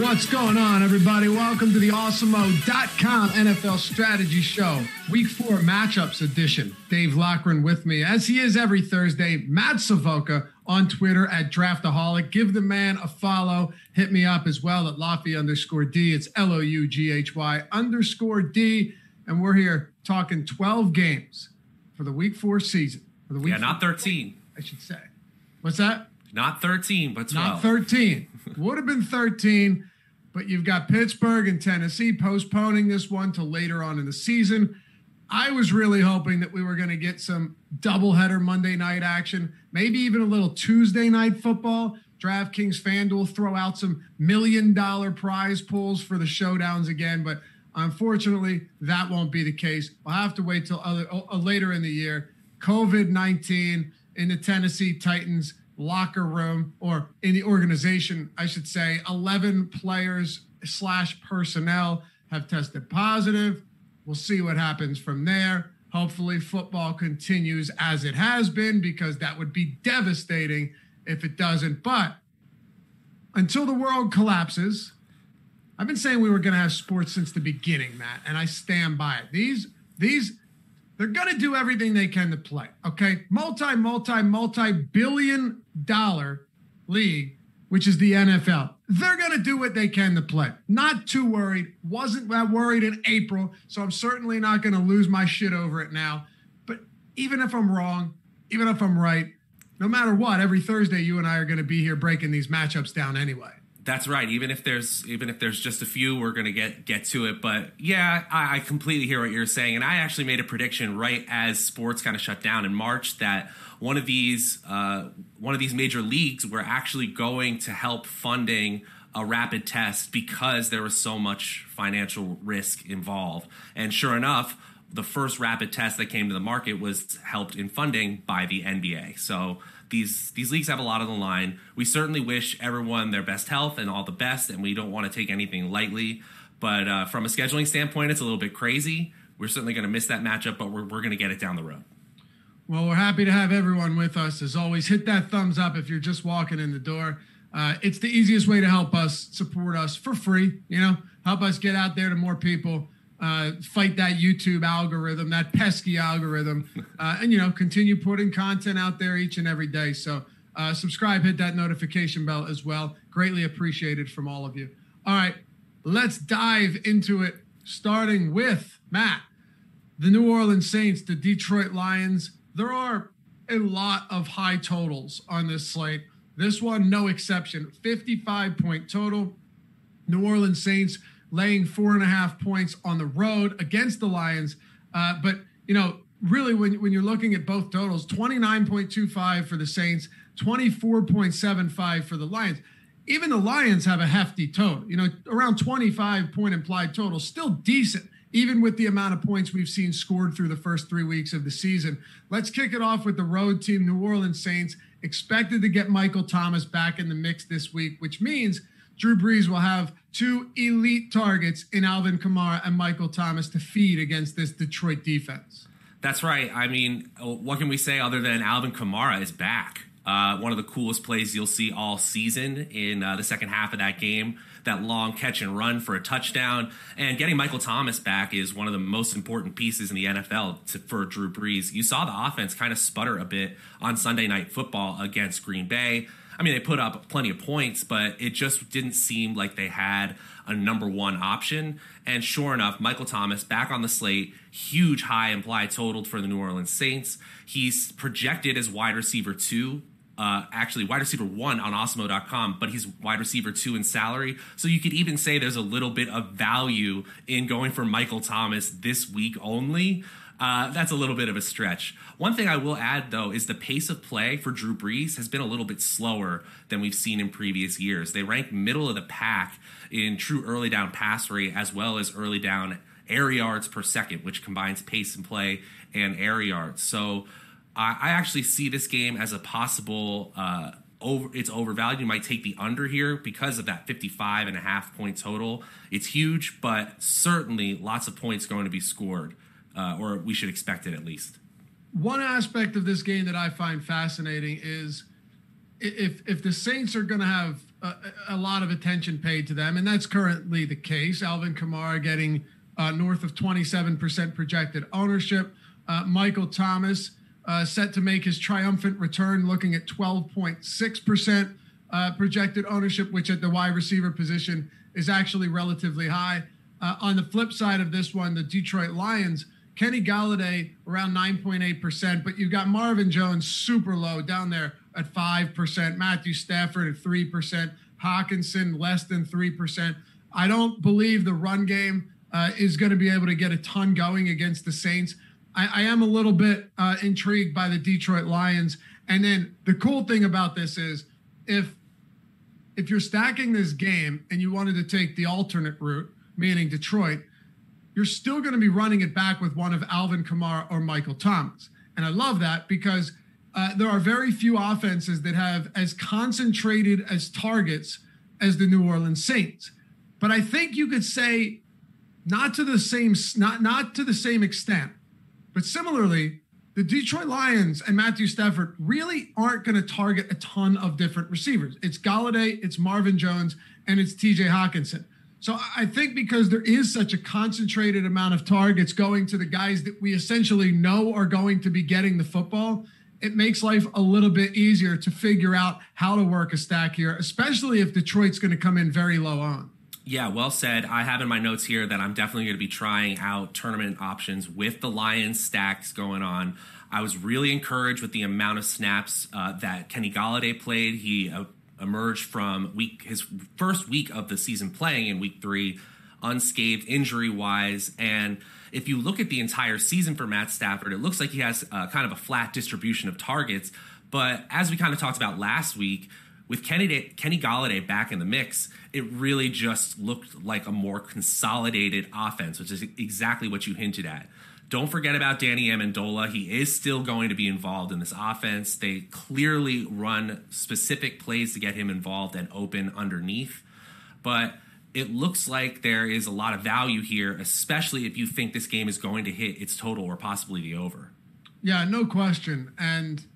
What's going on, everybody? Welcome to the Awesemo.com NFL Strategy Show, Week 4 Matchups Edition. Dave Loughran with me, as he is every Thursday. Matt Savoca on Twitter at Draftaholic. Give the man a follow. Hit me up as well at Lofty underscore D. It's L O U G H Y underscore D. And we're here talking 12 games for the Week 4 season. For the week Yeah, not 13. I should say. What's that? Not 13, but 12. Not 13. Would have been 13, but you've got Pittsburgh and Tennessee postponing this one to later on in the season. I was really hoping that we were going to get some doubleheader Monday night action, maybe even a little Tuesday night football. DraftKings FanDuel throw out some million dollar prize pools for the showdowns again, but unfortunately, that won't be the case. We'll have to wait till other, uh, later in the year. COVID 19 in the Tennessee Titans locker room or in the organization, I should say, 11 players slash personnel have tested positive. We'll see what happens from there. Hopefully, football continues as it has been because that would be devastating if it doesn't. But until the world collapses, I've been saying we were going to have sports since the beginning, Matt, and I stand by it. These, these, they're going to do everything they can to play. Okay. Multi, multi, multi billion dollar league, which is the NFL. They're going to do what they can to play. Not too worried. Wasn't that worried in April. So I'm certainly not going to lose my shit over it now. But even if I'm wrong, even if I'm right, no matter what, every Thursday you and I are going to be here breaking these matchups down anyway. That's right. Even if there's even if there's just a few, we're gonna get get to it. But yeah, I, I completely hear what you're saying, and I actually made a prediction right as sports kind of shut down in March that one of these uh, one of these major leagues were actually going to help funding a rapid test because there was so much financial risk involved. And sure enough, the first rapid test that came to the market was helped in funding by the NBA. So these these leagues have a lot on the line. We certainly wish everyone their best health and all the best, and we don't want to take anything lightly. But uh, from a scheduling standpoint, it's a little bit crazy. We're certainly going to miss that matchup, but we're, we're going to get it down the road. Well, we're happy to have everyone with us. As always, hit that thumbs up if you're just walking in the door. Uh, it's the easiest way to help us support us for free. You know, help us get out there to more people uh, fight that YouTube algorithm, that pesky algorithm, uh, and you know continue putting content out there each and every day. So uh, subscribe, hit that notification bell as well. Greatly appreciated from all of you. All right, let's dive into it. Starting with Matt, the New Orleans Saints, the Detroit Lions. There are a lot of high totals on this slate. This one, no exception. 55 point total. New Orleans Saints laying four and a half points on the road against the Lions. Uh, but, you know, really, when, when you're looking at both totals, 29.25 for the Saints, 24.75 for the Lions. Even the Lions have a hefty total, you know, around 25 point implied total, still decent, even with the amount of points we've seen scored through the first three weeks of the season. Let's kick it off with the road team, New Orleans Saints, expected to get Michael Thomas back in the mix this week, which means Drew Brees will have two elite targets in Alvin Kamara and Michael Thomas to feed against this Detroit defense. That's right. I mean, what can we say other than Alvin Kamara is back? Uh, one of the coolest plays you'll see all season in uh, the second half of that game. That long catch and run for a touchdown. And getting Michael Thomas back is one of the most important pieces in the NFL to, for Drew Brees. You saw the offense kind of sputter a bit on Sunday Night Football against Green Bay. I mean, they put up plenty of points, but it just didn't seem like they had a number one option. And sure enough, Michael Thomas back on the slate, huge high implied totaled for the New Orleans Saints. He's projected as wide receiver two. Uh, actually, wide receiver one on Awesemo.com, but he's wide receiver two in salary. So you could even say there's a little bit of value in going for Michael Thomas this week only. Uh, that's a little bit of a stretch. One thing I will add, though, is the pace of play for Drew Brees has been a little bit slower than we've seen in previous years. They rank middle of the pack in true early down pass rate as well as early down air yards per second, which combines pace and play and air yards. So I, I actually see this game as a possible. Uh, over it's overvalued. You might take the under here because of that 55 and a half point total. It's huge, but certainly lots of points going to be scored uh, or we should expect it at least. One aspect of this game that I find fascinating is if if the Saints are going to have a, a, lot of attention paid to them, and that's currently the case. Alvin Kamara getting uh, north of 27% projected ownership. Uh, Michael Thomas uh, set to make his triumphant return, looking at 12.6% uh, projected ownership, which at the wide receiver position is actually relatively high. Uh, on the flip side of this one, the Detroit Lions Kenny Golladay around 9.8%, but you've got Marvin Jones super low down there at 5%, Matthew Stafford at 3%, Hockenson less than 3%. I don't believe the run game uh, is going to be able to get a ton going against the Saints. I, I am a little bit uh, intrigued by the Detroit Lions. And then the cool thing about this is if if you're stacking this game and you wanted to take the alternate route, meaning Detroit, you're still going to be running it back with one of Alvin Kamara or Michael Thomas. And I love that because uh, there are very few offenses that have as concentrated as targets as the New Orleans Saints. But I think you could say not to the same not not to the same extent, but similarly, the Detroit Lions and Matthew Stafford really aren't going to target a ton of different receivers. It's Golladay, it's Marvin Jones, and it's TJ Hockenson. So I think because there is such a concentrated amount of targets going to the guys that we essentially know are going to be getting the football, it makes life a little bit easier to figure out how to work a stack here, especially if Detroit's going to come in very low on. Yeah, well said. I have in my notes here that I'm definitely going to be trying out tournament options with the Lions stacks going on. I was really encouraged with the amount of snaps uh, that Kenny Golladay played. He uh, emerged from week his first week of the season playing in week three unscathed injury wise and if you look at the entire season for Matt Stafford, it looks like he has uh, kind of a flat distribution of targets. But as we kind of talked about last week, with Kenny Kenny Golladay back in the mix, it really just looked like a more consolidated offense, which is exactly what you hinted at. Don't forget about Danny Amendola. He is still going to be involved in this offense. They clearly run specific plays to get him involved and open underneath. But it looks like there is a lot of value here, especially if you think this game is going to hit its total or possibly the over. Yeah, no question. And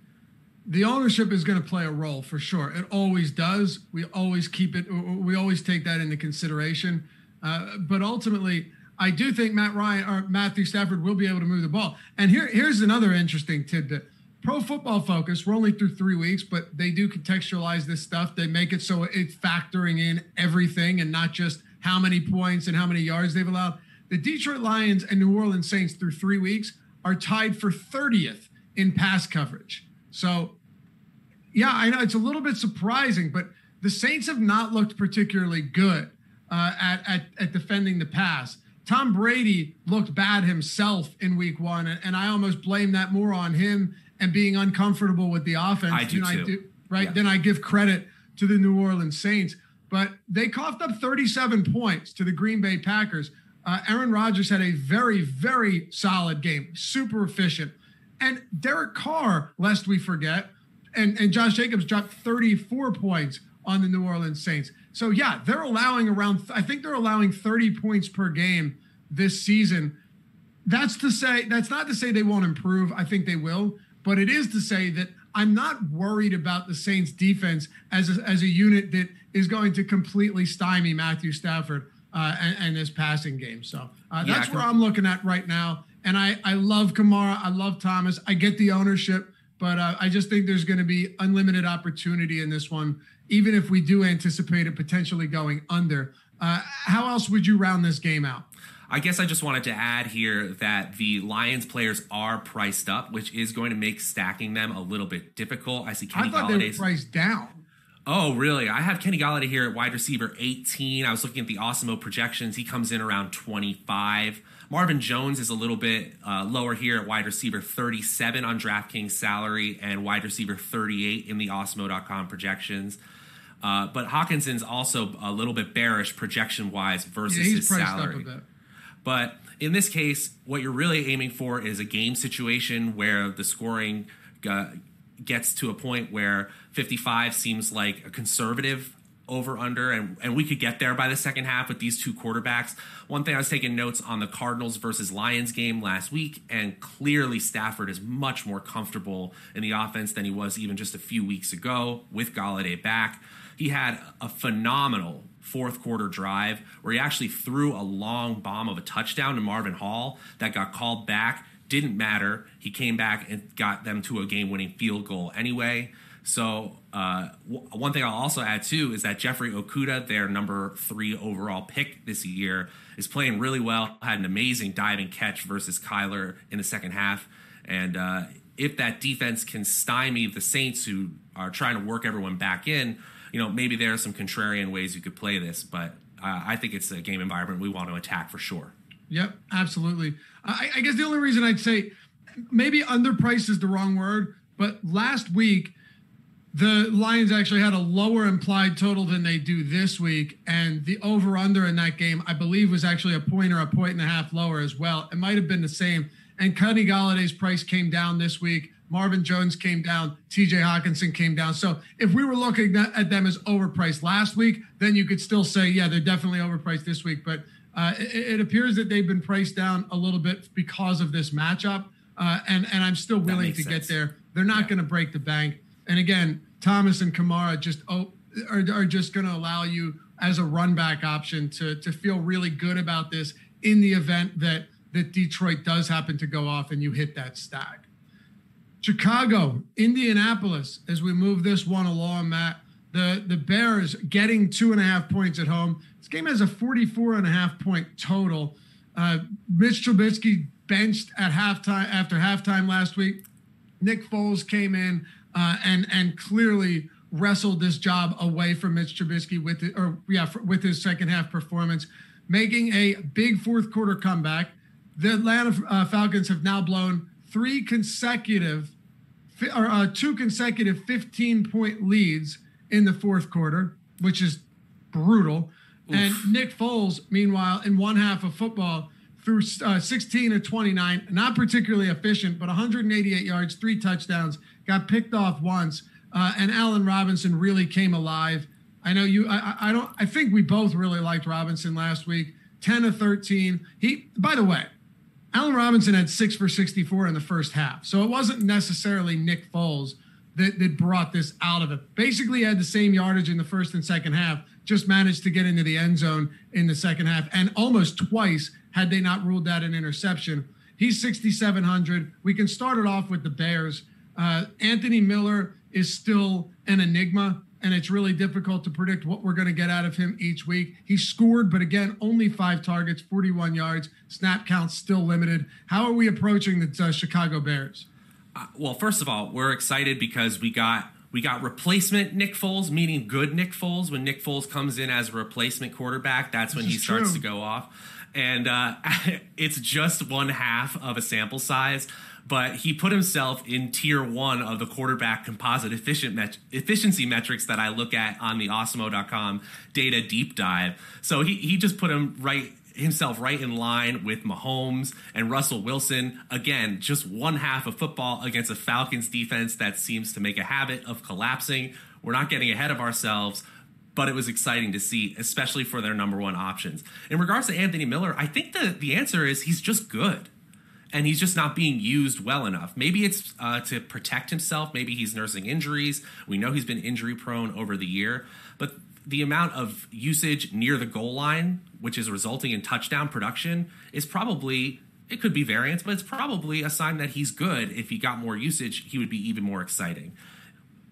the ownership is going to play a role for sure. It always does. We always keep it, we always take that into consideration. Uh, but ultimately, I do think Matt Ryan or Matthew Stafford will be able to move the ball. And here, here's another interesting tidbit. Pro Football Focus, we're only through three weeks, but they do contextualize this stuff. They make it so it's factoring in everything and not just how many points and how many yards they've allowed. The Detroit Lions and New Orleans Saints through three weeks are tied for 30th in pass coverage. So, yeah, I know it's a little bit surprising, but the Saints have not looked particularly good uh, at, at, at defending the pass. Tom Brady looked bad himself in week one, and I almost blame that more on him and being uncomfortable with the offense I do than too. I do, right? Yeah. Then I give credit to the New Orleans Saints. But they coughed up 37 points to the Green Bay Packers. Uh, Aaron Rodgers had a very, very solid game, super efficient. And Derek Carr, lest we forget, and, and Josh Jacobs dropped 34 points on the New Orleans Saints. So yeah, they're allowing around I think they're allowing 30 points per game this season. That's to say that's not to say they won't improve. I think they will, but it is to say that I'm not worried about the Saints defense as a, as a unit that is going to completely stymie Matthew Stafford uh, and, and his passing game. So uh, that's yeah, where I'm looking at right now. And I, I love Kamara. I love Thomas. I get the ownership, but uh, I just think there's going to be unlimited opportunity in this one, even if we do anticipate it potentially going under. Uh, how else would you round this game out? I guess I just wanted to add here that the Lions players are priced up, which is going to make stacking them a little bit difficult. I see Kenny I thought Golladay's they were priced down. Oh, really? I have Kenny Golladay here at wide receiver 18. I was looking at the Awesemo projections. He comes in around 25. Marvin Jones is a little bit uh, lower here at wide receiver 37 on DraftKings salary and wide receiver 38 in the Awesemo.com projections. Uh, but Hockenson's also a little bit bearish projection wise versus yeah, his salary. But in this case, what you're really aiming for is a game situation where the scoring uh, gets to a point where 55 seems like a conservative over under and, and we could get there by the second half with these two quarterbacks. One thing i was taking notes on the cardinals versus lions game last week and clearly stafford is much more comfortable in the offense than he was even just a few weeks ago with Golladay back he had a phenomenal fourth quarter drive where he actually threw a long bomb of a touchdown to Marvin Hall that got called back. Didn't matter. He came back and got them to a game winning field goal anyway. So, uh, w- one thing I'll also add too is that Jeffrey Okudah, their number three overall pick this year, is playing really well. Had an amazing diving catch versus Kyler in the second half. And uh, if that defense can stymie the Saints, who are trying to work everyone back in, you know, maybe there are some contrarian ways you could play this, but uh, I think it's a game environment we want to attack for sure. Yep, absolutely. I, I guess the only reason I'd say maybe underpriced is the wrong word, but last week the Lions actually had a lower implied total than they do this week, and the over under in that game, I believe, was actually a point or a point and a half lower as well. It might have been the same. And Kenny Golladay's price came down this week. Marvin Jones came down, TJ Hockenson came down. So if we were looking at them as overpriced last week, then you could still say, yeah, they're definitely overpriced this week. But uh, it, it, appears that they've been priced down a little bit because of this matchup. Uh, and, and I'm still willing to sense. get there. They're not yeah. going to break the bank. And again, Thomas and Kamara just oh, are, are just going to allow you as a run back option to, to feel really good about this in the event that, that Detroit does happen to go off and you hit that stack. Chicago, Indianapolis, as we move this one along, Matt. The, the Bears getting two and a half points at home. This game has a 44 and a half point total. Uh, Mitch Trubisky benched at halftime after halftime last week. Nick Foles came in uh, and and clearly wrestled this job away from Mitch Trubisky with it, or yeah with his second half performance, making a big fourth quarter comeback. The Atlanta uh, Falcons have now blown three consecutive or uh, two consecutive 15 point leads in the fourth quarter, which is brutal. Oof. And Nick Foles, meanwhile, in one half of football, threw uh, 16 of 29, not particularly efficient, but 188 yards, three touchdowns, got picked off once. Uh, and Allen Robinson really came alive. I know you. I, I don't. I think we both really liked Robinson last week. 10 of 13. He. By the way, Allen Robinson had six for 64 in the first half. So it wasn't necessarily Nick Foles that, that brought this out of it. Basically, had the same yardage in the first and second half, just managed to get into the end zone in the second half, and almost twice had they not ruled that an interception. He's 6,700. We can start it off with the Bears. Uh, Anthony Miller is still an enigma and it's really difficult to predict what we're going to get out of him each week. He scored, but again, only five targets, 41 yards. Snap count still limited. How are we approaching the uh, Chicago Bears? Uh, well, first of all, we're excited because we got we got replacement Nick Foles, meaning good Nick Foles. When Nick Foles comes in as a replacement quarterback, that's when he starts true. to go off. And uh, it's just one half of a sample size but he put himself in tier one of the quarterback composite met- efficiency metrics that I look at on the Awesemo.com data deep dive. So he, he just put him right himself right in line with Mahomes and Russell Wilson. Again, just one half of football against a Falcons defense that seems to make a habit of collapsing. We're not getting ahead of ourselves, but it was exciting to see, especially for their number one options. In regards to Anthony Miller, I think the, the answer is he's just good. And he's just not being used well enough. Maybe it's uh, to protect himself. Maybe he's nursing injuries. We know he's been injury prone over the year, but the amount of usage near the goal line, which is resulting in touchdown production, is probably it could be variance, but it's probably a sign that he's good. If he got more usage, he would be even more exciting.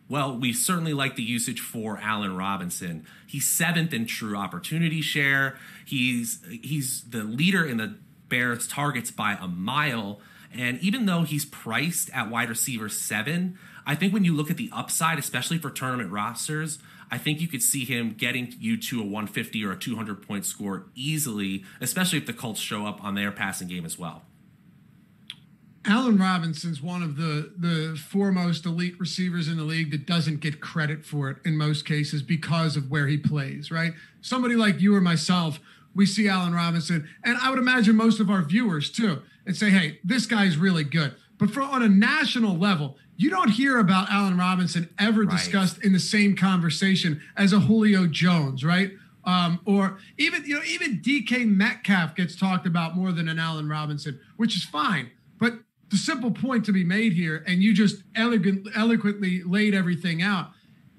Well, we certainly like the usage for Allen Robinson. He's seventh in true opportunity share. He's he's the leader in the Bears targets by a mile. And even though he's priced at wide receiver seven, I think when you look at the upside, especially for tournament rosters, I think you could see him getting you to a 150 or a 200 point score easily, especially if the Colts show up on their passing game as well. Allen Robinson's one of the the foremost elite receivers in the league that doesn't get credit for it in most cases because of where he plays, right? Somebody like you or myself, we see Allen Robinson, and I would imagine most of our viewers too, and say, hey, this guy's really good. But for on a national level, you don't hear about Allen Robinson ever right. discussed in the same conversation as a Julio Jones, right? Um, or even you know even DK Metcalf gets talked about more than an Allen Robinson, which is fine. But the simple point to be made here, and you just elegant, eloquently laid everything out.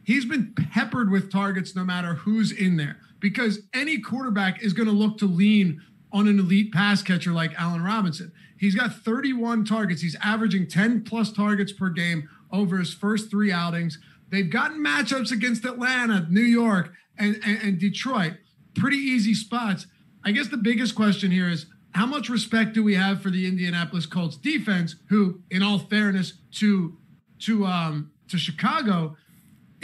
He's been peppered with targets no matter who's in there because any quarterback is going to look to lean on an elite pass catcher like Allen Robinson. He's got 31 targets. He's averaging 10 plus targets per game over his first three outings. They've gotten matchups against Atlanta, New York, and, and, and Detroit. Pretty easy spots. I guess the biggest question here is how much respect do we have for the Indianapolis Colts defense, who, in all fairness to to um, to Chicago,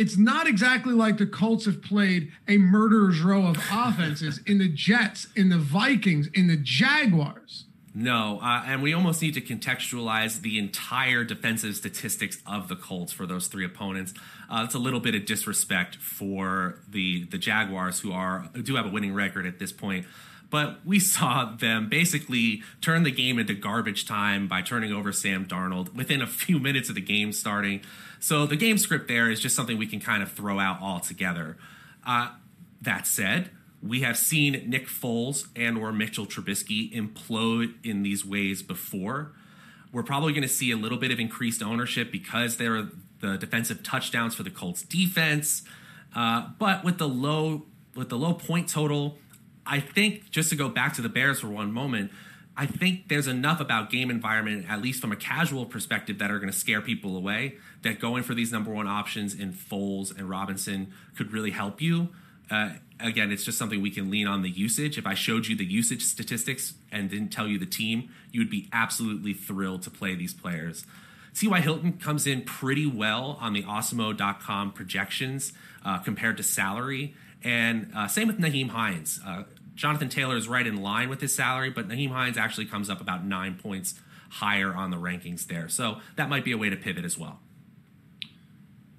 it's not exactly like the Colts have played a murderer's row of offenses in the Jets, in the Vikings, in the Jaguars. No, uh, and we almost need to contextualize the entire defensive statistics of the Colts for those three opponents. Uh, it's a little bit of disrespect for the the Jaguars, who are who do have a winning record at this point. But we saw them basically turn the game into garbage time by turning over Sam Darnold within a few minutes of the game starting. So the game script there is just something we can kind of throw out altogether. Uh, that said, we have seen Nick Foles and or Mitchell Trubisky implode in these ways before. We're probably going to see a little bit of increased ownership because there are the defensive touchdowns for the Colts defense. Uh, but with the low with the low point total, I think just to go back to the Bears for one moment, I think there's enough about game environment, at least from a casual perspective, that are going to scare people away. That going for these number one options in Foles and Robinson could really help you. Uh, again, it's just something we can lean on the usage. If I showed you the usage statistics and didn't tell you the team, you would be absolutely thrilled to play these players. T.Y. Hilton comes in pretty well on the Awesemo.com projections uh, compared to salary. And uh, same with Nyheim Hines. Jonathan Taylor is right in line with his salary, but Nyheim Hines actually comes up about nine points higher on the rankings there. So that might be a way to pivot as well.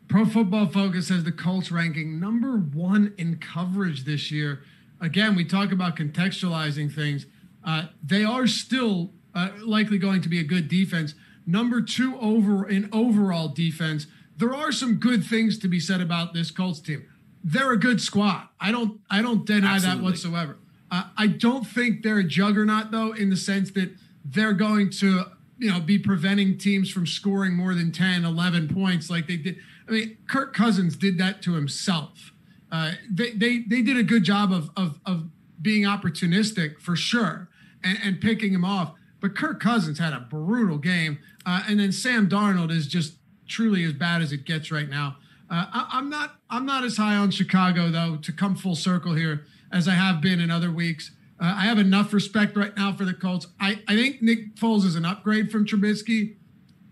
Pro Football Focus has the Colts ranking number one in coverage this year. Again, we talk about contextualizing things. Uh, they are still uh, likely going to be a good defense. Number two over in overall defense. There are some good things to be said about this Colts team. They're a good squad. I don't I don't deny Absolutely. that whatsoever. Uh, I don't think they're a juggernaut though, in the sense that they're going to you know be preventing teams from scoring more than 10 11 points like they did I mean, Kirk Cousins did that to himself. Uh, they, they they did a good job of of, of being opportunistic for sure and, and picking him off. But Kirk Cousins had a brutal game, uh, and then Sam Darnold is just truly as bad as it gets right now. Uh, I, am not I'm not as high on Chicago though to come full circle here as I have been in other weeks. Uh, I have enough respect right now for the Colts. I, I think Nick Foles is an upgrade from Trubisky,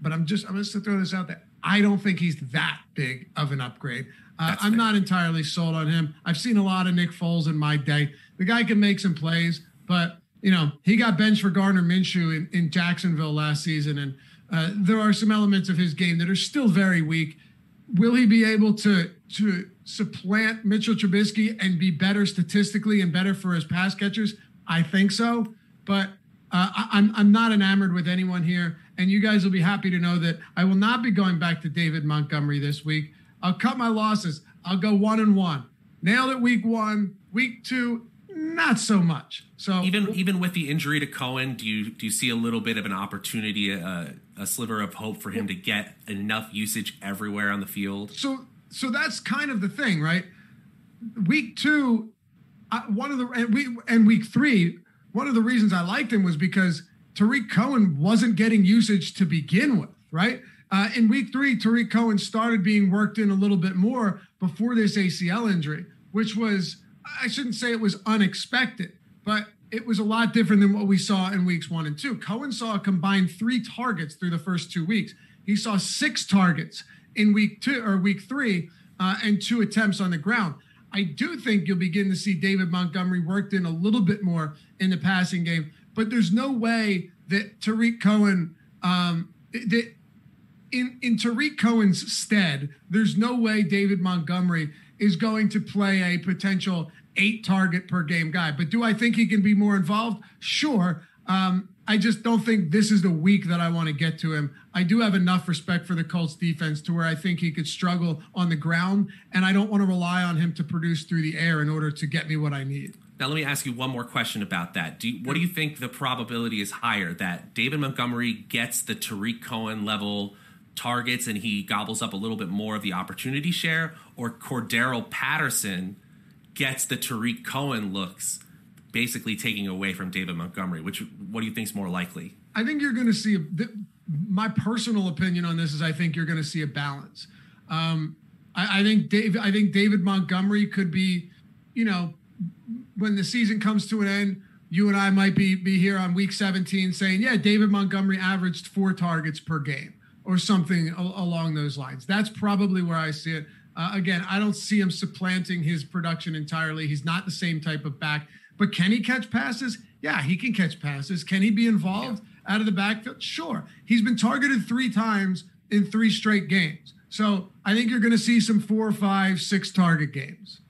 but I'm just I'm just to throw this out there. I don't think he's that big of an upgrade. Uh, I'm fair. not entirely sold on him. I've seen a lot of Nick Foles in my day. The guy can make some plays, but you know he got benched for Gardner Minshew in, in Jacksonville last season, and uh, there are some elements of his game that are still very weak. Will he be able to to supplant Mitchell Trubisky and be better statistically and better for his pass catchers? I think so, but uh, I, I'm I'm not enamored with anyone here and you guys will be happy to know that I will not be going back to David Montgomery this week. I'll cut my losses. I'll go one and one. Nailed it week one. Week two, not so much. So even even with the injury to Cohen, do you do you see a little bit of an opportunity, a, a sliver of hope for him to get enough usage everywhere on the field? So so that's kind of the thing, right? Week two, one of the and we and week three, one of the reasons I liked him was because Tarik Cohen wasn't getting usage to begin with, right? Uh, in week three, Tarik Cohen started being worked in a little bit more before this ACL injury, which was I shouldn't say it was unexpected, but it was a lot different than what we saw in weeks one and two. Cohen saw a combined three targets through the first two weeks. He saw six targets in week two or week three uh, and two attempts on the ground. I do think you'll begin to see David Montgomery worked in a little bit more in the passing game, but there's no way that Tarik Cohen, um, that in, in Tarik Cohen's stead, there's no way David Montgomery is going to play a potential eight target per game guy. But do I think he can be more involved? Sure. Um, I just don't think this is the week that I want to get to him. I do have enough respect for the Colts defense to where I think he could struggle on the ground, and I don't want to rely on him to produce through the air in order to get me what I need. Now, let me ask you one more question about that. Do you, what do you think the probability is higher that David Montgomery gets the Tarik Cohen level targets and he gobbles up a little bit more of the opportunity share, or Cordarrelle Patterson gets the Tarik Cohen looks? basically taking away from David Montgomery. Which what do you think is more likely? I think you're going to see. A, my personal opinion on this is I think you're going to see a balance. Um, I, I think Dave. I think David Montgomery could be, you know, when the season comes to an end, you and I might be be here on week 17 saying, yeah, David Montgomery averaged four targets per game or something along those lines. That's probably where I see it. Uh, again, I don't see him supplanting his production entirely. He's not the same type of back. But can he catch passes? Yeah, he can catch passes. Can he be involved yeah. out of the backfield? Sure. He's been targeted three times in three straight games. So I think you're going to see some four, five, six target games.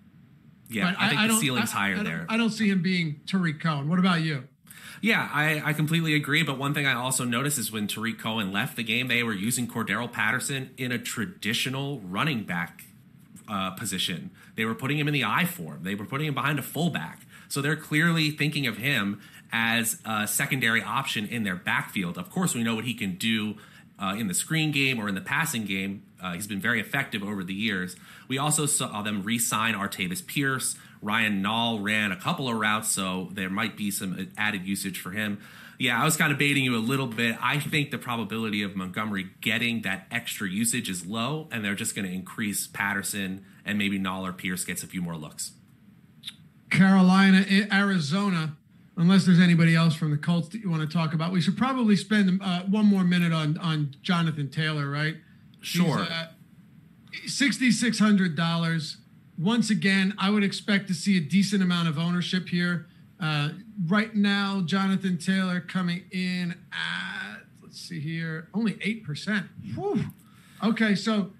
Yeah, but I think I, the ceiling's I, higher I there. I don't see him being Tarik Cohen. What about you? Yeah, I, I completely agree. But one thing I also noticed is when Tarik Cohen left the game, they were using Cordarrelle Patterson in a traditional running back uh, position. They were putting him in the I form. They were putting him behind a fullback. So they're clearly thinking of him as a secondary option in their backfield. Of course, we know what he can do uh, in the screen game or in the passing game. Uh, he's been very effective over the years. We also saw them re-sign Artavis Pierce. Ryan Nall ran a couple of routes, so there might be some added usage for him. Yeah, I was kind of baiting you a little bit. I think the probability of Montgomery getting that extra usage is low, and they're just going to increase Patterson and maybe Nall or Pierce gets a few more looks. Carolina, Arizona. Unless there's anybody else from the Colts that you want to talk about, we should probably spend uh, one more minute on on Jonathan Taylor, right? Sure. Uh, Sixty six hundred dollars. Once again, I would expect to see a decent amount of ownership here. Uh, right now, Jonathan Taylor coming in at let's see here, only eight percent. Okay, so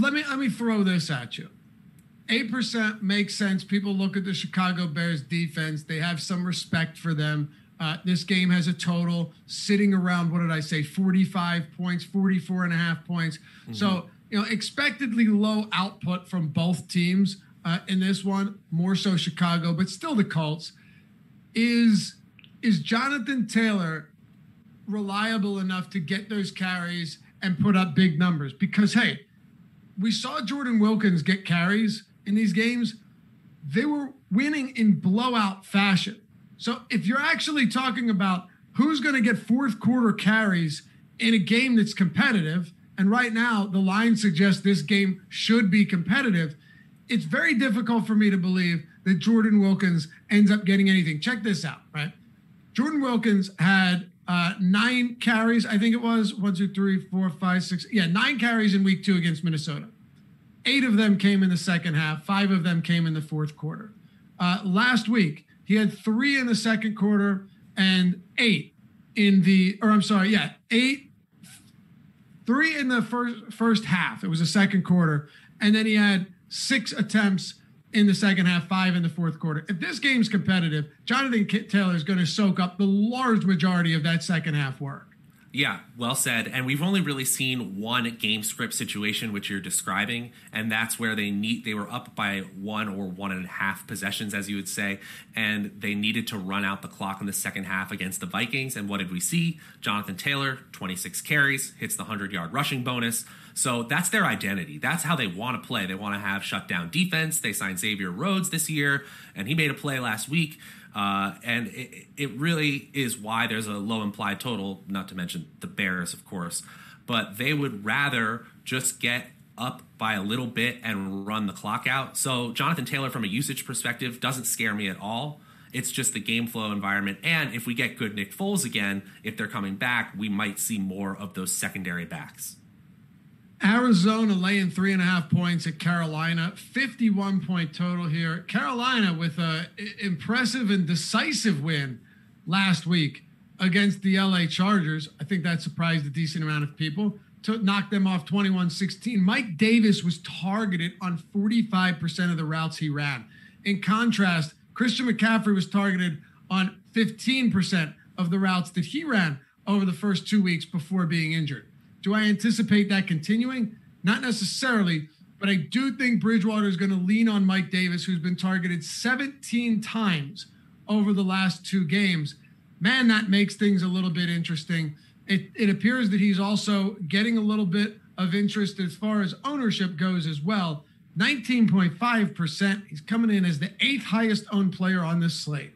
let me let me throw this at you. 8% makes sense. People look at the Chicago Bears defense, they have some respect for them. Uh, this game has a total sitting around, what did I say, 45 points, 44 and a half points. Mm-hmm. So, you know, expectedly low output from both teams uh, in this one, more so Chicago, but still the Colts. Is is Jonathan Taylor reliable enough to get those carries and put up big numbers? Because hey, we saw Jordan Wilkins get carries in these games, they were winning in blowout fashion. So if you're actually talking about who's going to get fourth quarter carries in a game that's competitive, and right now the line suggests this game should be competitive, it's very difficult for me to believe that Jordan Wilkins ends up getting anything. Check this out, right? Jordan Wilkins had uh, nine carries, I think it was one, two, three, four, five, six. Yeah, nine carries in week two against Minnesota. Eight of them came in the second half. Five of them came in the fourth quarter. Uh, last week, he had three in the second quarter and eight in the, or I'm sorry, yeah, eight, three in the first first half. It was the second quarter, and then he had six attempts in the second half, five in the fourth quarter. If this game's competitive, Jonathan Taylor is going to soak up the large majority of that second half work. Yeah, well said. And we've only really seen one game script situation which you're describing, and that's where they need they were up by one or one and a half possessions, as you would say, and they needed to run out the clock in the second half against the Vikings. And what did we see? Jonathan Taylor, 26 carries, hits the 100 yard rushing bonus. So that's their identity. That's how they want to play. They want to have shutdown defense. They signed Xavier Rhodes this year, and he made a play last week. Uh, and it, it really is why there's a low implied total, not to mention the Bears, of course. But they would rather just get up by a little bit and run the clock out. So Jonathan Taylor, from a usage perspective, doesn't scare me at all. It's just the game flow environment. And if we get good Nick Foles again, if they're coming back, we might see more of those secondary backs. Arizona laying three and a half points at Carolina, 51 point total here. Carolina with a impressive and decisive win last week against the LA Chargers. I think that surprised a decent amount of people to knock them off 21 16. Mike Davis was targeted on 45% of the routes he ran. In contrast, Christian McCaffrey was targeted on 15% of the routes that he ran over the first two weeks before being injured. Do I anticipate that continuing? Not necessarily, but I do think Bridgewater is going to lean on Mike Davis, who's been targeted 17 times over the last two games. Man, that makes things a little bit interesting. It, it appears that he's also getting a little bit of interest as far as ownership goes as well. 19.5%. He's coming in as the eighth highest owned player on this slate.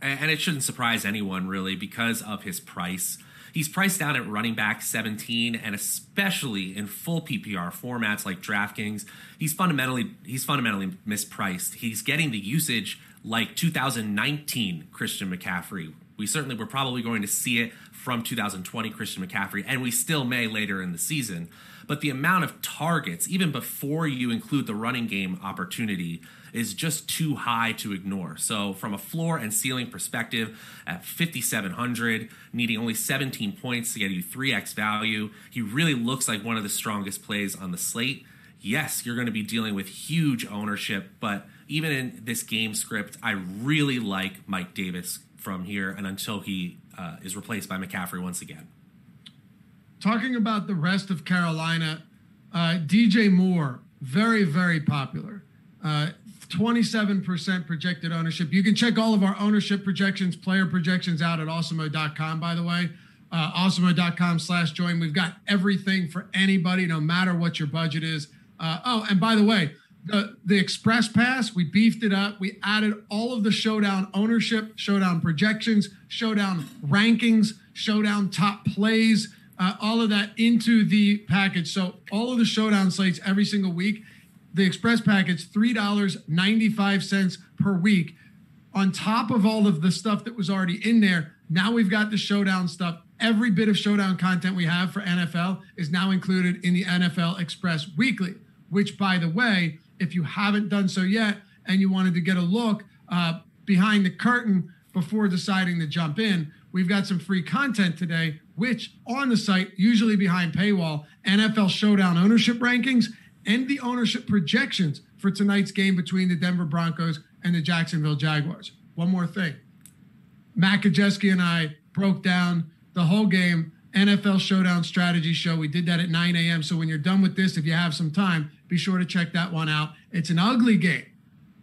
And it shouldn't surprise anyone, really, because of his price. He's priced down at running back 17, and especially in full PPR formats like DraftKings, he's fundamentally he's fundamentally mispriced. He's getting the usage like 2019 Christian McCaffrey. We certainly we're probably going to see it from 2020 Christian McCaffrey, and we still may later in the season. But the amount of targets, even before you include the running game opportunity, is just too high to ignore. So, from a floor and ceiling perspective, at 5,700, needing only 17 points to get you 3x value, he really looks like one of the strongest plays on the slate. Yes, you're going to be dealing with huge ownership, but even in this game script, I really like Mike Davis from here and until he uh, is replaced by McCaffrey once again. Talking about the rest of Carolina, uh, DJ Moore, very, very popular. Uh, 27% projected ownership. You can check all of our ownership projections, player projections out at awesemo.com, by the way. Uh, awesemo.com slash join. We've got everything for anybody, no matter what your budget is. Uh, oh, and by the way, the, the Express Pass, we beefed it up. We added all of the Showdown ownership, Showdown projections, Showdown rankings, Showdown top plays, uh, all of that into the package. So all of the Showdown sites every single week the express package $3.95 per week. On top of all of the stuff that was already in there now we've got the showdown stuff. Every bit of showdown content we have for nfl is now included in the nfl express weekly which by the way if you haven't done so yet and you wanted to get a look uh, behind the curtain before deciding to jump in we've got some free content today which on the site usually behind paywall nfl showdown ownership rankings and the ownership projections for tonight's game between the Denver Broncos and the Jacksonville Jaguars. One more thing. Matt Gajewski and I broke down the whole game NFL Showdown Strategy Show. We did that at 9 a.m. So when you're done with this, if you have some time, be sure to check that one out. It's an ugly game.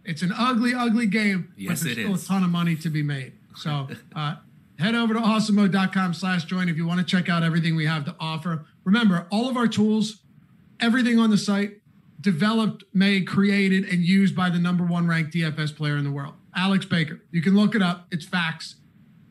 It's an ugly, ugly game. Yes, but there's it still is. a ton of money to be made. So uh, head over to awesemo.com slash join if you want to check out everything we have to offer. Remember, all of our tools everything on the site developed, made, created, and used by the number one ranked DFS player in the world, Alex Baker. You can look it up. It's facts.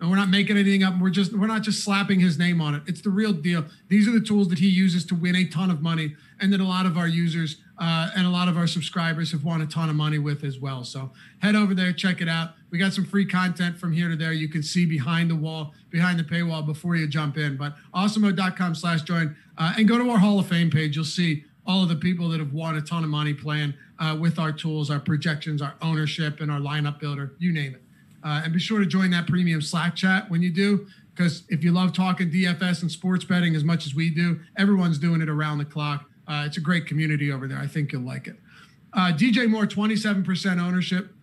And we're not making anything up. We're just we're not just slapping his name on it. It's the real deal. These are the tools that he uses to win a ton of money, and that a lot of our users uh, and a lot of our subscribers have won a ton of money with as well. So head over there, check it out. We got some free content from here to there. You can see behind the wall, behind the paywall before you jump in. But awesemo.com slash join uh, and go to our Hall of Fame page. You'll see all of the people that have won a ton of money playing uh, with our tools, our projections, our ownership, and our lineup builder, you name it. Uh, and be sure to join that premium Slack chat when you do, because if you love talking DFS and sports betting as much as we do, everyone's doing it around the clock. Uh, it's a great community over there. I think you'll like it. Uh, DJ Moore, 27% ownership.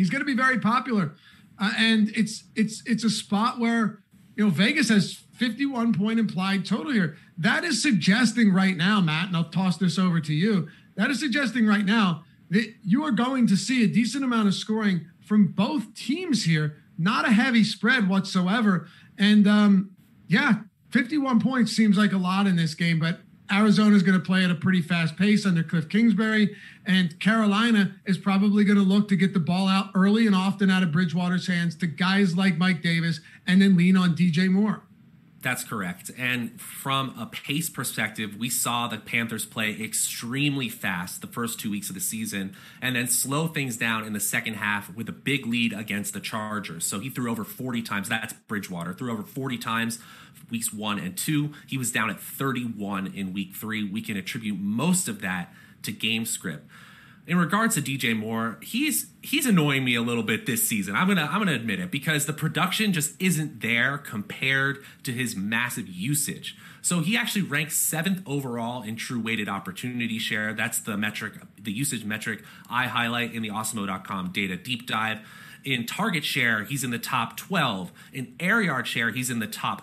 He's going to be very popular, uh, and it's it's it's a spot where you know Vegas has 51 point implied total here. That is suggesting right now, Matt, and I'll toss this over to you. That is suggesting right now that you are going to see a decent amount of scoring from both teams here. Not a heavy spread whatsoever. And um, yeah, 51 points seems like a lot in this game, but Arizona is going to play at a pretty fast pace under Cliff Kingsbury, and Carolina is probably going to look to get the ball out early and often out of Bridgewater's hands to guys like Mike Davis and then lean on DJ Moore. That's correct. And from a pace perspective, we saw the Panthers play extremely fast the first two weeks of the season and then slow things down in the second half with a big lead against the Chargers. So he threw over 40 times. That's Bridgewater. Threw over 40 times weeks one and two. He was down at 31 in week three. We can attribute most of that to game script in regards to DJ Moore, he's he's annoying me a little bit this season. I'm gonna I'm gonna admit it because the production just isn't there compared to his massive usage. So he actually ranks seventh overall in true weighted opportunity share. That's the metric, the usage metric I highlight in the Awesemo.com data deep dive. In target share, he's in the top 12. In air yard share, he's in the top.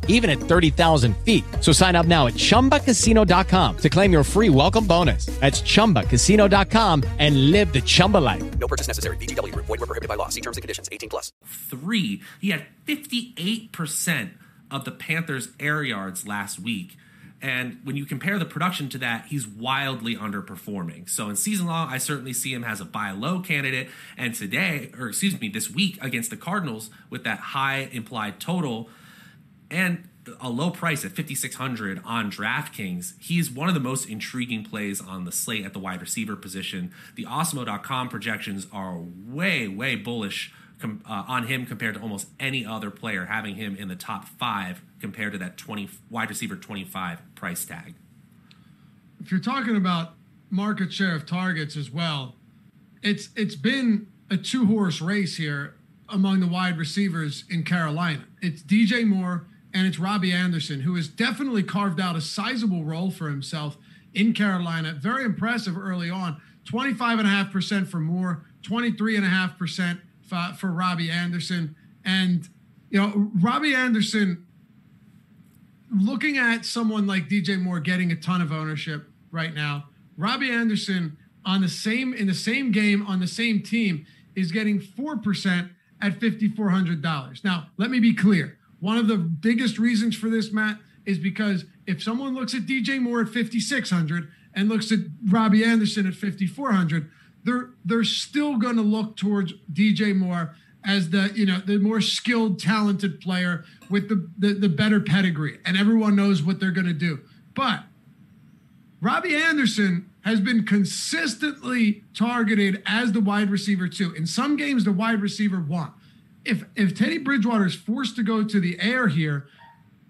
even at 30,000 feet. So sign up now at chumbacasino.com to claim your free welcome bonus. That's chumbacasino.com and live the Chumba life. No purchase necessary. VGW, void, were prohibited by law. See terms and conditions 18 plus. Three. He had 58% of the Panthers' air yards last week. And when you compare the production to that, he's wildly underperforming. So in season long, I certainly see him as a buy low candidate. And today, or excuse me, this week against the Cardinals with that high implied total and a low price at 5600 on DraftKings, he's one of the most intriguing plays on the slate at the wide receiver position. The Awesemo.com projections are way, way bullish com- uh, on him compared to almost any other player, having him in the top five compared to that 20 wide receiver 25 price tag. If you're talking about market share of targets as well, it's it's been a two horse race here among the wide receivers in Carolina. It's DJ Moore and it's Robbie Anderson, who has definitely carved out a sizable role for himself in Carolina. Very impressive early on. 25.5% for Moore, 23.5% for, for Robbie Anderson. And, you know, Robbie Anderson, looking at someone like DJ Moore getting a ton of ownership right now, Robbie Anderson on the same in the same game on the same team is getting 4% at $5400. Now, let me be clear. One of the biggest reasons for this, Matt, is because if someone looks at DJ Moore at 5600 and looks at Robbie Anderson at 5400, they're they're still going to look towards DJ Moore as the you know the more skilled, talented player with the the, the better pedigree, and everyone knows what they're going to do. But Robbie Anderson has been consistently targeted as the wide receiver too. In some games, the wide receiver one. If if Teddy Bridgewater is forced to go to the air here,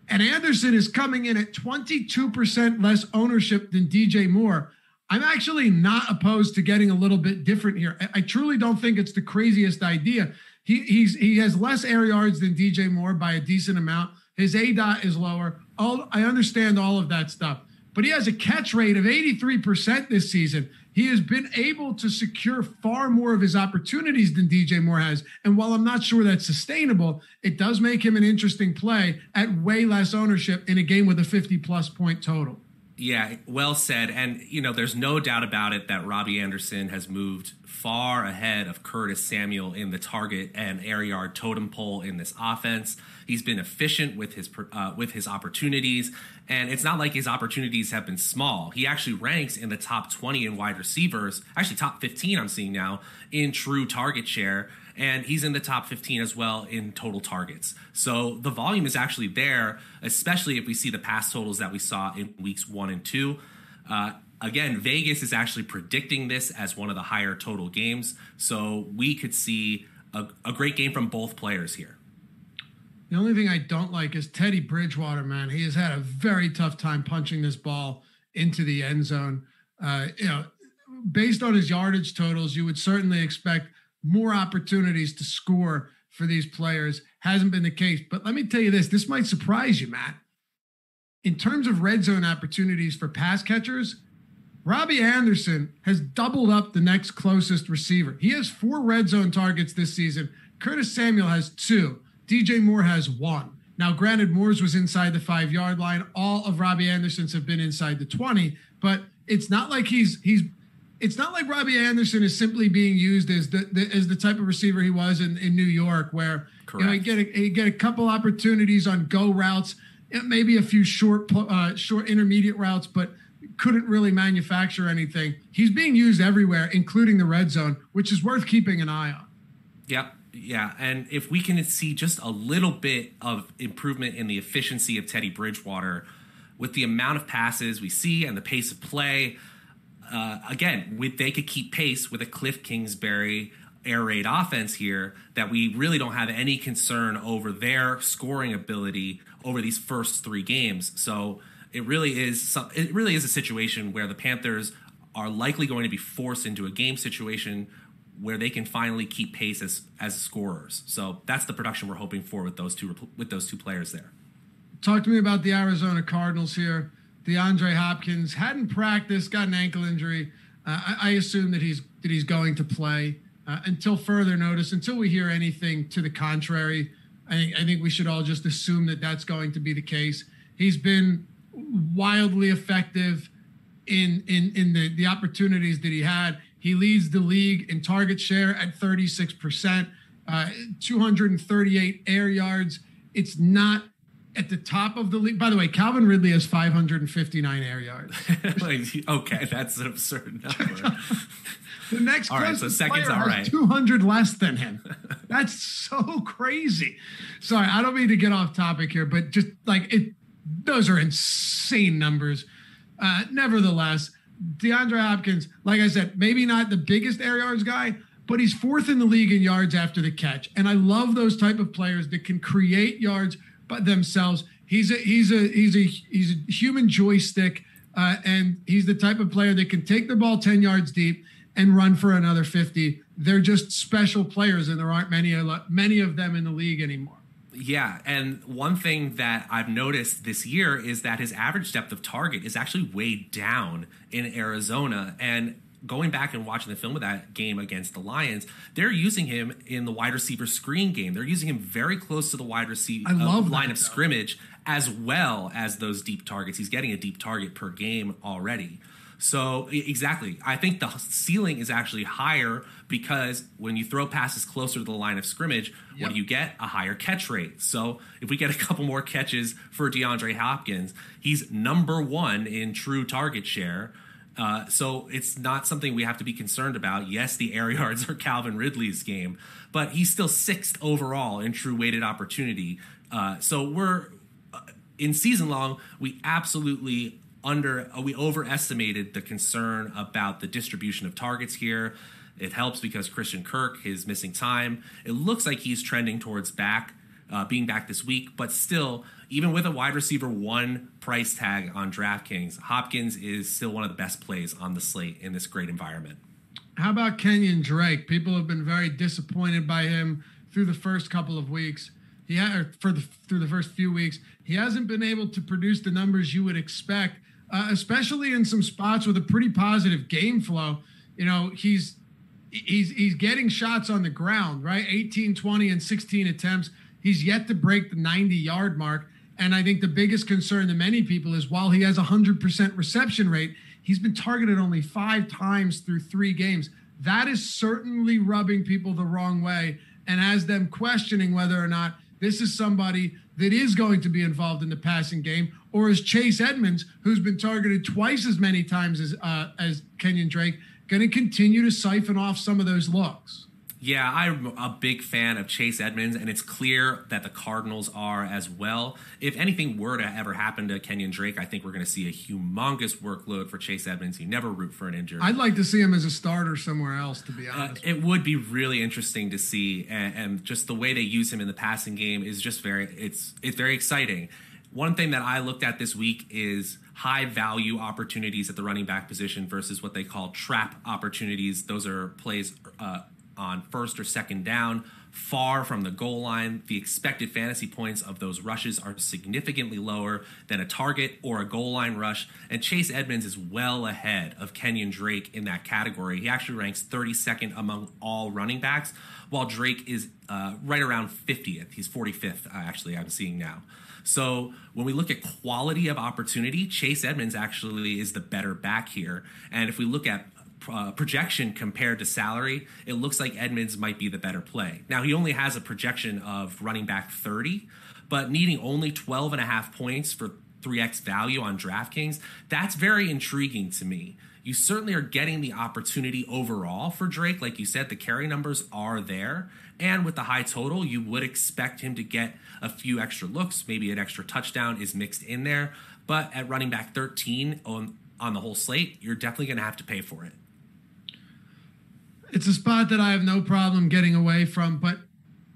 and Anderson is coming in at 22% less ownership than DJ Moore, I'm actually not opposed to getting a little bit different here. I, I truly don't think it's the craziest idea. He he's he has less air yards than DJ Moore by a decent amount. His A dot is lower. All I understand all of that stuff, but he has a catch rate of 83% this season. He has been able to secure far more of his opportunities than DJ Moore has. And while I'm not sure that's sustainable, it does make him an interesting play at way less ownership in a game with a 50 plus point total. Yeah, well said. And, you know, there's no doubt about it that Robbie Anderson has moved far ahead of Curtis Samuel in the target and air yard totem pole in this offense. He's been efficient with his uh, with his opportunities, and it's not like his opportunities have been small. He actually ranks in the top 20 in wide receivers, actually top 15 I'm seeing now in true target share and he's in the top 15 as well in total targets. So the volume is actually there, especially if we see the pass totals that we saw in weeks one and two. Uh, again, Vegas is actually predicting this as one of the higher total games. So we could see a, a great game from both players here. The only thing I don't like is Teddy Bridgewater, man. He has had a very tough time punching this ball into the end zone. Uh, you know, based on his yardage totals, you would certainly expect more opportunities to score for these players. Hasn't been the case. But let me tell you this this might surprise you, Matt. In terms of red zone opportunities for pass catchers, Robbie Anderson has doubled up the next closest receiver. He has four red zone targets this season. Curtis Samuel has two. DJ Moore has one. Now, granted, Moore's was inside the five yard line. All of Robbie Anderson's have been inside the 20, but it's not like he's he's it's not like Robbie Anderson is simply being used as the, the as the type of receiver he was in, in New York, where Correct. you know he get a, he get a couple opportunities on go routes, maybe a few short uh, short intermediate routes, but couldn't really manufacture anything. He's being used everywhere, including the red zone, which is worth keeping an eye on. Yep. Yeah, and if we can see just a little bit of improvement in the efficiency of Teddy Bridgewater with the amount of passes we see and the pace of play, uh, again, with, they could keep pace with a Cliff Kingsbury air raid offense here that we really don't have any concern over their scoring ability over these first three games. So it really is some, it really is a situation where the Panthers are likely going to be forced into a game situation where they can finally keep pace as as scorers. So that's the production we're hoping for with those two with those two players there. Talk to me about the Arizona Cardinals here. DeAndre Hopkins hadn't practiced, got an ankle injury. Uh, I, I, assume that he's that he's going to play uh, until further notice. Until we hear anything to the contrary, I, I think we should all just assume that that's going to be the case. He's been wildly effective in in in the the opportunities that he had. He leads the league in target share at 36%, uh, 238 air yards. It's not at the top of the league. By the way, Calvin Ridley has 559 air yards. like, okay, that's an absurd number. the next all right, so seconds all right. 200 less than him. That's so crazy. Sorry, I don't mean to get off topic here, but just like it, those are insane numbers. Uh, nevertheless, DeAndre Hopkins, like I said, maybe not the biggest air yards guy, but he's fourth in the league in yards after the catch. And I love those type of players that can create yards by themselves. He's a he's a he's a he's a human joystick, uh, and he's the type of player that can take the ball ten yards deep and run for another fifty. They're just special players, and there aren't many many of them in the league anymore. Yeah, and one thing that I've noticed this year is that his average depth of target is actually way down in Arizona. And going back and watching the film of that game against the Lions, they're using him in the wide receiver screen game. They're using him very close to the wide receiver uh, line of scrimmage as well as those deep targets. He's getting a deep target per game already. So exactly, I think the ceiling is actually higher because when you throw passes closer to the line of scrimmage, yep. what do you get? A higher catch rate. So if we get a couple more catches for DeAndre Hopkins, he's number one in true target share. Uh, so it's not something we have to be concerned about. Yes, the air yards are Calvin Ridley's game, but he's still sixth overall in true weighted opportunity. Uh, so we're uh, in season long, we absolutely under uh, we overestimated the concern about the distribution of targets here. It helps because Christian Kirk is missing time. It looks like he's trending towards back, uh, being back this week, but still, even with a wide receiver one price tag on DraftKings, Hopkins is still one of the best plays on the slate in this great environment. How about Kenyon Drake? People have been very disappointed by him through the first couple of weeks. He had, for the through the first few weeks, he hasn't been able to produce the numbers you would expect uh, especially in some spots with a pretty positive game flow. You know, he's he's he's getting shots on the ground, right? 18, 20, and 16 attempts. He's yet to break the 90 yard mark. And I think the biggest concern to many people is while he has a 100% reception rate, he's been targeted only five times through three games. That is certainly rubbing people the wrong way and has them questioning whether or not this is somebody that is going to be involved in the passing game, or is Chase Edmonds, who's been targeted twice as many times as uh, as Kenyon Drake, going to continue to siphon off some of those looks? Yeah, I'm a big fan of Chase Edmonds, and it's clear that the Cardinals are as well. If anything were to ever happen to Kenyon Drake, I think we're going to see a humongous workload for Chase Edmonds. You never root for an injury. I'd like to see him as a starter somewhere else, to be Uh, honest. it would be really interesting to see, and, and just the way they use him in the passing game is just very it's it's very exciting. One thing that I looked at this week is high value opportunities at the running back position versus what they call trap opportunities. Those are plays uh, on first or second down, far from the goal line. The expected fantasy points of those rushes are significantly lower than a target or a goal line rush. And Chase Edmonds is well ahead of Kenyon Drake in that category. He actually ranks 32nd among all running backs, while Drake is uh, right around 50th. He's 45th, uh, actually, I'm seeing now. So when we look at quality of opportunity, Chase Edmonds actually is the better back here. And if we look at uh, projection compared to salary, it looks like Edmonds might be the better play. Now, he only has a projection of running back 30, but needing only 12 and a half points for 3x value on DraftKings, that's very intriguing to me. You certainly are getting the opportunity overall for Drake. Like you said, the carry numbers are there. And with the high total, you would expect him to get a few extra looks. Maybe an extra touchdown is mixed in there. But at running back 13 on, on the whole slate, you're definitely going to have to pay for it. It's a spot that I have no problem getting away from. But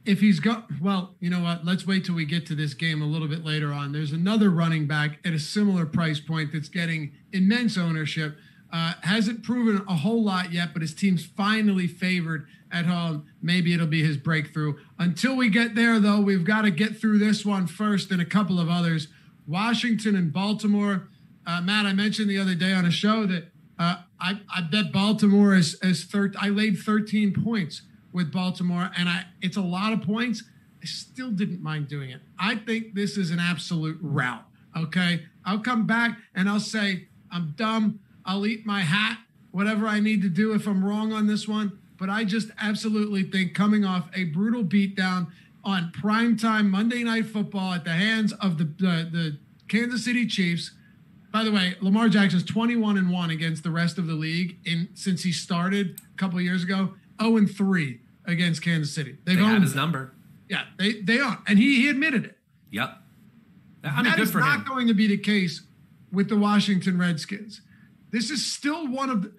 if he's got, well, you know what? Let's wait till we get to this game a little bit later on. There's another running back at a similar price point that's getting immense ownership. Uh, hasn't proven a whole lot yet, but his team's finally favored at home. Maybe it'll be his breakthrough. Until we get there, though, we've got to get through this one first and a couple of others. Washington and Baltimore. Uh, Matt, I mentioned the other day on a show that uh, I, I bet Baltimore is as thir- I laid 13 points with Baltimore, and I it's a lot of points. I still didn't mind doing it. I think this is an absolute rout. Okay, I'll come back and I'll say I'm dumb. I'll eat my hat, whatever I need to do if I'm wrong on this one. But I just absolutely think coming off a brutal beatdown on primetime Monday Night Football at the hands of the, the Kansas City Chiefs. By the way, Lamar Jackson's 21 and 1 against the rest of the league in since he started a couple of years ago. 0 and 3 against Kansas City. They've They owned his it. number. Yeah, they they are, and he he admitted it. Yep. I mean, That is not him. going to be the case with the Washington Redskins. This is still one of the,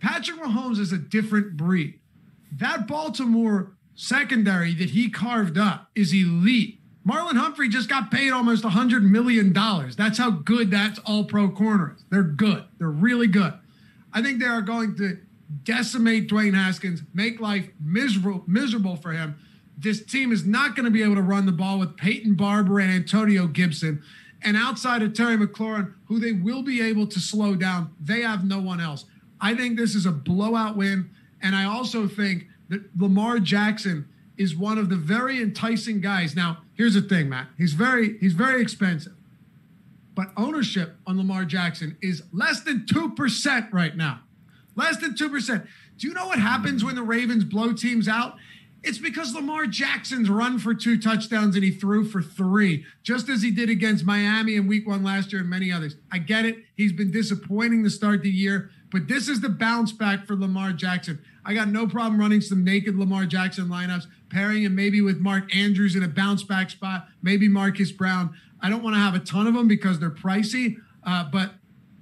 Patrick Mahomes is a different breed. That Baltimore secondary that he carved up is elite. Marlon Humphrey just got paid almost $100 million. That's how good that's all pro corner is. They're good. They're really good. I think they are going to decimate Dwayne Haskins, make life miserable, miserable for him. This team is not going to be able to run the ball with Peyton Barber and Antonio Gibson. And outside of Terry McLaurin, who they will be able to slow down, they have no one else. I think this is a blowout win. And I also think that Lamar Jackson is one of the very enticing guys. Now, here's the thing, Matt. He's very he's very expensive. But ownership on Lamar Jackson is less than 2% right now. Less than 2%. Do you know what happens when the Ravens blow teams out? It's because Lamar Jackson's run for two touchdowns and he threw for three, just as he did against Miami in week one last year and many others. I get it. He's been disappointing to start the year, but this is the bounce back for Lamar Jackson. I got no problem running some naked Lamar Jackson lineups, pairing him maybe with Mark Andrews in a bounce back spot, maybe Marquise Brown. I don't want to have a ton of them because they're pricey, uh, but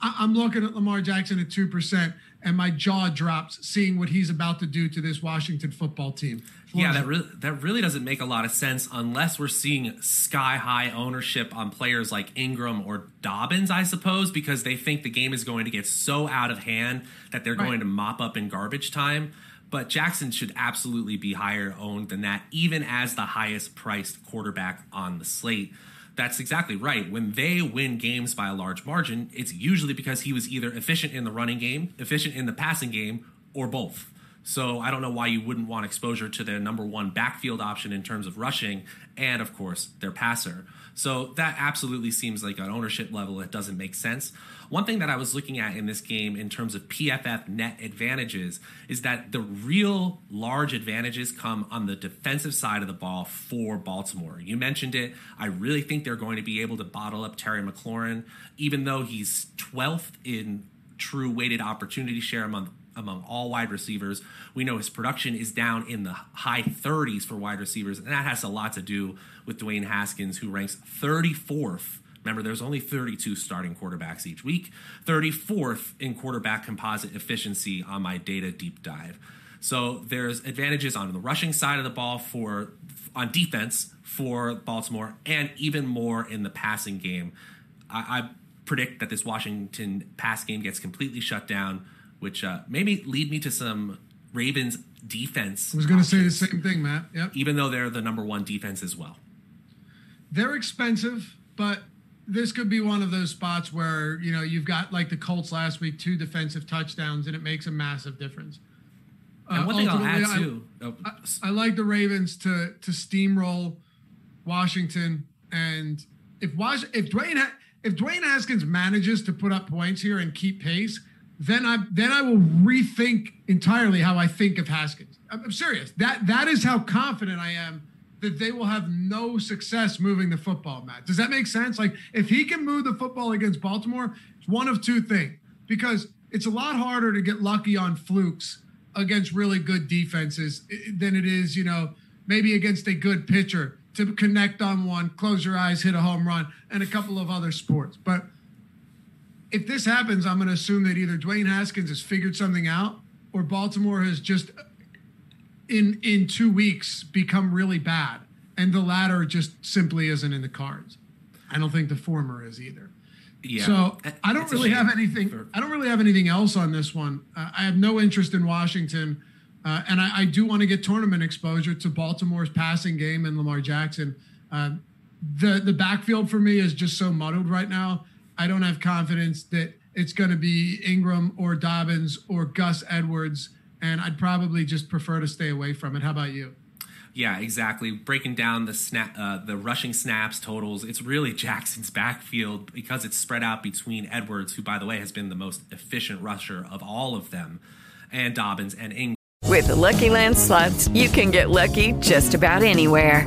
I- I'm looking at Lamar Jackson at 2%, and my jaw drops seeing what he's about to do to this Washington football team. Yeah, that really that really doesn't make a lot of sense unless we're seeing sky high ownership on players like Ingram or Dobbins, I suppose, because they think the game is going to get so out of hand that they're Right. going to mop up in garbage time. But Jackson should absolutely be higher owned than that, even as the highest priced quarterback on the slate. That's exactly right. When they win games by a large margin, it's usually because he was either efficient in the running game, efficient in the passing game, or both. So I don't know why you wouldn't want exposure to their number one backfield option in terms of rushing and, of course, their passer. So that absolutely seems like an ownership level that doesn't make sense. One thing that I was looking at in this game in terms of PFF net advantages is that the real large advantages come on the defensive side of the ball for Baltimore. You mentioned it. I really think they're going to be able to bottle up Terry McLaurin, even though he's 12th in true weighted opportunity share among among all wide receivers. We know his production is down in the high 30s for wide receivers, and that has a lot to do with Dwayne Haskins, who ranks 34th. Remember, there's only 32 starting quarterbacks each week, 34th in quarterback composite efficiency on my data deep dive. So there's advantages on the rushing side of the ball for on defense for Baltimore, and even more in the passing game. I, I predict that this Washington pass game gets completely shut down, which uh, maybe lead me to some Ravens defense. I was going to say the same thing, Matt. Yep. Even though they're the number one defense as well. They're expensive, but this could be one of those spots where you know you've got like the Colts last week, two defensive touchdowns, and it makes a massive difference. And one uh, thing I'll add too, I, oh. I, I, like the Ravens to to steamroll Washington, and if Was if Dwayne if Dwayne Haskins manages to put up points here and keep pace, then I then I will rethink entirely how I think of Haskins. I'm, I'm serious. That that is how confident I am that they will have no success moving the football, Matt. Does that make sense? Like if he can move the football against Baltimore, it's one of two things. Because it's a lot harder to get lucky on flukes against really good defenses eh, eh, than it is, you know, maybe against a good pitcher to connect on one, close your eyes, hit a home run, and a couple of other sports. But if this happens, I'm going to assume that either Dwayne Haskins has figured something out or Baltimore has just in in 2 weeks become really bad and the latter just simply isn't in the cards. I don't think the former is either. Yeah. So I don't really have anything. For... I don't really have anything else on this one. Uh, I have no interest in Washington, uh, and I, I do want to get tournament exposure to Baltimore's passing game and Lamar Jackson. Uh, the the backfield for me is just so muddled right now. I don't have confidence that it's going to be Ingram or Dobbins or Gus Edwards, and I'd probably just prefer to stay away from it. How about you? Yeah, exactly. Breaking down the snap, uh, the rushing snaps totals, it's really Jackson's backfield because it's spread out between Edwards, who by the way has been the most efficient rusher of all of them, and Dobbins and Ingram. With the Lucky Land slots, you can get lucky just about anywhere.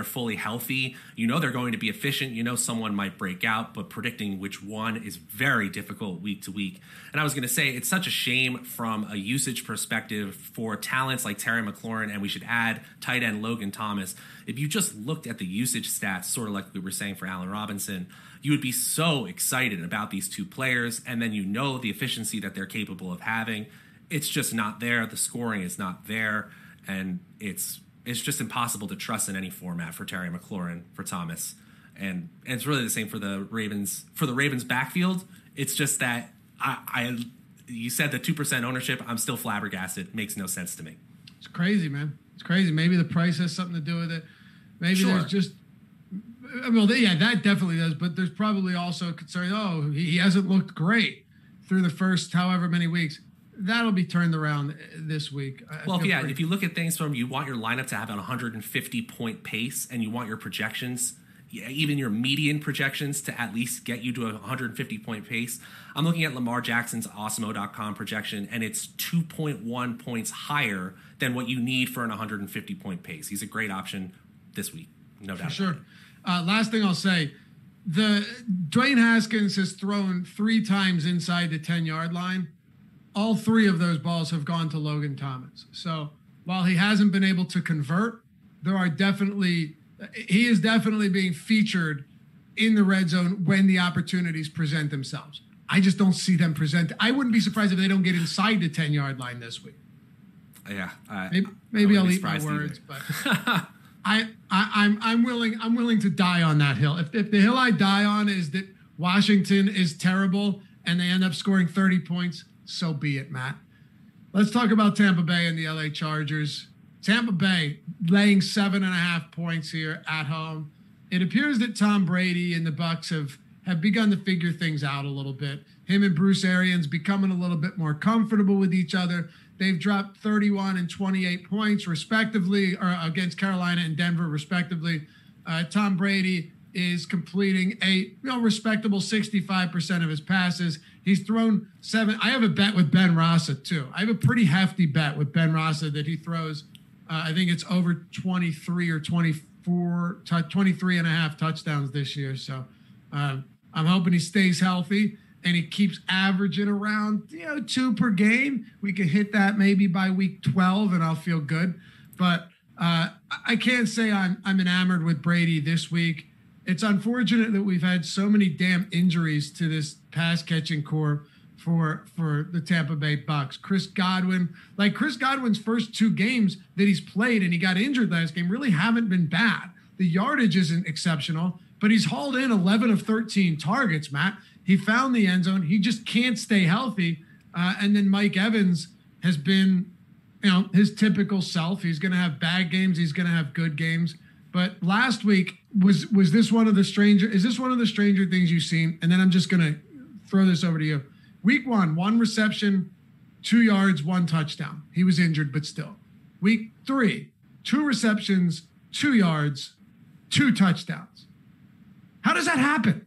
they're fully healthy, you know they're going to be efficient. You know someone might break out, but predicting which one is very difficult week to week. And I was going to say it's such a shame from a usage perspective for talents like Terry McLaurin, and we should add tight end Logan Thomas. If you just looked at the usage stats, sort of like we were saying for Allen Robinson, you would be so excited about these two players, and then you know the efficiency that they're capable of having. It's just not there. The scoring is not there, and it's it's just impossible to trust in any format for Terry McLaurin, for Thomas. And, and it's really the same for the Ravens. For the Ravens backfield, it's just that I, I you said the 2% ownership, I'm still flabbergasted. It makes no sense to me. It's crazy, man. It's crazy. Maybe the price has something to do with it. Maybe sure. there's just I mean, yeah, that definitely does. But there's probably also concern. Oh, he hasn't looked great through the first however many weeks that'll be turned around this week. well, yeah, pretty... if you look at things from you want your lineup to have an 150 point pace, and you want your projections, even your median projections, to at least get you to a 150 point pace. I'm looking at Lamar Jackson's Awesemo.com projection, and it's 2.1 points higher than what you need for an 150 point pace. He's a great option this week, no doubt. For sure. Uh, last thing I'll say. The Dwayne Haskins has thrown three times inside the 10 yard line all three of those balls have gone to Logan Thomas. So while he hasn't been able to convert, there are definitely he is definitely being featured in the red zone when the opportunities present themselves. I just don't see them present. I wouldn't be surprised if they don't get inside the 10 yard line this week. Yeah, uh, maybe, maybe I'll eat my words, either. but I, I I'm I'm willing I'm willing to die on that hill. If if the hill I die on is that Washington is terrible and they end up scoring 30 points, so be it, Matt. Let's talk about Tampa Bay and the LA Chargers. Tampa Bay laying seven and a half points here at home. It appears that Tom Brady and the Bucs have have begun to figure things out a little bit. Him and Bruce Arians becoming a little bit more comfortable with each other. They've dropped 31 and 28 points, respectively, or against Carolina and Denver, respectively. Uh, Tom Brady is completing a know, respectable 65% of his passes. He's thrown seven. I have a bet with Ben Rasa, too. I have a pretty hefty bet with Ben Rasa that he throws, uh, I think it's over 23 or 24, t- 23 and a half touchdowns this year. So um, I'm hoping he stays healthy and he keeps averaging around you know two per game. We could hit that maybe by week 12, and I'll feel good. But uh, I can't say I'm I'm enamored with Brady this week. It's unfortunate that we've had so many damn injuries to this pass catching core for for the Tampa Bay Bucs. Chris Godwin, like Chris Godwin's first two games that he's played and he got injured last game really haven't been bad. The yardage isn't exceptional, but he's hauled in 11 of 13 targets, Matt. He found the end zone. He just can't stay healthy. Uh, and then Mike Evans has been, you know, his typical self. He's going to have bad games. He's going to have good games. But last week was was this one of the stranger? Is this one of the stranger things you've seen? And then I'm just going to throw this over to you. Week one, one reception, two yards, one touchdown. He was injured, but still. Week three, two receptions, two yards, two touchdowns. How does that happen?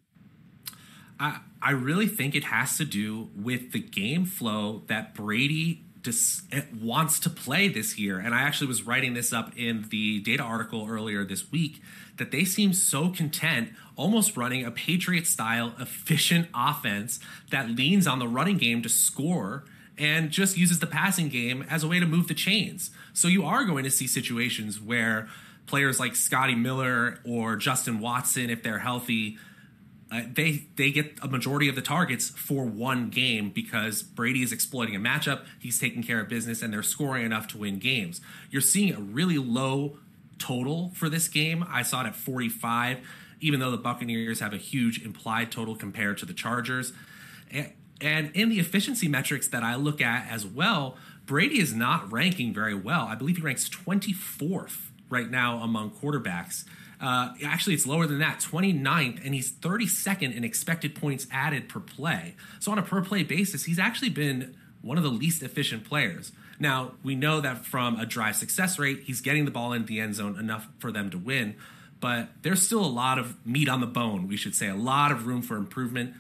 I I really think it has to do with the game flow that Brady dis- wants to play this year. And I actually was writing this up in the data article earlier this week that they seem so content almost running a Patriot style efficient offense that leans on the running game to score and just uses the passing game as a way to move the chains. So you are going to see situations where players like Scotty Miller or Justin Watson, if they're healthy, uh, they they get a majority of the targets for one game because Brady is exploiting a matchup. He's taking care of business, and they're scoring enough to win games. You're seeing a really low total for this game. I saw it at 45, even though the Buccaneers have a huge implied total compared to the Chargers. And, and in the efficiency metrics that I look at as well, Brady is not ranking very well. I believe he ranks 24th right now among quarterbacks. Uh, actually, it's lower than that, 29th, and he's 32nd in expected points added per play. So, on a per play basis, he's actually been one of the least efficient players. Now, we know that from a drive success rate, he's getting the ball into the end zone enough for them to win, but there's still a lot of meat on the bone, we should say, a lot of room for improvement.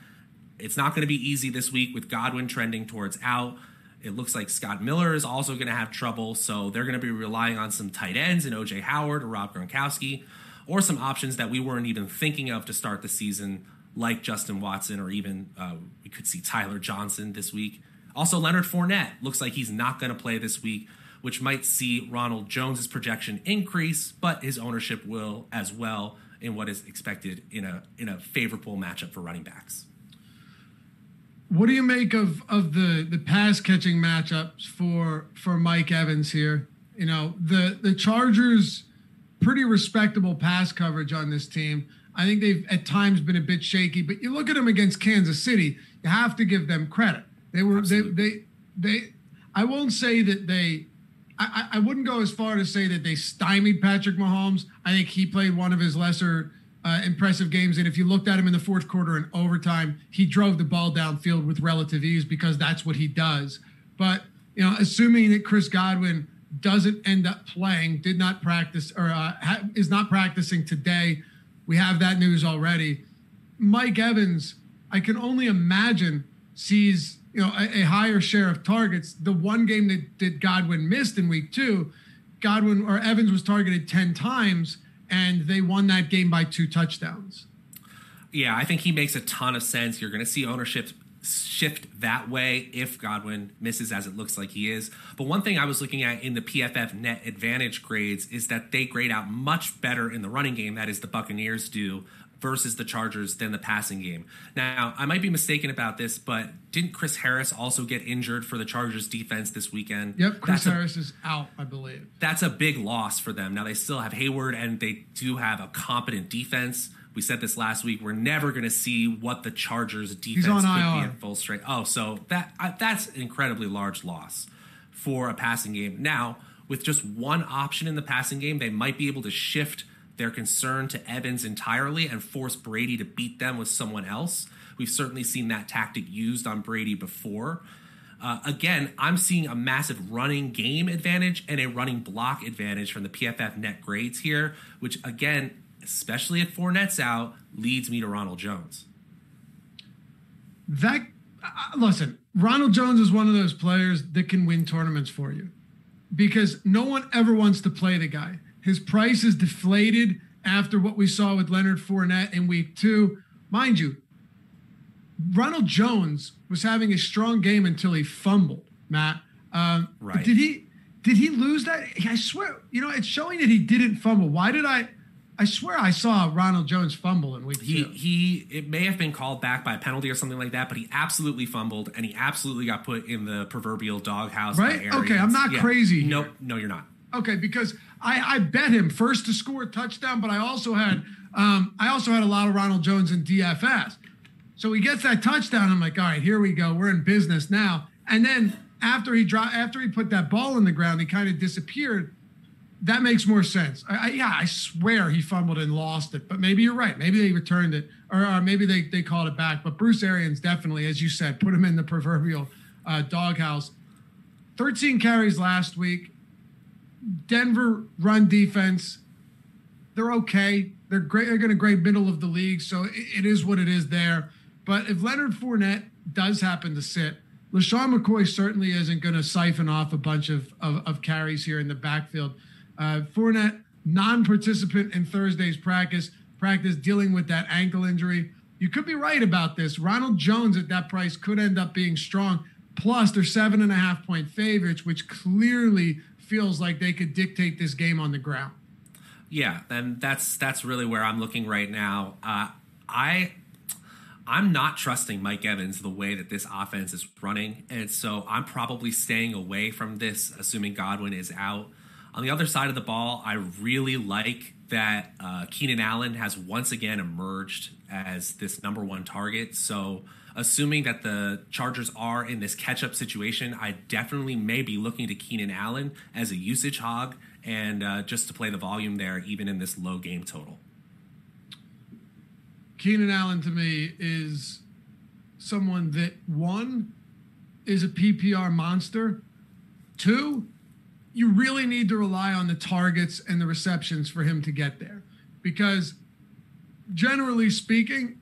It's not going to be easy this week with Godwin trending towards out. It looks like Scott Miller is also going to have trouble, so they're going to be relying on some tight ends in OJ Howard or Rob Gronkowski or some options that we weren't even thinking of to start the season, like Justin Watson, or even uh, we could see Tyler Johnson this week. Also, Leonard Fournette looks like he's not going to play this week, which might see Ronald Jones's projection increase, but his ownership will as well in what is expected in a in a favorable matchup for running backs. What do you make of of the the pass catching matchups for for Mike Evans here? You know the the Chargers pretty respectable pass coverage on this team. I think they've at times been a bit shaky, but you look at them against Kansas City, you have to give them credit. They were they they they. I won't say that they. I, I wouldn't go as far to say that they stymied Patrick Mahomes. I think he played one of his lesser uh, impressive games. And if you looked at him in the fourth quarter and overtime, he drove the ball downfield with relative ease because that's what he does. But you know, assuming that Chris Godwin doesn't end up playing, did not practice, or uh, ha- is not practicing today. We have that news already. Mike Evans, I can only imagine, sees you know a, a higher share of targets. The one game that, that Godwin missed in week two, Godwin or Evans was targeted 10 times, and they won that game by two touchdowns. Yeah, I think he makes a ton of sense. You're going to see ownership shift that way if Godwin misses as it looks like he is. But one thing I was looking at in the PFF net advantage grades is that they grade out much better in the running game, that is, the Buccaneers do versus the Chargers than the passing game. Now, I might be mistaken about this, but didn't Chris Harris also get injured for the Chargers defense this weekend? Yep, Chris That's Harris a, is out, I believe. That's a big loss for them. Now they still have Hayward and they do have a competent defense. We said this last week. We're never going to see what the Chargers defense could IR. be at full strength. Oh, so that that's an incredibly large loss for a passing game. Now, with just one option in the passing game, they might be able to shift their concern to Evans entirely and force Brady to beat them with someone else. We've certainly seen that tactic used on Brady before. Uh, again, I'm seeing a massive running game advantage and a running block advantage from the PFF net grades here, which again, especially if Fournette's out, leads me to Ronald Jones. That uh, listen, Ronald Jones is one of those players that can win tournaments for you because no one ever wants to play the guy. His price is deflated after what we saw with Leonard Fournette in week two. Mind you, Ronald Jones was having a strong game until he fumbled, Matt. Um, right. Did he did he lose that? I swear, you know, it's showing that he didn't fumble. Why did I I swear I saw Ronald Jones fumble in week he, two. He it may have been called back by a penalty or something like that, but he absolutely fumbled and he absolutely got put in the proverbial doghouse. Right? Okay, I'm not yeah. crazy. Nope, no, you're not. Okay, because I, I bet him first to score a touchdown, but I also had um, I also had a lot of Ronald Jones in DFS. So he gets that touchdown. I'm like, all right, here we go. We're in business now. And then after he dropped, after he put that ball in the ground, he kind of disappeared. That makes more sense. I, I, yeah, I swear he fumbled and lost it. But maybe you're right. Maybe they returned it, or, or maybe they they called it back. But Bruce Arians definitely, as you said, put him in the proverbial uh, doghouse. 13 carries last week. Denver run defense, they're okay. They're great. They're going to grade middle of the league, so it, it is what it is there. But if Leonard Fournette does happen to sit, LeSean McCoy certainly isn't going to siphon off a bunch of, of, of carries here in the backfield. Uh, Fournette, non-participant in Thursday's practice, practice dealing with that ankle injury. You could be right about this. Ronald Jones at that price could end up being strong. Plus, they're seven and a half point favorites, which clearly feels like they could dictate this game on the ground. Yeah, and that's that's really where I'm looking right now. Uh, I I'm not trusting Mike Evans the way that this offense is running, and so I'm probably staying away from this, assuming Godwin is out. On the other side of the ball, I really like that uh, Keenan Allen has once again emerged as this number one target. So assuming that the Chargers are in this catch up situation, I definitely may be looking to Keenan Allen as a usage hog and uh, just to play the volume there, even in this low game total. Keenan Allen to me is someone that one is a PPR monster. Two, you really need to rely on the targets and the receptions for him to get there. Because generally speaking,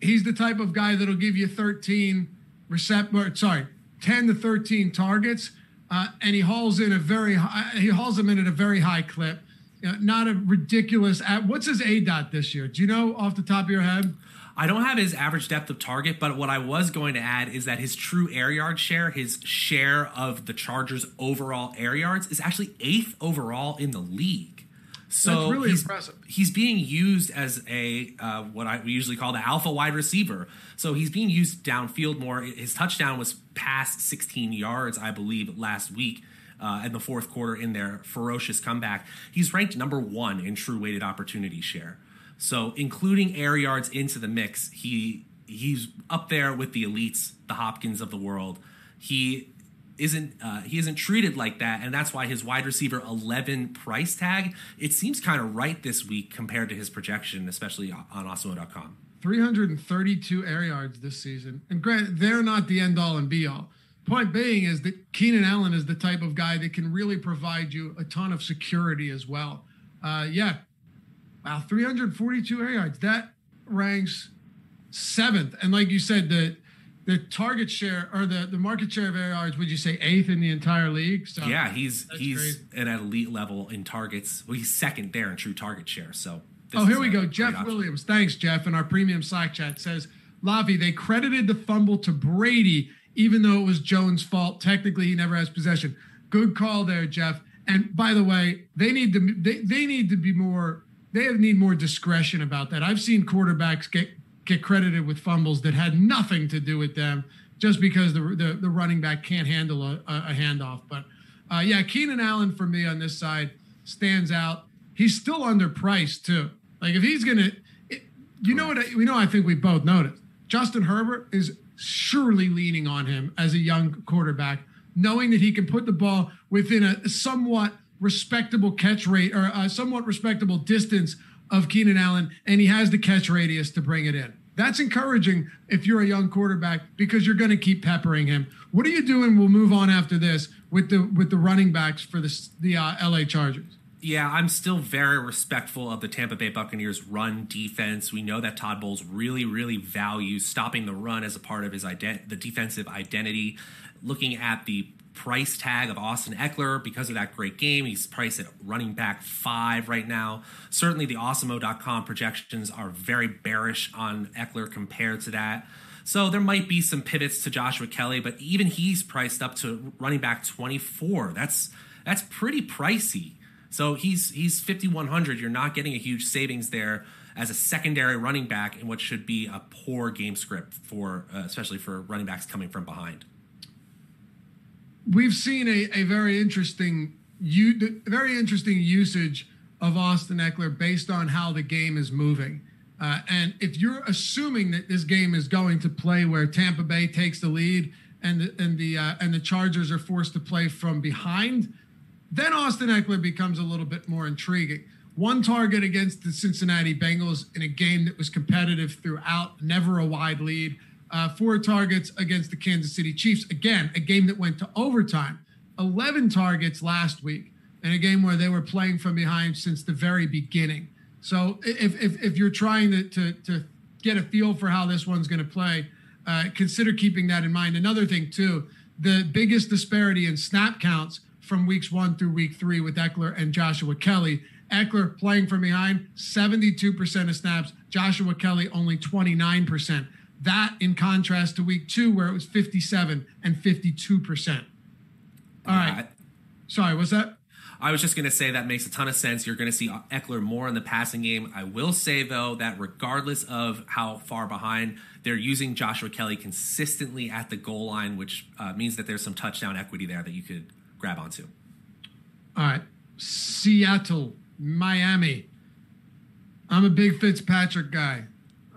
he's the type of guy that'll give you 13 recept, sorry, 10 to 13 targets, uh, and he hauls in a very high, he hauls them in at a very high clip. You know, not a ridiculous. What's his A dot this year? Do you know off the top of your head? I don't have his average depth of target, but what I was going to add is that his true air yard share, his share of the Chargers' overall air yards, is actually eighth overall in the league. So really he's, impressive. He's being used as a uh, what I we usually call the alpha wide receiver. So he's being used downfield more. His touchdown was past 16 yards, I believe, last week. Uh, in the fourth quarter, in their ferocious comeback, he's ranked number one in true weighted opportunity share. So, including air yards into the mix, he he's up there with the elites, the Hopkins of the world. He isn't uh, he isn't treated like that, and that's why his wide receiver eleven price tag it seems kind of right this week compared to his projection, especially on Awesemo.com. 332 air yards this season, and grant they're not the end all and be all. Point being is that Keenan Allen is the type of guy that can really provide you a ton of security as well. Uh, yeah, wow, 342 air yards that ranks seventh, and like you said, the the target share or the, the market share of air yards, would you say eighth in the entire league? So yeah, he's he's crazy. at an elite level in targets. Well, he's second there in true target share. So oh, here we go. Jeff Williams, thanks, Jeff, And our premium Slack chat says, Lavi, they credited the fumble to Brady, even though it was Jones' fault. Technically, he never has possession. Good call there, Jeff. And by the way, they need to they, they need to be more they need more discretion about that. I've seen quarterbacks get get credited with fumbles that had nothing to do with them, just because the the, the running back can't handle a, a handoff. But uh, yeah, Keenan Allen for me on this side stands out. He's still underpriced too. Like if he's gonna, it, you know what? I, we know. I think we both noticed. Justin Herbert is surely leaning on him as a young quarterback, knowing that he can put the ball within a somewhat respectable catch rate or a somewhat respectable distance of Keenan Allen, and he has the catch radius to bring it in. That's encouraging if you're a young quarterback because you're going to keep peppering him. What are you doing? We'll move on after this with the with the running backs for the the uh, LA Chargers. Yeah, I'm still very respectful of the Tampa Bay Buccaneers run defense. We know that Todd Bowles really, really values stopping the run as a part of his ident- the defensive identity. Looking at the price tag of Austin Ekeler because of that great game. He's priced at running back five right now. Certainly, the Awesemo.com projections are very bearish on Eckler compared to that. So there might be some pivots to Joshua Kelley, but even he's priced up to running back 24. That's that's pretty pricey. So he's he's 5100. You're not getting a huge savings there as a secondary running back in what should be a poor game script for uh, especially for running backs coming from behind we've seen a, a very interesting you very interesting usage of Austin Ekeler based on how the game is moving. Uh, and if you're assuming that this game is going to play where Tampa Bay takes the lead and the, and the uh, and the Chargers are forced to play from behind, then Austin Ekeler becomes a little bit more intriguing. One target against the Cincinnati Bengals in a game that was competitive throughout, never a wide lead uh, four targets against the Kansas City Chiefs. Again, a game that went to overtime. 11 targets last week in a game where they were playing from behind since the very beginning. So if, if, if you're trying to, to, to, get a feel for how this one's going to play, uh, consider keeping that in mind. Another thing, too, the biggest disparity in snap counts from weeks one through week three with Ekeler and Joshua Kelley. Ekeler playing from behind, 72% of snaps. Joshua Kelley only 29%. That in contrast to week two, where it was 57 and 52%. All right. I, Sorry, what's that? I was just going to say that makes a ton of sense. You're going to see Ekeler more in the passing game. I will say, though, that regardless of how far behind, they're using Joshua Kelley consistently at the goal line, which uh, means that there's some touchdown equity there that you could grab onto. All right. Seattle, Miami. I'm a big Fitzpatrick guy.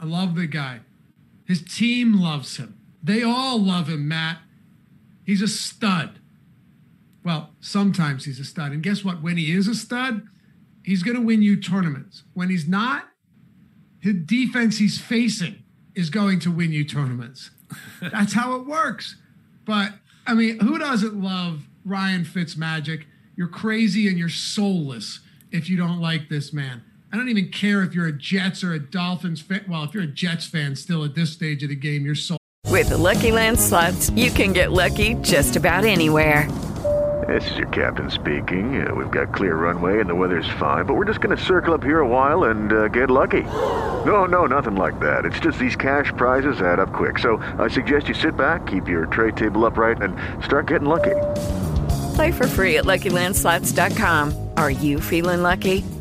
I love the guy. His team loves him. They all love him, Matt. He's a stud. Well, sometimes he's a stud. And guess what? When he is a stud, he's going to win you tournaments. When he's not, his defense he's facing is going to win you tournaments. That's how it works. But I mean, who doesn't love Ryan Fitzmagic? You're crazy and you're soulless if you don't like this man. I don't even care if you're a Jets or a Dolphins fan. Well, if you're a Jets fan still at this stage of the game, you're so. With the Lucky Land slots, you can get lucky just about anywhere. This is your captain speaking. Uh, we've got clear runway and the weather's fine, but we're just going to circle up here a while and uh, get lucky. No, no, nothing like that. It's just these cash prizes add up quick. So I suggest you sit back, keep your tray table upright, and start getting lucky. Play for free at LuckyLandSlots.com. Are you feeling lucky?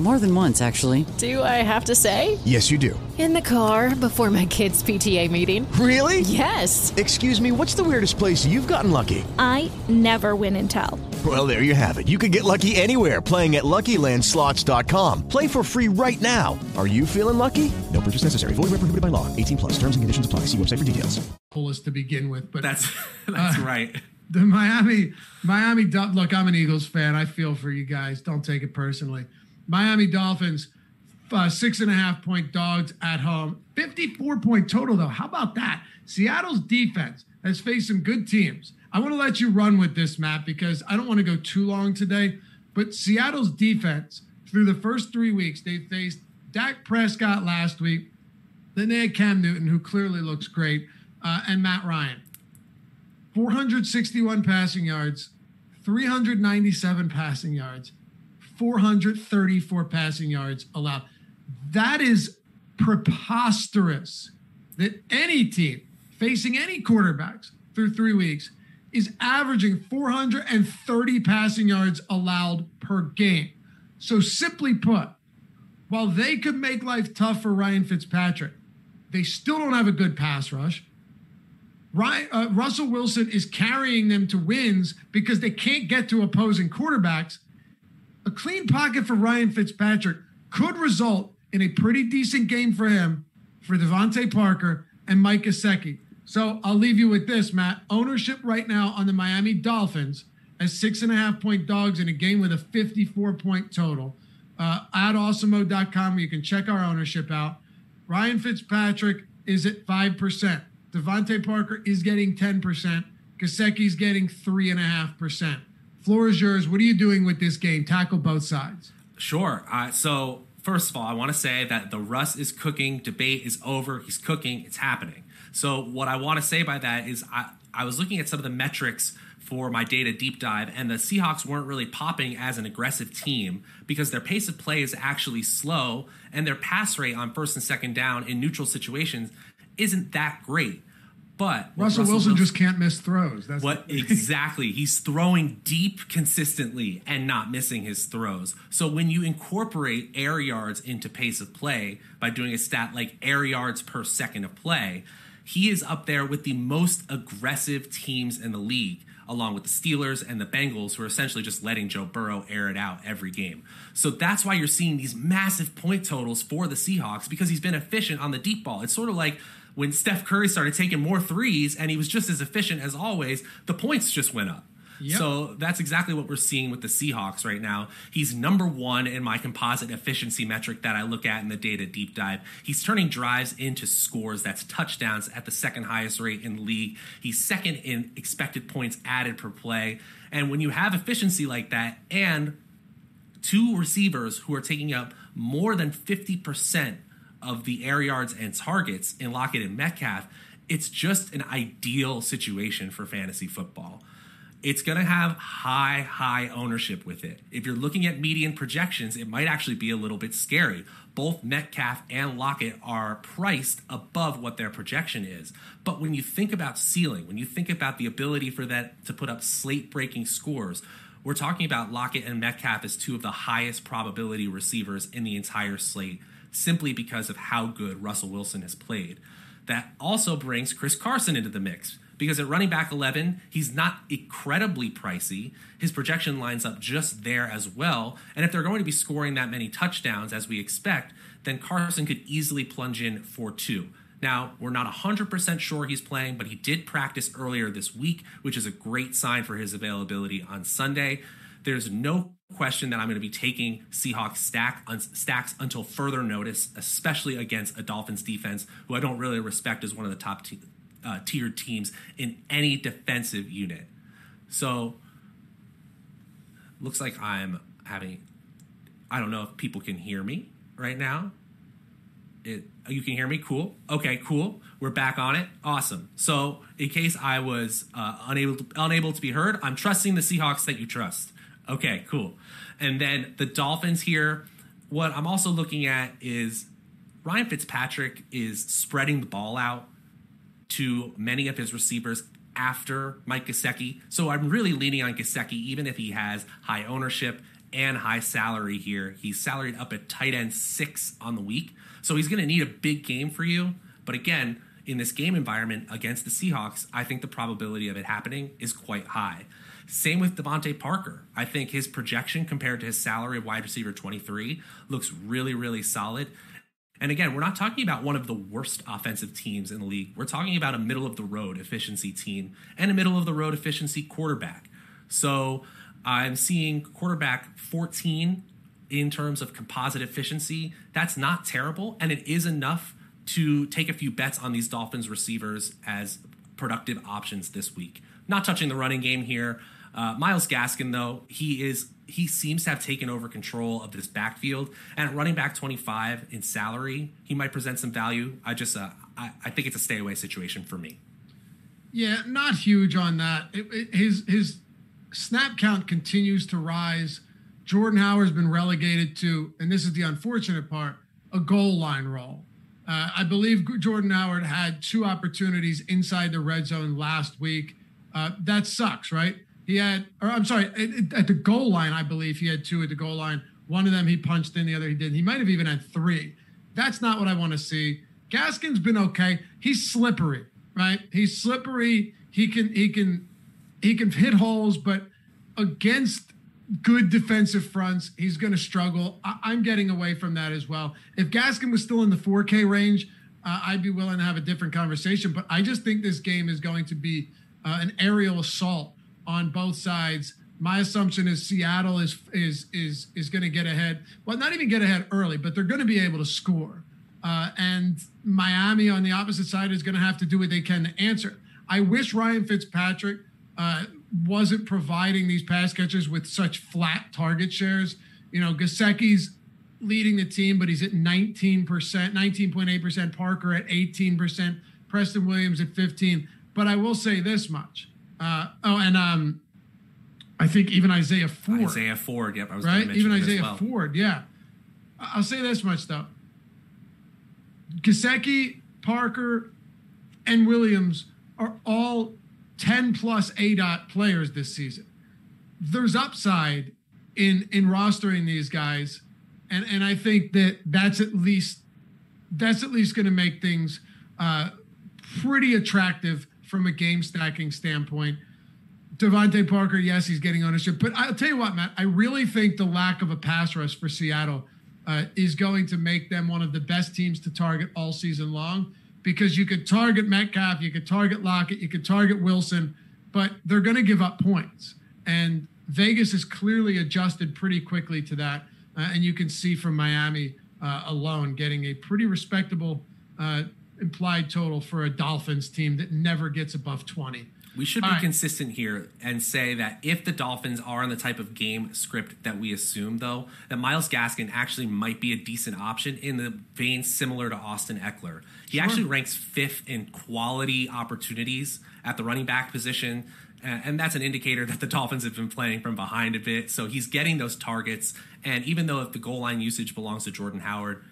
More than once, actually. Do I have to say? Yes, you do. In the car before my kids' PTA meeting. Really? Yes. Excuse me, what's the weirdest place you've gotten lucky? I never win and tell. Well, there you have it. You can get lucky anywhere playing at LuckyLandSlots.com. Play for free right now. Are you feeling lucky? No purchase necessary. Void where prohibited by law. 18 plus. Terms and conditions apply. See website for details. Pullest to begin with, but that's that's uh, right. The Miami, Miami. Look, I'm an Eagles fan. I feel for you guys. Don't take it personally. Miami Dolphins, uh, six and a half point dogs at home. 54 point total, though. How about that? Seattle's defense has faced some good teams. I want to let you run with this, Matt, because I don't want to go too long today. But Seattle's defense, through the first three weeks, they faced Dak Prescott last week. Then they had Cam Newton, who clearly looks great, uh, and Matt Ryan. 461 passing yards, 397 passing yards, 434 passing yards allowed. That is preposterous that any team facing any quarterbacks through three weeks is averaging 430 passing yards allowed per game. So, simply put, while they could make life tough for Ryan Fitzpatrick, they still don't have a good pass rush. Ryan, uh, Russell Wilson is carrying them to wins because they can't get to opposing quarterbacks. A clean pocket for Ryan Fitzpatrick could result in a pretty decent game for him, for DeVante Parker and Mike Gesicki. So I'll leave you with this, Matt. Ownership right now on the Miami Dolphins as six and a half point dogs in a game with a 54 point total. Uh, at awesemo.com, where you can check our ownership out. Ryan Fitzpatrick is at 5%. DeVante Parker is getting 10%. Gesicki's getting 3.5%. Floor is yours. What are you doing with this game? Tackle both sides. Sure. Uh, so, first of all, I want to say that the Russ is cooking debate is over. He's cooking. It's happening. So, what I want to say by that is I, I was looking at some of the metrics for my data deep dive, and the Seahawks weren't really popping as an aggressive team because their pace of play is actually slow, and their pass rate on first and second down in neutral situations isn't that great. But Russell, Russell Wilson, Wilson, just can't miss throws. That's what exactly. He's throwing deep consistently and not missing his throws. So when you incorporate air yards into pace of play by doing a stat like air yards per second of play, he is up there with the most aggressive teams in the league along with the Steelers and the Bengals, who are essentially just letting Joe Burrow air it out every game. So that's why you're seeing these massive point totals for the Seahawks because he's been efficient on the deep ball. It's sort of like when Steph Curry started taking more threes and he was just as efficient as always, the points just went up. Yep. So that's exactly what we're seeing with the Seahawks right now. He's number one in my composite efficiency metric that I look at in the data deep dive. He's turning drives into scores. That's touchdowns at the second highest rate in the league. He's second in expected points added per play. And when you have efficiency like that and two receivers who are taking up more than 50% of the air yards and targets in Lockett and Metcalf, it's just an ideal situation for fantasy football it's going to have high, high ownership with it. If you're looking at median projections, it might actually be a little bit scary. Both Metcalf and Lockett are priced above what their projection is. But when you think about ceiling, when you think about the ability for that to put up slate breaking scores, we're talking about Lockett and Metcalf as two of the highest probability receivers in the entire slate, simply because of how good Russell Wilson has played. That also brings Chris Carson into the mix because at running back 11, he's not incredibly pricey. His projection lines up just there as well. And if they're going to be scoring that many touchdowns as we expect, then Carson could easily plunge in for two. Now, we're not 100% sure he's playing, but he did practice earlier this week, which is a great sign for his availability on Sunday. There's no question that I'm going to be taking Seahawks stack stacks until further notice, especially against a Dolphins defense who I don't really respect as one of the top te- uh, tiered teams in any defensive unit. So looks like I'm having. I don't know if people can hear me right now. It you can hear me. Cool. Okay. Cool. We're back on it. Awesome. So in case I was uh, unable to, unable to be heard, I'm trusting the Seahawks that you trust. Okay. Cool. And then the Dolphins here. What I'm also looking at is Ryan Fitzpatrick is spreading the ball out to many of his receivers after Mike Gesicki. So I'm really leaning on Gesicki, even if he has high ownership and high salary here. He's salaried up at tight end six on the week. So he's going to need a big game for you. But again, in this game environment against the Seahawks, I think the probability of it happening is quite high. Same with DeVante Parker. I think his projection compared to his salary of wide receiver 23 looks really, really solid. And again, we're not talking about one of the worst offensive teams in the league. We're talking about a middle of the road efficiency team and a middle of the road efficiency quarterback. So I'm seeing quarterback 14 in terms of composite efficiency. That's not terrible, and it is enough to take a few bets on these Dolphins receivers as productive options this week. Not touching the running game here. Uh, Myles Gaskin, though, he is he seems to have taken over control of this backfield. And at running back 25 in salary, he might present some value. I just, uh, I, I think it's a stay away situation for me. Yeah, not huge on that. It, it, his his snap count continues to rise Jordan Howard's been relegated to, and this is the unfortunate part, a goal line role. Uh, I believe Jordan Howard had two opportunities inside the red zone last week. Uh, that sucks, right? He had, or I'm sorry, at, at, the goal line, I believe he had two at the goal line. One of them he punched in, the other he did. He might have even had three. That's not what I want to see. Gaskin's been okay. He's slippery, right? He's slippery. He can he can he can hit holes, but against good defensive fronts, he's going to struggle. I- am getting away from that as well. If Gaskin was still in the 4K range, uh, I'd be willing to have a different conversation. But I just think this game is going to be uh, an aerial assault on both sides. My assumption is Seattle is is is is going to get ahead. Well, not even get ahead early, but they're going to be able to score. Uh, and Miami on the opposite side is going to have to do what they can to answer. I wish Ryan Fitzpatrick uh, wasn't providing these pass catchers with such flat target shares. You know, Gesicki's leading the team, but he's at 19%, 19.8%. Parker at 18%. Preston Williams at 15. But I will say this much. Uh, oh, and um, I think even Isaiah Ford. Isaiah Ford, yep. I was right. Even Isaiah well. Ford, yeah. I'll say this much though. Gesicki, Parker, and Williams are all 10 plus A dot players this season. There's upside in in rostering these guys. And and I think that that's at least that's at least going to make things uh, pretty attractive from a game stacking standpoint. DeVante Parker, yes, he's getting ownership, but I'll tell you what, Matt, I really think the lack of a pass rush for Seattle uh, is going to make them one of the best teams to target all season long because you could target Metcalf, you could target Lockett, you could target Wilson, but they're going to give up points. And Vegas has clearly adjusted pretty quickly to that. Uh, and you can see from Miami uh, alone getting a pretty respectable uh, implied total for a Dolphins team that never gets above 20. We should be right. consistent here and say that if the Dolphins are on the type of game script that we assume, though, that Myles Gaskin actually might be a decent option in the vein similar to Austin Ekeler. He sure. actually ranks fifth in quality opportunities at the running back position. And that's an indicator that the Dolphins have been playing from behind a bit. So he's getting those targets. And even though if the goal line usage belongs to Jordan Howard,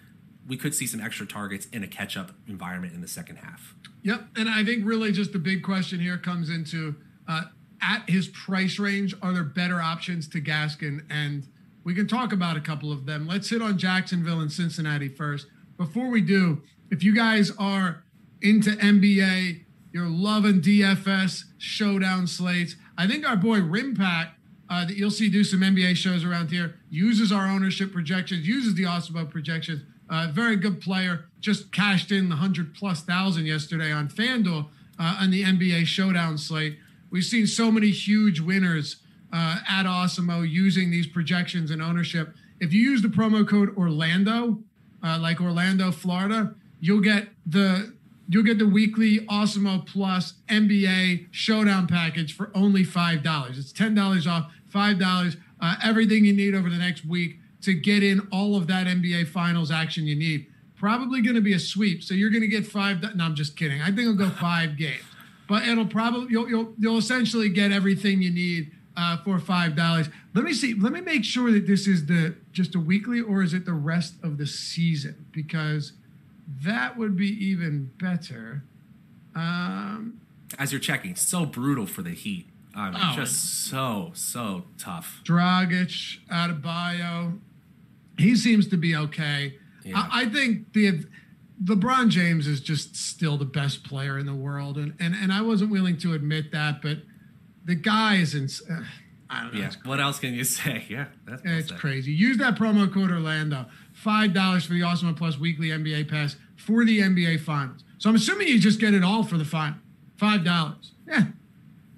we could see some extra targets in a catch up environment in the second half. Yep. And I think really just the big question here comes into uh, at his price range, are there better options to Gaskin? And we can talk about a couple of them. Let's hit on Jacksonville and Cincinnati first. Before we do, if you guys are into NBA, you're loving DFS showdown slates. I think our boy Rimpak, uh, that you'll see do some NBA shows around here, uses our ownership projections, uses the Awesemo projections uh, very good player. Just cashed in the hundred plus thousand yesterday on FanDuel uh, on the NBA Showdown slate. We've seen so many huge winners uh, at Awesemo using these projections and ownership. If you use the promo code Orlando, uh, like Orlando, Florida, you'll get the you'll get the weekly Awesemo Plus NBA Showdown package for only five dollars. It's ten dollars off, five dollars. Uh, everything you need over the next week to get in all of that NBA Finals action you need. Probably going to be a sweep, so you're going to get five. No, I'm just kidding. I think it'll go five games, but it'll probably you'll you'll, you'll essentially get everything you need uh, for five dollars. Let me see. Let me make sure that this is the just a weekly or is it the rest of the season? Because that would be even better. Um, As you're checking, so brutal for the Heat. Um, oh, just so so tough. Dragic, Adebayo, he seems to be okay. Yeah. I, I, think the LeBron James is just still the best player in the world, and and and I wasn't willing to admit that, but the guy is in. Uh, I don't know. Yeah. What else can you say? Yeah, that's it's crazy. Use that promo code Orlando. Five dollars for the Awesemo Plus weekly NBA pass for the NBA Finals. So I'm assuming you just get it all for the final. Five dollars. Yeah.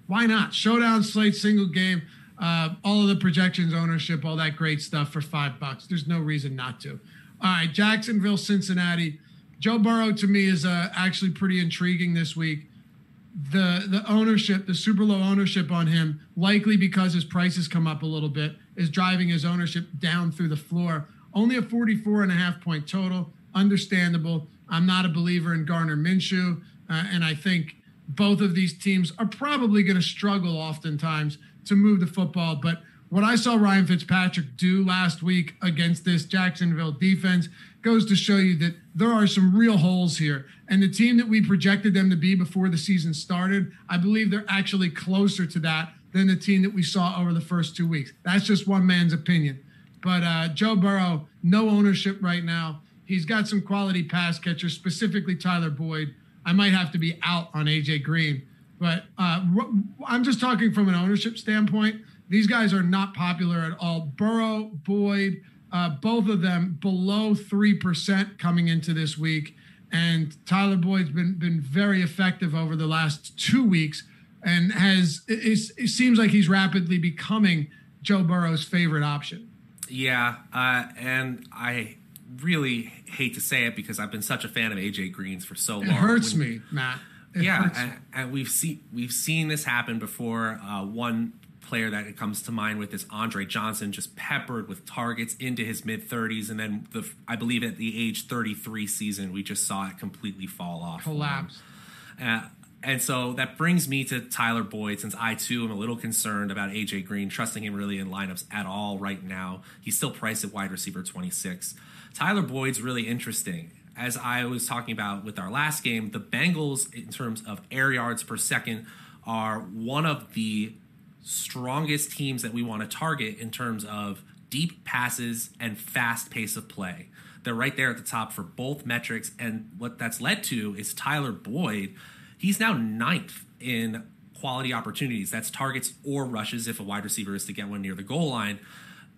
Why not? Showdown slate, single game uh, all of the projections, ownership, all that great stuff for five bucks. There's no reason not to. All right, Jacksonville, Cincinnati. Joe Burrow to me is uh, actually pretty intriguing this week. The the ownership, the super low ownership on him, likely because his prices come up a little bit, is driving his ownership down through the floor. Only a 44 and a half point total. Understandable. I'm not a believer in Gardner Minshew, uh, and I think both of these teams are probably going to struggle oftentimes to move the football. But what I saw Ryan Fitzpatrick do last week against this Jacksonville defense goes to show you that there are some real holes here. And the team that we projected them to be before the season started, I believe they're actually closer to that than the team that we saw over the first two weeks. That's just one man's opinion. But uh, Joe Burrow, no ownership right now. He's got some quality pass catchers, specifically Tyler Boyd. I might have to be out on AJ Green. But uh, I'm just talking from an ownership standpoint. These guys are not popular at all. Burrow, Boyd, uh, both of them below 3% coming into this week. And Tyler Boyd's been, been very effective over the last two weeks and has, it, it seems like he's rapidly becoming Joe Burrow's favorite option. Yeah. Uh, and I really hate to say it because I've been such a fan of AJ Green's for so long. It hurts when, me, Matt. It yeah, and, and, we've seen we've seen this happen before. Uh, one player that comes to mind with is Andre Johnson, just peppered with targets into his mid 30s, and then the I believe at the age 33 season, we just saw it completely fall off, collapse. Uh, and so that brings me to Tyler Boyd, since I too am a little concerned about AJ Green, trusting him really in lineups at all right now. He's still priced at wide receiver 26. Tyler Boyd's really interesting. As I was talking about with our last game, the Bengals, in terms of air yards per second, are one of the strongest teams that we want to target in terms of deep passes and fast pace of play. They're right there at the top for both metrics. And what that's led to is Tyler Boyd. He's now ninth in quality opportunities. That's targets or rushes if a wide receiver is to get one near the goal line.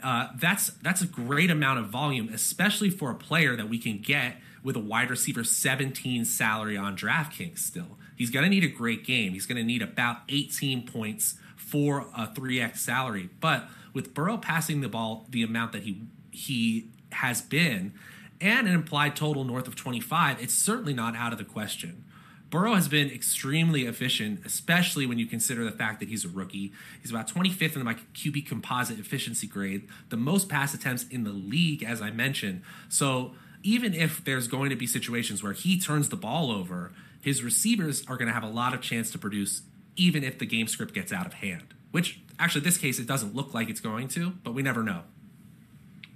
Uh, that's that's a great amount of volume, especially for a player that we can get with a wide receiver 17 salary on DraftKings. Still, he's going to need a great game. He's going to need about 18 points for a 3x salary. But with Burrow passing the ball the amount that he he has been and an implied total north of 25, it's certainly not out of the question. Burrow has been extremely efficient, especially when you consider the fact that he's a rookie. He's about 25th in my QB composite efficiency grade, the most pass attempts in the league, as I mentioned. So even if there's going to be situations where he turns the ball over, his receivers are going to have a lot of chance to produce even if the game script gets out of hand. Which actually, this case, it doesn't look like it's going to, but we never know.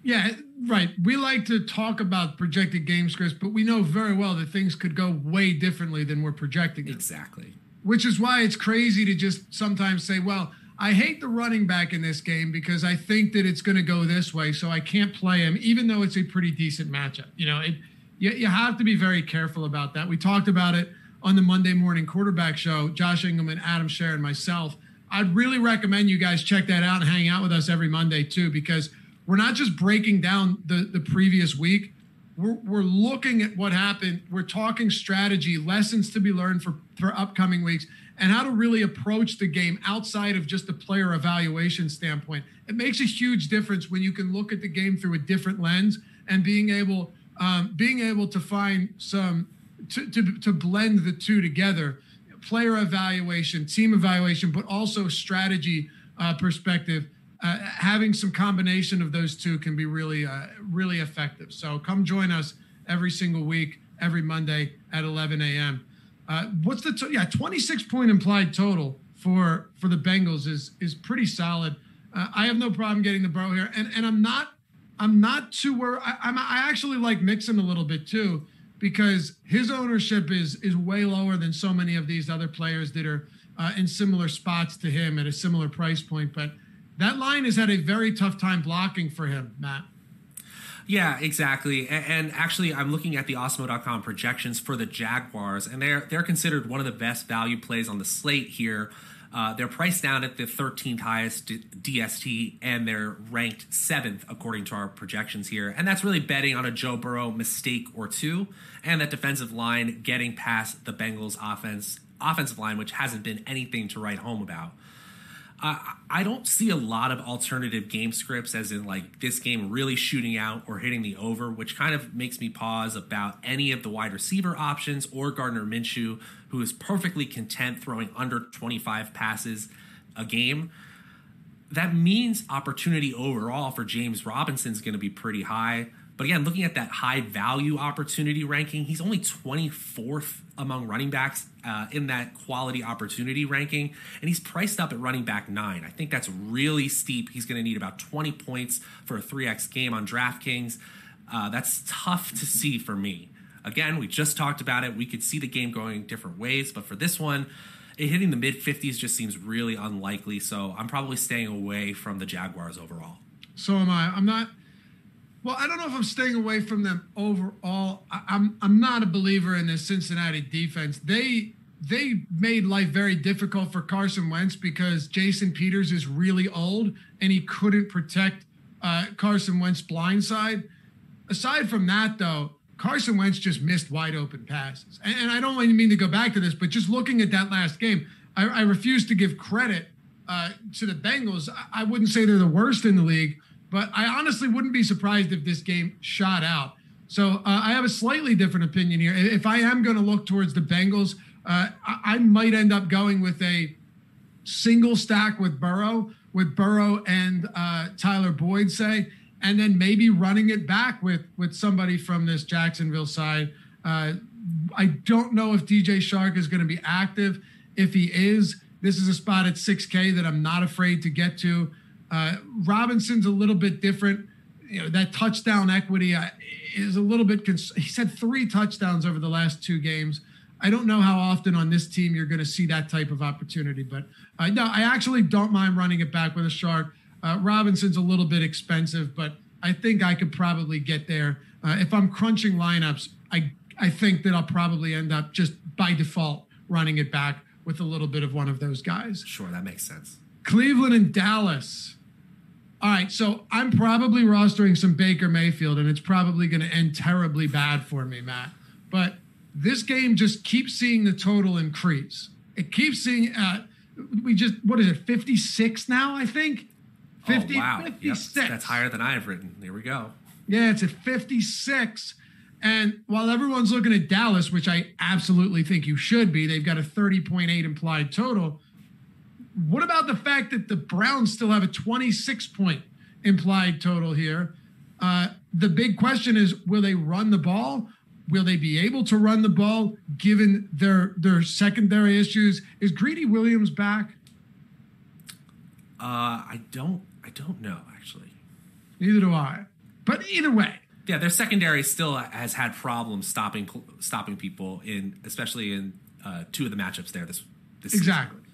Yeah, right. We like to talk about projected game scripts, but we know very well that things could go way differently than we're projecting. Them. Exactly. Which is why it's crazy to just sometimes say, well, I hate the running back in this game because I think that it's going to go this way, so I can't play him, even though it's a pretty decent matchup. You know, it, you, you have to be very careful about that. We talked about it on the Monday morning quarterback show, Josh Engelman, Adam Scher, and myself. I'd really recommend you guys check that out and hang out with us every Monday too, because we're not just breaking down the, the previous week. We're, we're looking at what happened. We're talking strategy, lessons to be learned for, for upcoming weeks, and how to really approach the game outside of just a player evaluation standpoint. It makes a huge difference when you can look at the game through a different lens and being able um, being able to find some to, to, to blend the two together player evaluation, team evaluation, but also strategy uh, perspective. Uh, having some combination of those two can be really, uh, really effective. So come join us every single week, every Monday at 11 a.m. Uh, what's the to- yeah 26 point implied total for for the Bengals is is pretty solid. Uh, I have no problem getting the Burrow here, and and I'm not I'm not too worried. I'm I actually like Mixon a little bit too because his ownership is is way lower than so many of these other players that are uh, in similar spots to him at a similar price point. But that line has had a very tough time blocking for him, Matt. Yeah, exactly. And, and, actually, I'm looking at the Awesemo.com projections for the Jaguars, and they're they're considered one of the best value plays on the slate here. Uh, they're priced down at the 13th highest DST, and they're ranked seventh according to our projections here. And that's really betting on a Joe Burrow mistake or two, and that defensive line getting past the Bengals' offense offensive line, which hasn't been anything to write home about. Uh, I don't see a lot of alternative game scripts, as in like this game really shooting out or hitting the over, which kind of makes me pause about any of the wide receiver options or Gardner Minshew, who is perfectly content throwing under 25 passes a game. That means opportunity overall for James Robinson is going to be pretty high. But again, looking at that high value opportunity ranking, he's only 24th among running backs uh, in that quality opportunity ranking, and he's priced up at running back nine. I think that's really steep. He's going to need about 20 points for a 3x game on DraftKings. Uh, that's tough to see for me. Again, we just talked about it. We could see the game going different ways, but for this one, it hitting the mid 50s just seems really unlikely. So I'm probably staying away from the Jaguars overall. So am I. I'm not. Well, I don't know if I'm staying away from them overall. I, I'm I'm not a believer in this Cincinnati defense. They they made life very difficult for Carson Wentz because Jason Peters is really old and he couldn't protect uh, Carson Wentz blind side. Aside from that, though, Carson Wentz just missed wide open passes. And, and I don't mean to go back to this, but just looking at that last game, I, I refuse to give credit uh, to the Bengals. I, I wouldn't say they're the worst in the league, but I honestly wouldn't be surprised if this game shot out. So uh, I have a slightly different opinion here. If I am going to look towards the Bengals, uh, I, I might end up going with a single stack with Burrow, with Burrow and uh, Tyler Boyd, say, and then maybe running it back with with somebody from this Jacksonville side. Uh, I don't know if DJ Chark is going to be active. If he is, this is a spot at 6K that I'm not afraid to get to. Uh, Robinson's a little bit different. You know that touchdown equity uh, is a little bit. Cons- he's had three touchdowns over the last two games. I don't know how often on this team you're going to see that type of opportunity, but uh, no, I actually don't mind running it back with a Chark. Uh, Robinson's a little bit expensive, but I think I could probably get there. Uh, if I'm crunching lineups, I I think that I'll probably end up just by default running it back with a little bit of one of those guys. Sure, that makes sense. Cleveland and Dallas. All right, so I'm probably rostering some Baker Mayfield, and it's probably going to end terribly bad for me, Matt. But this game just keeps seeing the total increase. It keeps seeing. Uh, we just what is it? 56 now, I think. 50, oh, wow. 56. Yep, that's higher than I have written. Here we go. Yeah, it's at 56. And while everyone's looking at Dallas, which I absolutely think you should be, they've got a 30.8 implied total. What about the fact that the Browns still have a 26 point implied total here? Uh, the big question is will they run the ball? Will they be able to run the ball given their their secondary issues? Is Greedy Williams back? Uh, I don't I don't know actually. Neither do I. But either way, yeah, their secondary still has had problems stopping stopping people in, especially in uh, two of the matchups there. This, this exactly. Season.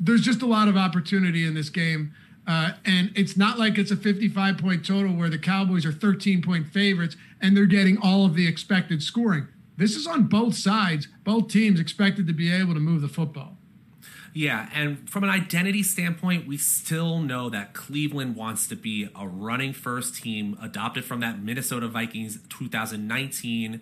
There's just a lot of opportunity in this game, uh, and it's not like it's a 55 point total where the Cowboys are 13 point favorites and they're getting all of the expected scoring. This is on both sides. Both teams expected to be able to move the football. Yeah, and from an identity standpoint, we still know that Cleveland wants to be a running first team adopted from that Minnesota Vikings 2019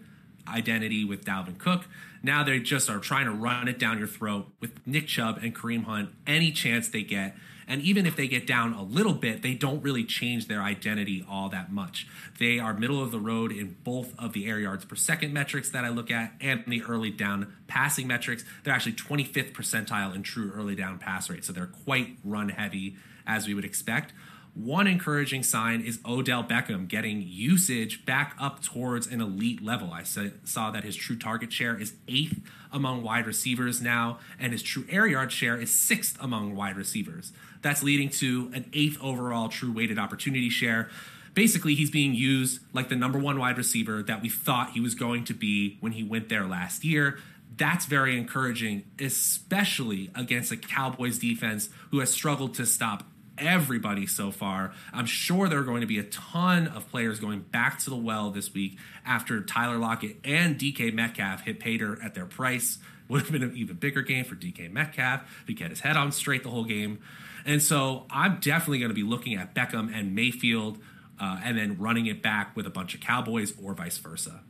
identity with Dalvin Cook. Now they just are trying to run it down your throat with Nick Chubb and Kareem Hunt any chance they get. And even if they get down a little bit, they don't really change their identity all that much. They are middle of the road in both of the air yards per second metrics that I look at and the early down passing metrics. They're actually 25th percentile in true early down pass rate. So they're quite run heavy as we would expect. One encouraging sign is Odell Beckham getting usage back up towards an elite level. I saw that his true target share is eighth among wide receivers now, and his true air yard share is sixth among wide receivers. That's leading to an eighth overall true weighted opportunity share. Basically, he's being used like the number one wide receiver that we thought he was going to be when he went there last year that's very encouraging, especially against a Cowboys defense who has struggled to stop everybody so far. I'm sure there are going to be a ton of players going back to the well this week after Tyler Lockett and DK Metcalf hit Pater at their price. Would have been an even bigger game for DK Metcalf if he kept his head on straight the whole game. And so I'm definitely going to be looking at Beckham and Mayfield uh, and then running it back with a bunch of Cowboys or vice versa.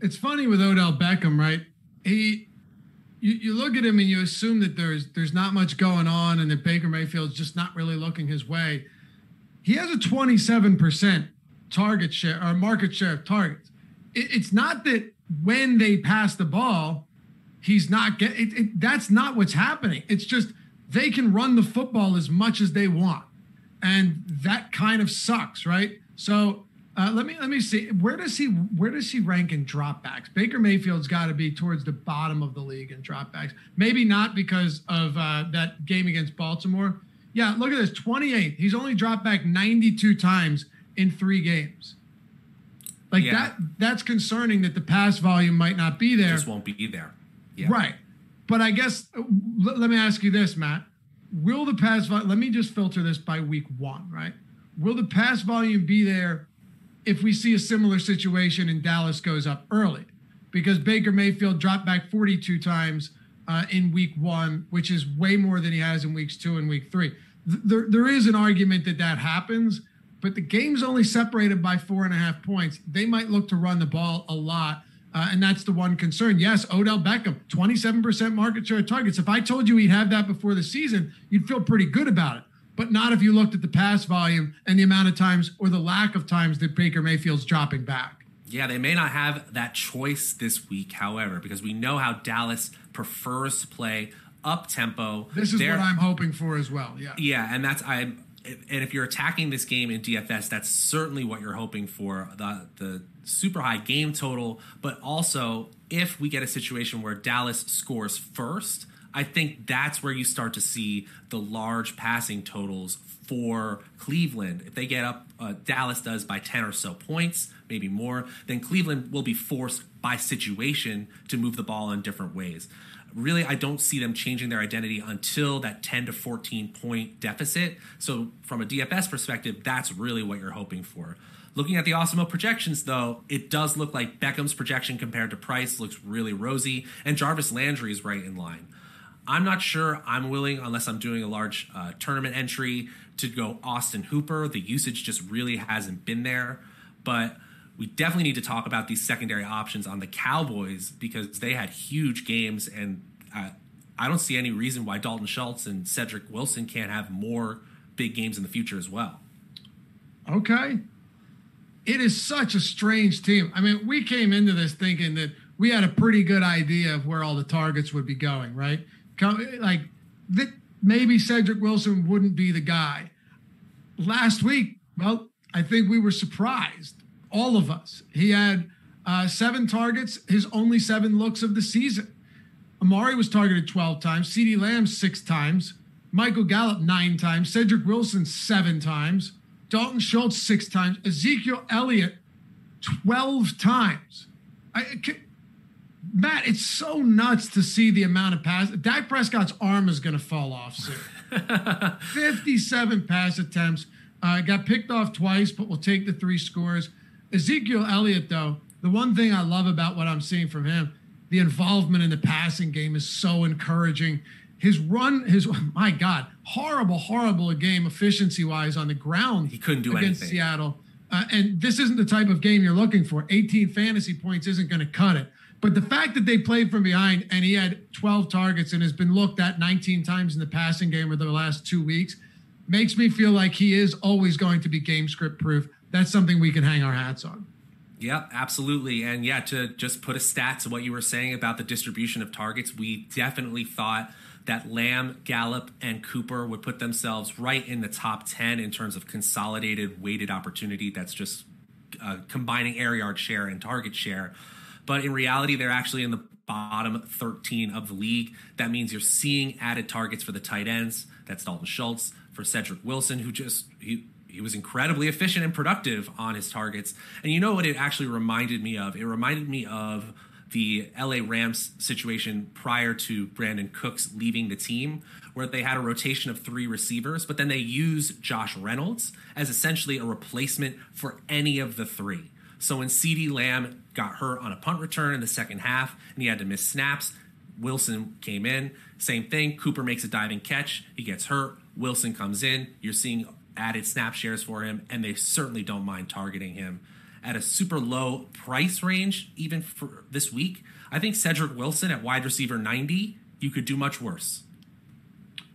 It's funny with Odell Beckham, right? He you, you look at him and you assume that there's there's not much going on and that Baker Mayfield's just not really looking his way. He has a 27% target share or market share of targets. It, it's not that when they pass the ball, he's not getting that's not what's happening. It's just they can run the football as much as they want. And that kind of sucks, right? So Uh, let me let me see. Where does he where does he rank in dropbacks? Baker Mayfield's got to be towards the bottom of the league in dropbacks. Maybe not because of uh, that game against Baltimore. Yeah, look at this, 28. He's only dropped back 92 times in three games. Like Yeah. that that's concerning that the pass volume might not be there. Just won't be there. Yeah. Right. But I guess uh, let, let me ask you this, Matt. Will the pass volume, let me just filter this by week one, right? Will the pass volume be there if we see a similar situation and Dallas goes up early? Because Baker Mayfield dropped back 42 times uh, in week one, which is way more than he has in weeks two and week three. Th- There, there is an argument that that happens, but the game's only separated by four and a half points. They might look to run the ball a lot. Uh, and that's the one concern. Yes, Odell Beckham, 27% market share of targets. If I told you he'd have that before the season, you'd feel pretty good about it. But not if you looked at the pass volume and the amount of times or the lack of times that Baker Mayfield's dropping back. Yeah, they may not have that choice this week, however, because we know how Dallas prefers to play up tempo. This is what I'm hoping for as well. Yeah. Yeah, and that's I. And if you're attacking this game in DFS, that's certainly what you're hoping for the the super high game total. But also, if we get a situation where Dallas scores first, I think that's where you start to see the large passing totals for Cleveland. If they get up, uh, Dallas does by 10 or so points, maybe more, then Cleveland will be forced by situation to move the ball in different ways. Really, I don't see them changing their identity until that 10 to 14 point deficit. So, from a DFS perspective, that's really what you're hoping for. Looking at the Awesemo projections, though, it does look like Beckham's projection compared to Price looks really rosy, and Jarvis Landry is right in line. I'm not sure I'm willing, unless I'm doing a large uh, tournament entry, to go Austin Hooper. The usage just really hasn't been there. But we definitely need to talk about these secondary options on the Cowboys because they had huge games, and I don't see any reason why Dalton Schultz and Cedric Wilson can't have more big games in the future as well. Okay. It is such a strange team. I mean, we came into this thinking that we had a pretty good idea of where all the targets would be going, right? Come, like maybe Cedric Wilson wouldn't be the guy. Last week, well, I think we were surprised, all of us. He had uh, seven targets, his only seven looks of the season. Amari was targeted 12 times, CeeDee Lamb six times, Michael Gallup nine times, Cedric Wilson seven times, Dalton Schultz six times, Ezekiel Elliott 12 times. I, ca- Matt, it's so nuts to see the amount of pass. Dak Prescott's arm is going to fall off soon. 57 pass attempts. Uh, got picked off twice, but we'll take the three scores. Ezekiel Elliott, though, the one thing I love about what I'm seeing from him, the involvement in the passing game is so encouraging. His run, his my God, horrible, horrible game efficiency wise on the ground. He couldn't do against anything. Seattle. Uh, and this isn't the type of game you're looking for. 18 fantasy points isn't going to cut it. But the fact that they played from behind and he had 12 targets and has been looked at 19 times in the passing game over the last two weeks makes me feel like he is always going to be game script proof. That's something we can hang our hats on. Yep, absolutely. And yeah, to just put a stat to what you were saying about the distribution of targets, we definitely thought that Lamb, Gallup, and Cooper would put themselves right in the top 10 in terms of consolidated weighted opportunity. That's just uh, combining air yard share and target share. But in reality, they're actually in the bottom 13 of the league. That means you're seeing added targets for the tight ends. That's Dalton Schultz, for Cedric Wilson, who just he he was incredibly efficient and productive on his targets. And you know what it actually reminded me of? It reminded me of the LA Rams situation prior to Brandin Cooks leaving the team, where they had a rotation of three receivers, but then they used Josh Reynolds as essentially a replacement for any of the three. So when CeeDee Lamb got hurt on a punt return in the second half and he had to miss snaps, Wilson came in. Same thing. Cooper makes a diving catch. He gets hurt. Wilson comes in. You're seeing added snap shares for him, and they certainly don't mind targeting him at a super low price range, even for this week. I think Cedric Wilson at wide receiver 90, you could do much worse.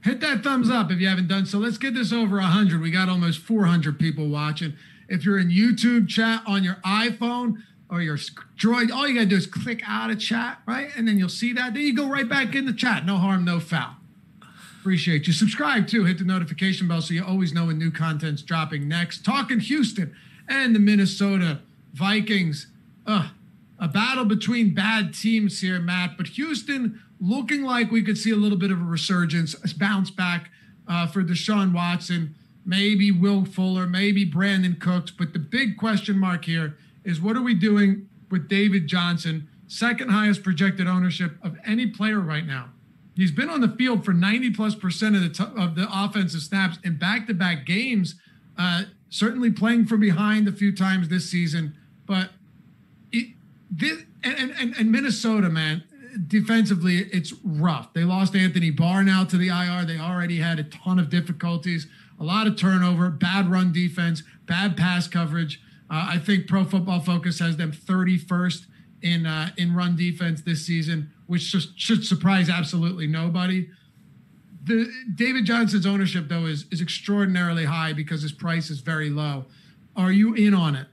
Hit that thumbs up if you haven't done so. Let's get this over 100. We got almost 400 people watching. If you're in YouTube chat on your iPhone or your Droid, all you got to do is click out of chat, right? And then you'll see that. Then you go right back in the chat. No harm, no foul. Appreciate you. Subscribe too. Hit the notification bell so you always know when new content's dropping next. Talking Houston. and the Minnesota Vikings. Ugh, a battle between bad teams here, Matt. But Houston looking like we could see a little bit of a resurgence, a bounce back uh, for Deshaun Watson, maybe Will Fuller, maybe Brandin Cooks. But the big question mark here is what are we doing with David Johnson, second highest projected ownership of any player right now? He's been on the field for 90 plus percent of the t- of the offensive snaps in back to back games. Uh, certainly playing from behind a few times this season, but it, this, and, and, and Minnesota, man, defensively, it's rough. They lost Anthony Barr now to the IR. They already had a ton of difficulties, a lot of turnover, bad run defense, bad pass coverage. Uh, I think Pro Football Focus has them 31st in uh, in run defense this season, which just should surprise absolutely nobody. The David Johnson's ownership though is is extraordinarily high because his price is very low. Are you in on it?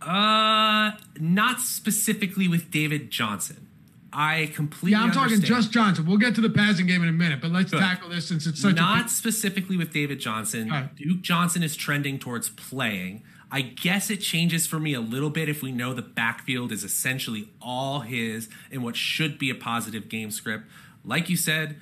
Uh, not specifically with David Johnson. I completely. Yeah, I'm talking understand. just Johnson. We'll get to the passing game in a minute, but let's Good. tackle this since it's such not a specifically with David Johnson. Right. Duke Johnson is trending towards playing. I guess it changes for me a little bit if we know the backfield is essentially all his in what should be a positive game script. Like you said,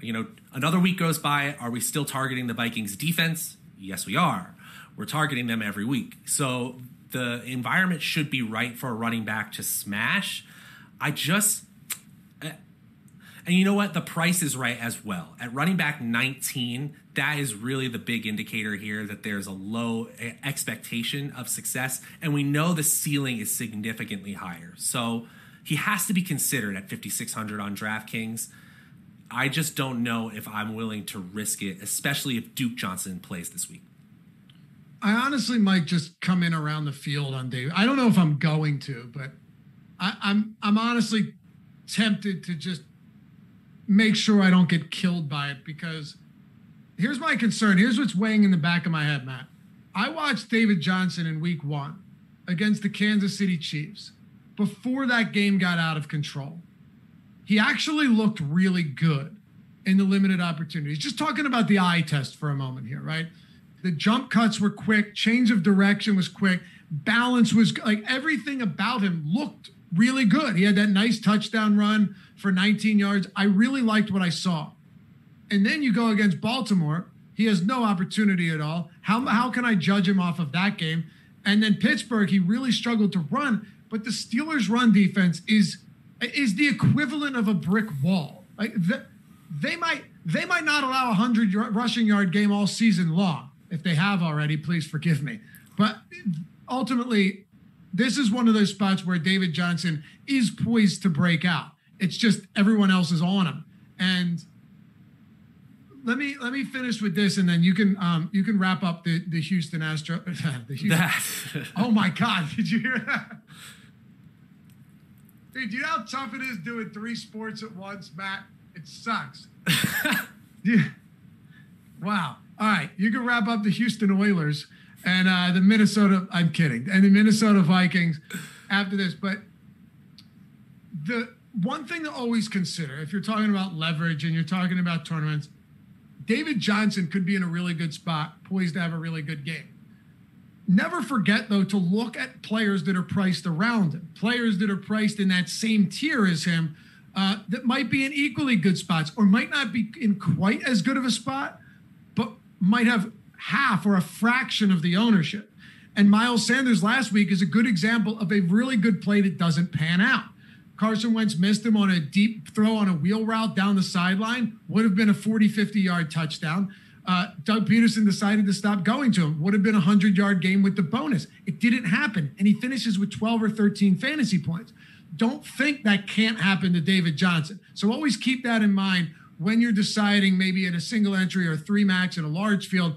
you know, another week goes by. Are we still targeting the Vikings defense? Yes, we are. We're targeting them every week. So the environment should be right for a running back to smash. I just and you know what? The price is right as well. At running back 19, that is really the big indicator here that there's a low e- expectation of success. And we know the ceiling is significantly higher. So he has to be considered at 5,600 on DraftKings. I just don't know if I'm willing to risk it, especially if Duke Johnson plays this week. I honestly might just come in around the field on David. I don't know if I'm going to, but I, I'm I'm honestly tempted to just make sure I don't get killed by it because here's my concern. Here's what's weighing in the back of my head, Matt. I watched David Johnson in week one against the Kansas City Chiefs before that game got out of control. He actually looked really good in the limited opportunities. Just talking about the eye test for a moment here, right? The jump cuts were quick, change of direction was quick, balance was like everything about him looked really good. He had that nice touchdown run for 19 yards. I really liked what I saw. And then you go against Baltimore. He has no opportunity at all. How, how can I judge him off of that game? And then Pittsburgh, he really struggled to run. But the Steelers' run defense is is the equivalent of a brick wall. Like the, they might they might not allow a hundred rushing yard game all season long. If they have already, please forgive me. But ultimately, this is one of those spots where David Johnson is poised to break out. It's just everyone else is on him. And let me let me finish with this, and then you can um, you can wrap up the the Houston Astro. the Houston, That oh my God! Did you hear that? Dude, do you know how tough it is doing three sports at once, Matt? It sucks. yeah. Wow. All right, you can wrap up the Houston Oilers and uh, the Minnesota. I'm kidding, and the Minnesota Vikings after this. But the one thing to always consider if you're talking about leverage and you're talking about tournaments, David Johnson could be in a really good spot, poised to have a really good game. Never forget, though, to look at players that are priced around him, players that are priced in that same tier as him, uh, that might be in equally good spots or might not be in quite as good of a spot, but might have half or a fraction of the ownership. And Miles Sanders last week is a good example of a really good play that doesn't pan out. Carson Wentz missed him on a deep throw on a wheel route down the sideline, would have been a 40, 50 yard touchdown. Uh, Doug Pederson decided to stop going to him, would have been a 100 yard game with the bonus. It didn't happen. And he finishes with 12 or 13 fantasy points. Don't think that can't happen to David Johnson. So always keep that in mind when you're deciding, maybe in a single entry or three max in a large field,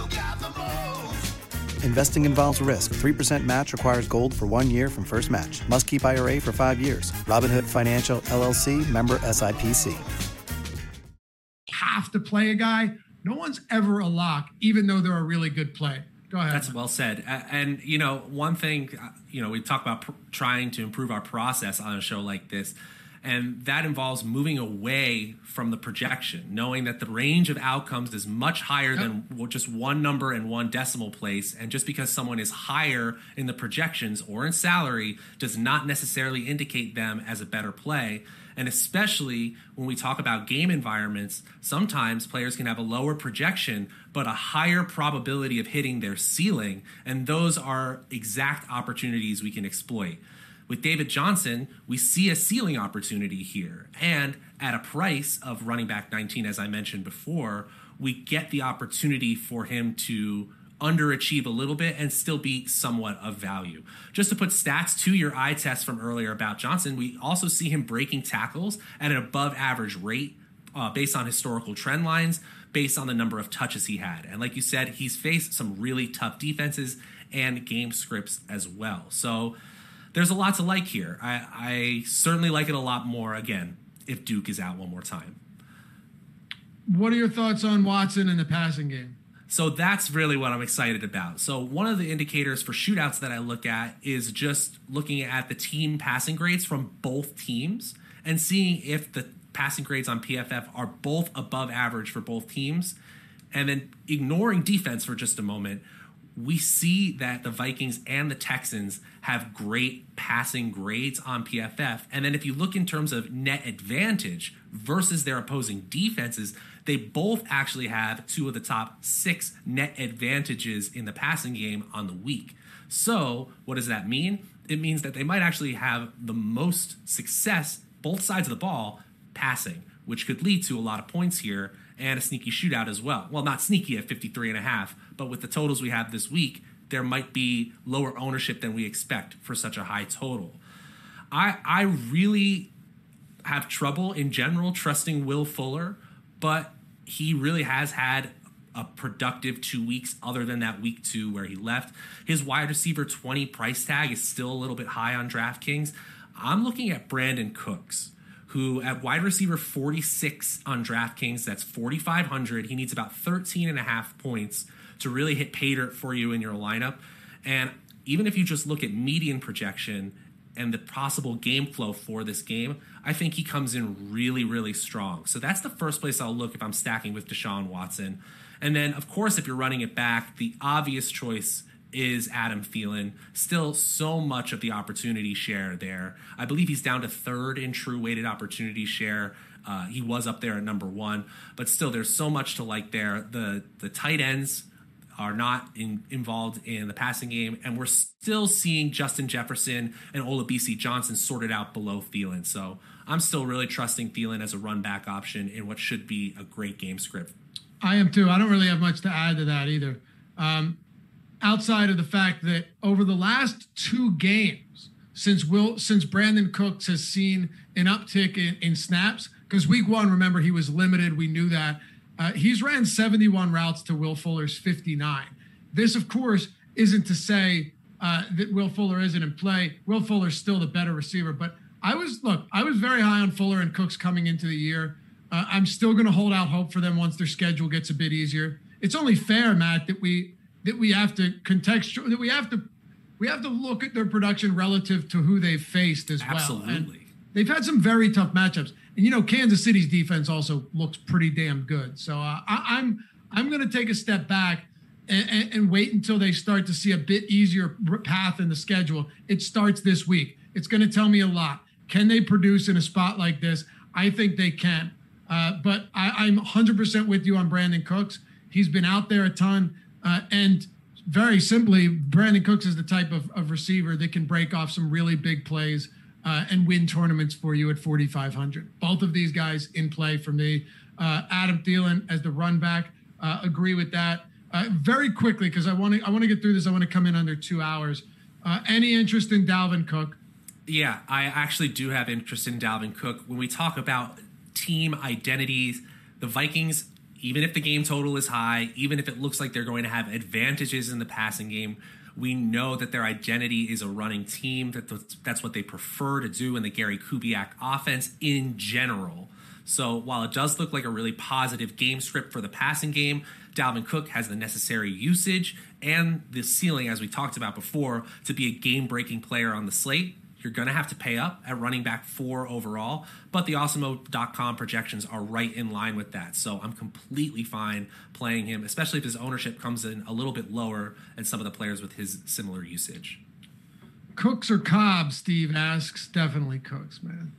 Investing involves risk. 3% match requires gold for one year from first match. Must keep IRA for five years. Robinhood Financial LLC member SIPC. Have to play a guy. No one's ever a lock, even though they're a really good play. Go ahead. That's well said. And, you know, one thing, uh, you know, we talk about pr- trying to improve our process on a show like this. And that involves moving away from the projection, knowing that the range of outcomes is much higher than just one number and one decimal place. And just because someone is higher in the projections or in salary does not necessarily indicate them as a better play. And especially when we talk about game environments, sometimes players can have a lower projection, but a higher probability of hitting their ceiling. And those are exact opportunities we can exploit. With David Johnson, we see a ceiling opportunity here. And at a price of running back 19, as I mentioned before, we get the opportunity for him to underachieve a little bit and still be somewhat of value. Just to put stats to your eye test from earlier about Johnson, we also see him breaking tackles at an above average rate uh, based on historical trend lines, based on the number of touches he had. And like you said, he's faced some really tough defenses and game scripts as well. So there's a lot to like here. I, I certainly like it a lot more, again, if Duke is out one more time. What are your thoughts on Watson in the passing game? So that's really what I'm excited about. So one of the indicators for shootouts that I look at is just looking at the team passing grades from both teams and seeing if the passing grades on PFF are both above average for both teams. And then ignoring defense for just a moment, we see that the Vikings and the Texans have great passing grades on PFF. And then if you look in terms of net advantage versus their opposing defenses, they both actually have two of the top six net advantages in the passing game on the week. So, what does that mean? It means that they might actually have the most success, both sides of the ball, passing, which could lead to a lot of points here and a sneaky shootout as well. Well, not sneaky at 53 and a half, but with the totals we have this week, there might be lower ownership than we expect for such a high total. I I really have trouble in general trusting Will Fuller, but he really has had a productive two weeks other than that week two where he left. His wide receiver 20 price tag is still a little bit high on DraftKings. I'm looking at Brandin Cooks who at wide receiver 46 on DraftKings, that's 4,500. He needs about 13 and a half points to really hit pay dirt for you in your lineup. And even if you just look at median projection and the possible game flow for this game, I think he comes in really, really strong. So that's the first place I'll look if I'm stacking with Deshaun Watson. And then, of course, if you're running it back, the obvious choice is Adam Thielen. Still so much of the opportunity share there. I believe he's down to third in true weighted opportunity share. Uh, he was up there at number one, but still, there's so much to like there. The the tight ends are not in, involved in the passing game, and we're still seeing Justin Jefferson and Olabisi Johnson sorted out below Thielen. So I'm still really trusting Thielen as a run back option in what should be a great game script. I am too. I don't really have much to add to that either. Um, outside of the fact that over the last two games, since Will since Brandin Cooks has seen an uptick in, in snaps, because week one, remember, he was limited. We knew that. Uh, he's ran 71 routes to Will Fuller's 59. This, of course, isn't to say uh, that Will Fuller isn't in play. Will Fuller's still the better receiver, but I was look, I was very high on Fuller and Cooks coming into the year. Uh, I'm still going to hold out hope for them once their schedule gets a bit easier. It's only fair, Matt, that we that we have to contextual that we have to we have to look at their production relative to who they've faced as Absolutely. well. And they've had some very tough matchups, and you know Kansas City's defense also looks pretty damn good. So uh, I, I'm I'm going to take a step back and, and, and, wait until they start to see a bit easier path in the schedule. It starts this week. It's going to tell me a lot. Can they produce in a spot like this? I think they can. Uh, but I, I'm 100% with you on Brandin Cooks. He's been out there a ton. Uh, and very simply, Brandin Cooks is the type of, of receiver that can break off some really big plays uh, and win tournaments for you at 4,500. Both of these guys in play for me. uh, Adam Thielen as the run back. Uh, agree with that. Uh, very quickly, because I want to I want to get through this. I want to come in under two hours. Uh, any interest in Dalvin Cook? Yeah, I actually do have interest in Dalvin Cook. When we talk about team identities, the Vikings, even if the game total is high, even if it looks like they're going to have advantages in the passing game, we know that their identity is a running team. That that's what they prefer to do in the Gary Kubiak offense in general. So while it does look like a really positive game script for the passing game, Dalvin Cook has the necessary usage and the ceiling, as we talked about before, to be a game breaking player on the slate. You're going to have to pay up at running back four overall, but the Awesemo.com projections are right in line with that. So I'm completely fine playing him, especially if his ownership comes in a little bit lower than some of the players with his similar usage. Cooks or Cobb, Steve asks. Definitely Cooks, man.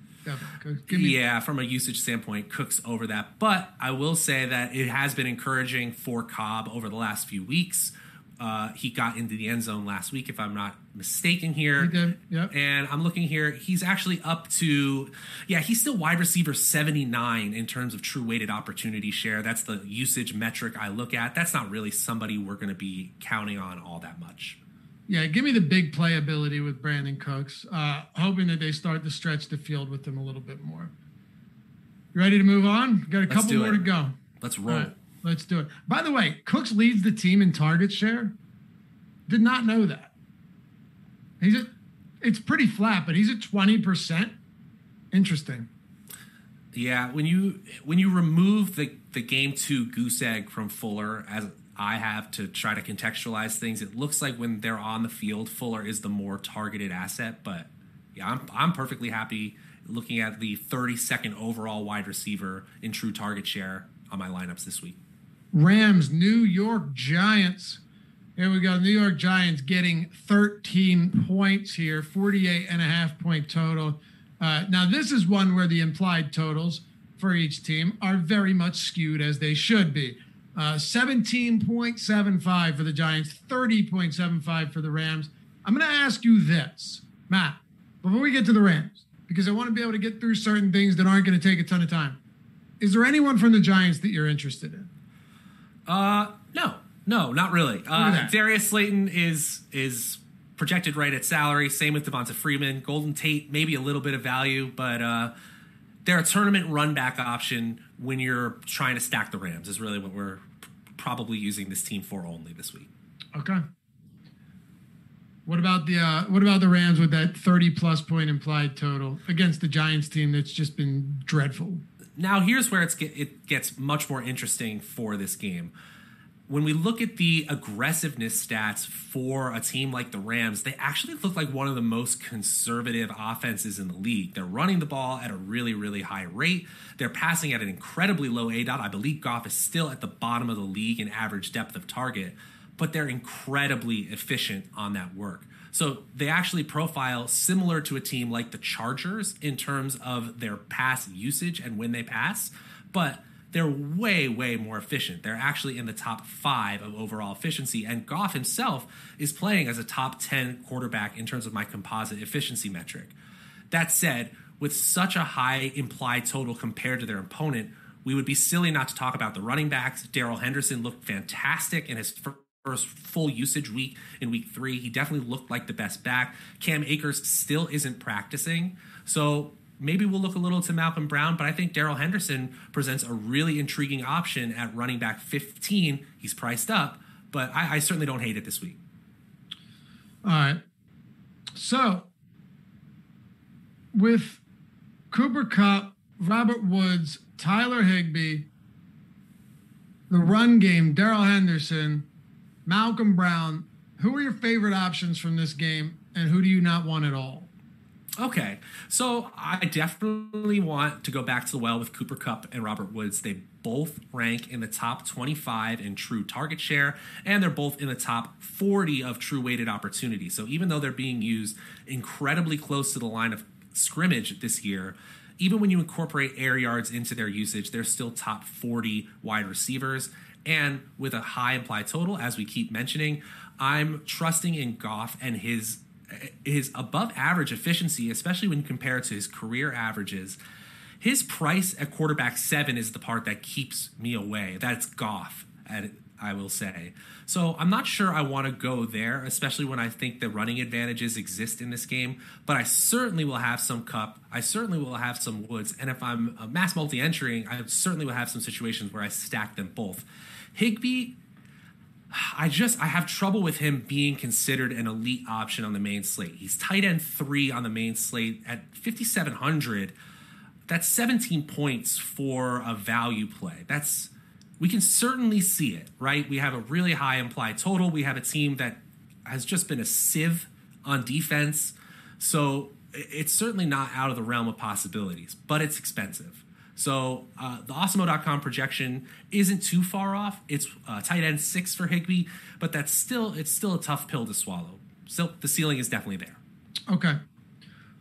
Me- yeah, from a usage standpoint, Cooks over that. But I will say that it has been encouraging for Cobb over the last few weeks. Uh, he got into the end zone last week, if I'm not mistaken here. He did, yep. And I'm looking here. He's actually up to, yeah, he's still wide receiver 79 in terms of true weighted opportunity share. That's the usage metric I look at. That's not really somebody we're going to be counting on all that much. Yeah, give me the big playability with Brandin Cooks. Uh, hoping that they start to stretch the field with him a little bit more. You ready to move on? Got a Let's couple more it. to go. Let's roll. Let's do it. By the way, Cooks leads the team in target share. Did not know that. He's at, it's pretty flat, but he's at 20%. Interesting. Yeah, when you when you remove the the game two goose egg from Fuller as I have to try to contextualize things, it looks like when they're on the field, Fuller is the more targeted asset. But yeah, I'm I'm perfectly happy looking at the 32nd overall wide receiver in true target share on my lineups this week. Rams, New York Giants. Here we go. New York Giants getting 13 points here, 48 and a half point total. Uh, now, this is one where the implied totals for each team are very much skewed as they should be. Uh, 17.75 for the Giants, 30.75 for the Rams. I'm going to ask you this, Matt, before we get to the Rams, because I want to be able to get through certain things that aren't going to take a ton of time. Is there anyone from the Giants that you're interested in? Uh, no, no, not really. Uh, Darius Slayton is is projected right at salary. Same with Devonta Freeman, Golden Tate, maybe a little bit of value, but uh, they're a tournament run back option when you're trying to stack the Rams. Is really what we're probably using this team for only this week. Okay. What about the uh, what about the Rams with that 30 plus point implied total against the Giants team that's just been dreadful? Now here's where it's get, it gets much more interesting for this game. When we look at the aggressiveness stats for a team like the Rams, they actually look like one of the most conservative offenses in the league. They're running the ball at a really, really high rate. They're passing at an incredibly low aDOT. I believe Goff is still at the bottom of the league in average depth of target, but they're incredibly efficient on that work. So they actually profile similar to a team like the Chargers in terms of their pass usage and when they pass, but they're way, way more efficient. They're actually in the top five of overall efficiency. And Goff himself is playing as a top 10 quarterback in terms of my composite efficiency metric. That said, with such a high implied total compared to their opponent, we would be silly not to talk about the running backs. Darrell Henderson looked fantastic in his first full usage week in week three. He definitely looked like the best back. Cam Akers still isn't practicing. So maybe we'll look a little to Malcolm Brown, but I think Darrell Henderson presents a really intriguing option at running back 15. He's priced up, but I, I certainly don't hate it this week. All right. So with Cooper Kupp, Robert Woods, Tyler Higbee, the run game, Darrell Henderson, Malcolm Brown, who are your favorite options from this game and who do you not want at all? Okay, so I definitely want to go back to the well with Cooper Kupp and Robert Woods. They both rank in the top 25 in true target share, and they're both in the top 40 of true weighted opportunity. So even though they're being used incredibly close to the line of scrimmage this year, even when you incorporate air yards into their usage, they're still top 40 wide receivers. And with a high implied total, as we keep mentioning, I'm trusting in Goff and his his above average efficiency, especially when compared to his career averages, His price at quarterback seven is the part that keeps me away. That's Goff, I will say. So I'm not sure I want to go there, especially when I think the running advantages exist in this game. But I certainly will have some Kupp. I certainly will have some Woods. And if I'm mass multi entering, I certainly will have some situations where I stack them both. Higbee I just I have trouble with him being considered an elite option on the main slate. He's tight end three on the main slate at 5700. That's 17 points for a value play. That's we can certainly see it, right? We have a really high implied total. We have a team that has just been a sieve on defense. So it's certainly not out of the realm of possibilities, but it's expensive. So uh, the Awesemo.com projection isn't too far off. It's uh, tight end six for Higbee, but that's still it's still a tough pill to swallow. Still, the ceiling is definitely there. Okay.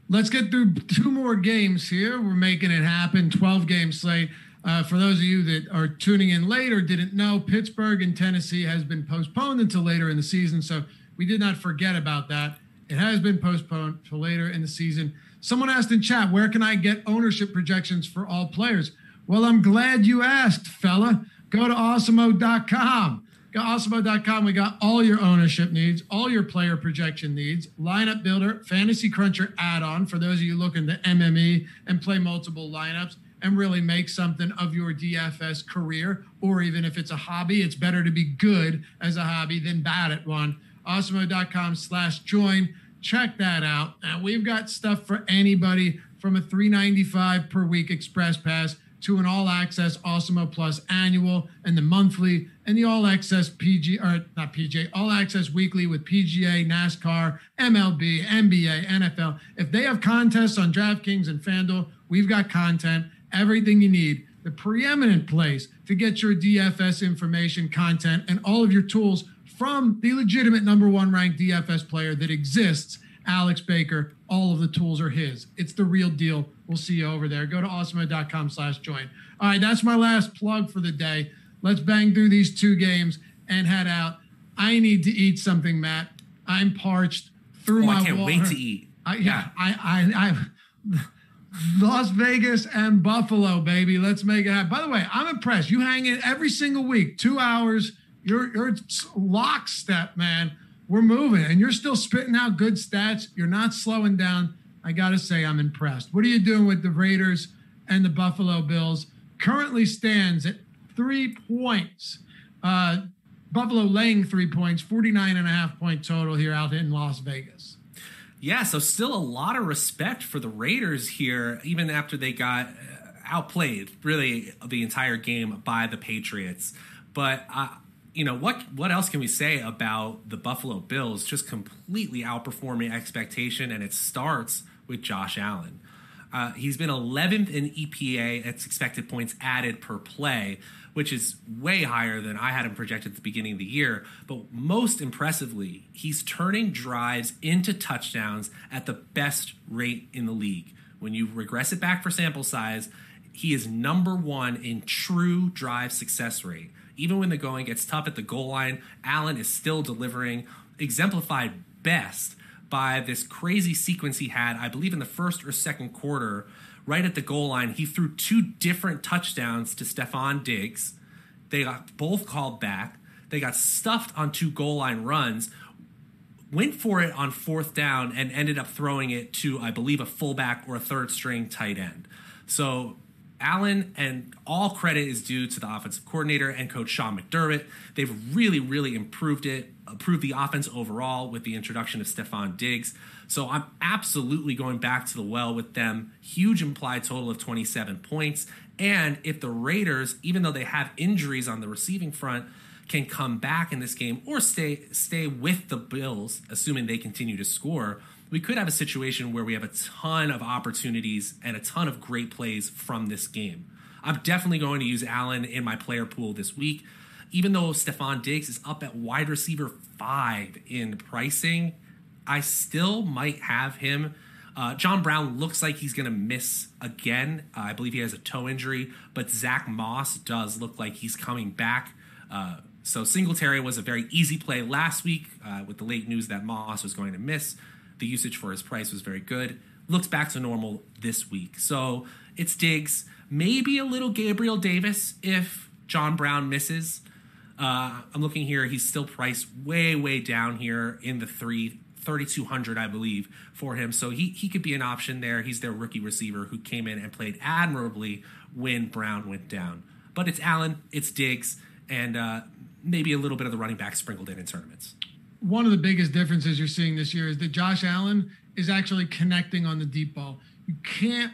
Let's get through two more games here. We're making it happen. 12 game slate. Uh, for those of you that are tuning in late or didn't know, Pittsburgh and Tennessee has been postponed until later in the season. So we did not forget about that. It has been postponed to later in the season. Someone asked in chat, where can I get ownership projections for all players? Well, I'm glad you asked, fella. Go to awesemo.com. Go to awesemo.com. We got all your ownership needs, all your player projection needs, lineup builder, fantasy cruncher add on for those of you looking to MME and play multiple lineups and really make something of your DFS career. Or even if it's a hobby, it's better to be good as a hobby than bad at one. Awesemo.com slash join check that out. And we've got stuff for anybody from a 395 per week express pass to an all access Awesemo Plus annual and the monthly and the all access PG or not PJ, all access weekly with PGA, NASCAR, MLB, NBA, NFL. If they have contests on DraftKings and FanDuel, we've got content, everything you need. The preeminent place to get your DFS information, content, and all of your tools from the legitimate number one ranked DFS player that exists, Alex Baker. All of the tools are his. It's the real deal. We'll see you over there. Go to awesemo.com slash join. All right, that's my last plug for the day. Let's bang through these two games and head out. I need to eat something, Matt. I'm parched through oh, my I can't water. wait to eat. I, yeah, I, I, I, Las Vegas and Buffalo, baby. Let's make it happen. By the way, I'm impressed. You hang in every single week, two hours you're you're lockstep, man. We're moving, and you're still spitting out good stats. You're not slowing down. I gotta say, I'm impressed. What are you doing with the Raiders and the Buffalo Bills? Currently stands at three points. Uh, Buffalo laying three points, 49 and a half point total here out in Las Vegas. Yeah, so still a lot of respect for the Raiders here, even after they got uh, outplayed really the entire game by the Patriots. But uh, you know what what else can we say about the Buffalo Bills just completely outperforming expectation and it starts with Josh Allen. Uh, he's been 11th in EPA, that's expected points added per play, which is way higher than I had him projected at the beginning of the year. But most impressively, he's turning drives into touchdowns at the best rate in the league. When you regress it back for sample size, he is number one in true drive success rate. Even when the going gets tough at the goal line, Allen is still delivering, exemplified best by this crazy sequence he had, I believe in the first or second quarter, right at the goal line. He threw two different touchdowns to Stefon Diggs. They got both called back. They got stuffed on two goal line runs, went for it on fourth down, and ended up throwing it to, I believe, a fullback or a third string tight end. So Allen, and all credit is due to the offensive coordinator and coach Sean McDermott. They've really, really improved it, improved the offense overall with the introduction of Stefon Diggs. So I'm absolutely going back to the well with them. Huge implied total of 27 points. And if the Raiders, even though they have injuries on the receiving front, can come back in this game or stay stay with the Bills, assuming they continue to score, we could have a situation where we have a ton of opportunities and a ton of great plays from this game. I'm definitely going to use Allen in my player pool this week. Even though Stefon Diggs is up at wide receiver five in pricing, I still might have him. Uh, John Brown looks like he's going to miss again. Uh, I believe he has a toe injury, but Zack Moss does look like he's coming back. Uh, so Singletary was a very easy play last week uh, with the late news that Moss was going to miss. The usage for his price was very good. looks back to normal this week. So it's Diggs, maybe a little Gabriel Davis if John Brown misses. Uh, I'm looking here; he's still priced way, way down here in the three. 3200 I believe for him so he he could be an option there he's their rookie receiver who came in and played admirably when Brown went down but it's Allen it's Diggs and uh, maybe a little bit of the running back sprinkled in in tournaments one of the biggest differences you're seeing this year is that Josh Allen is actually connecting on the deep ball. You can't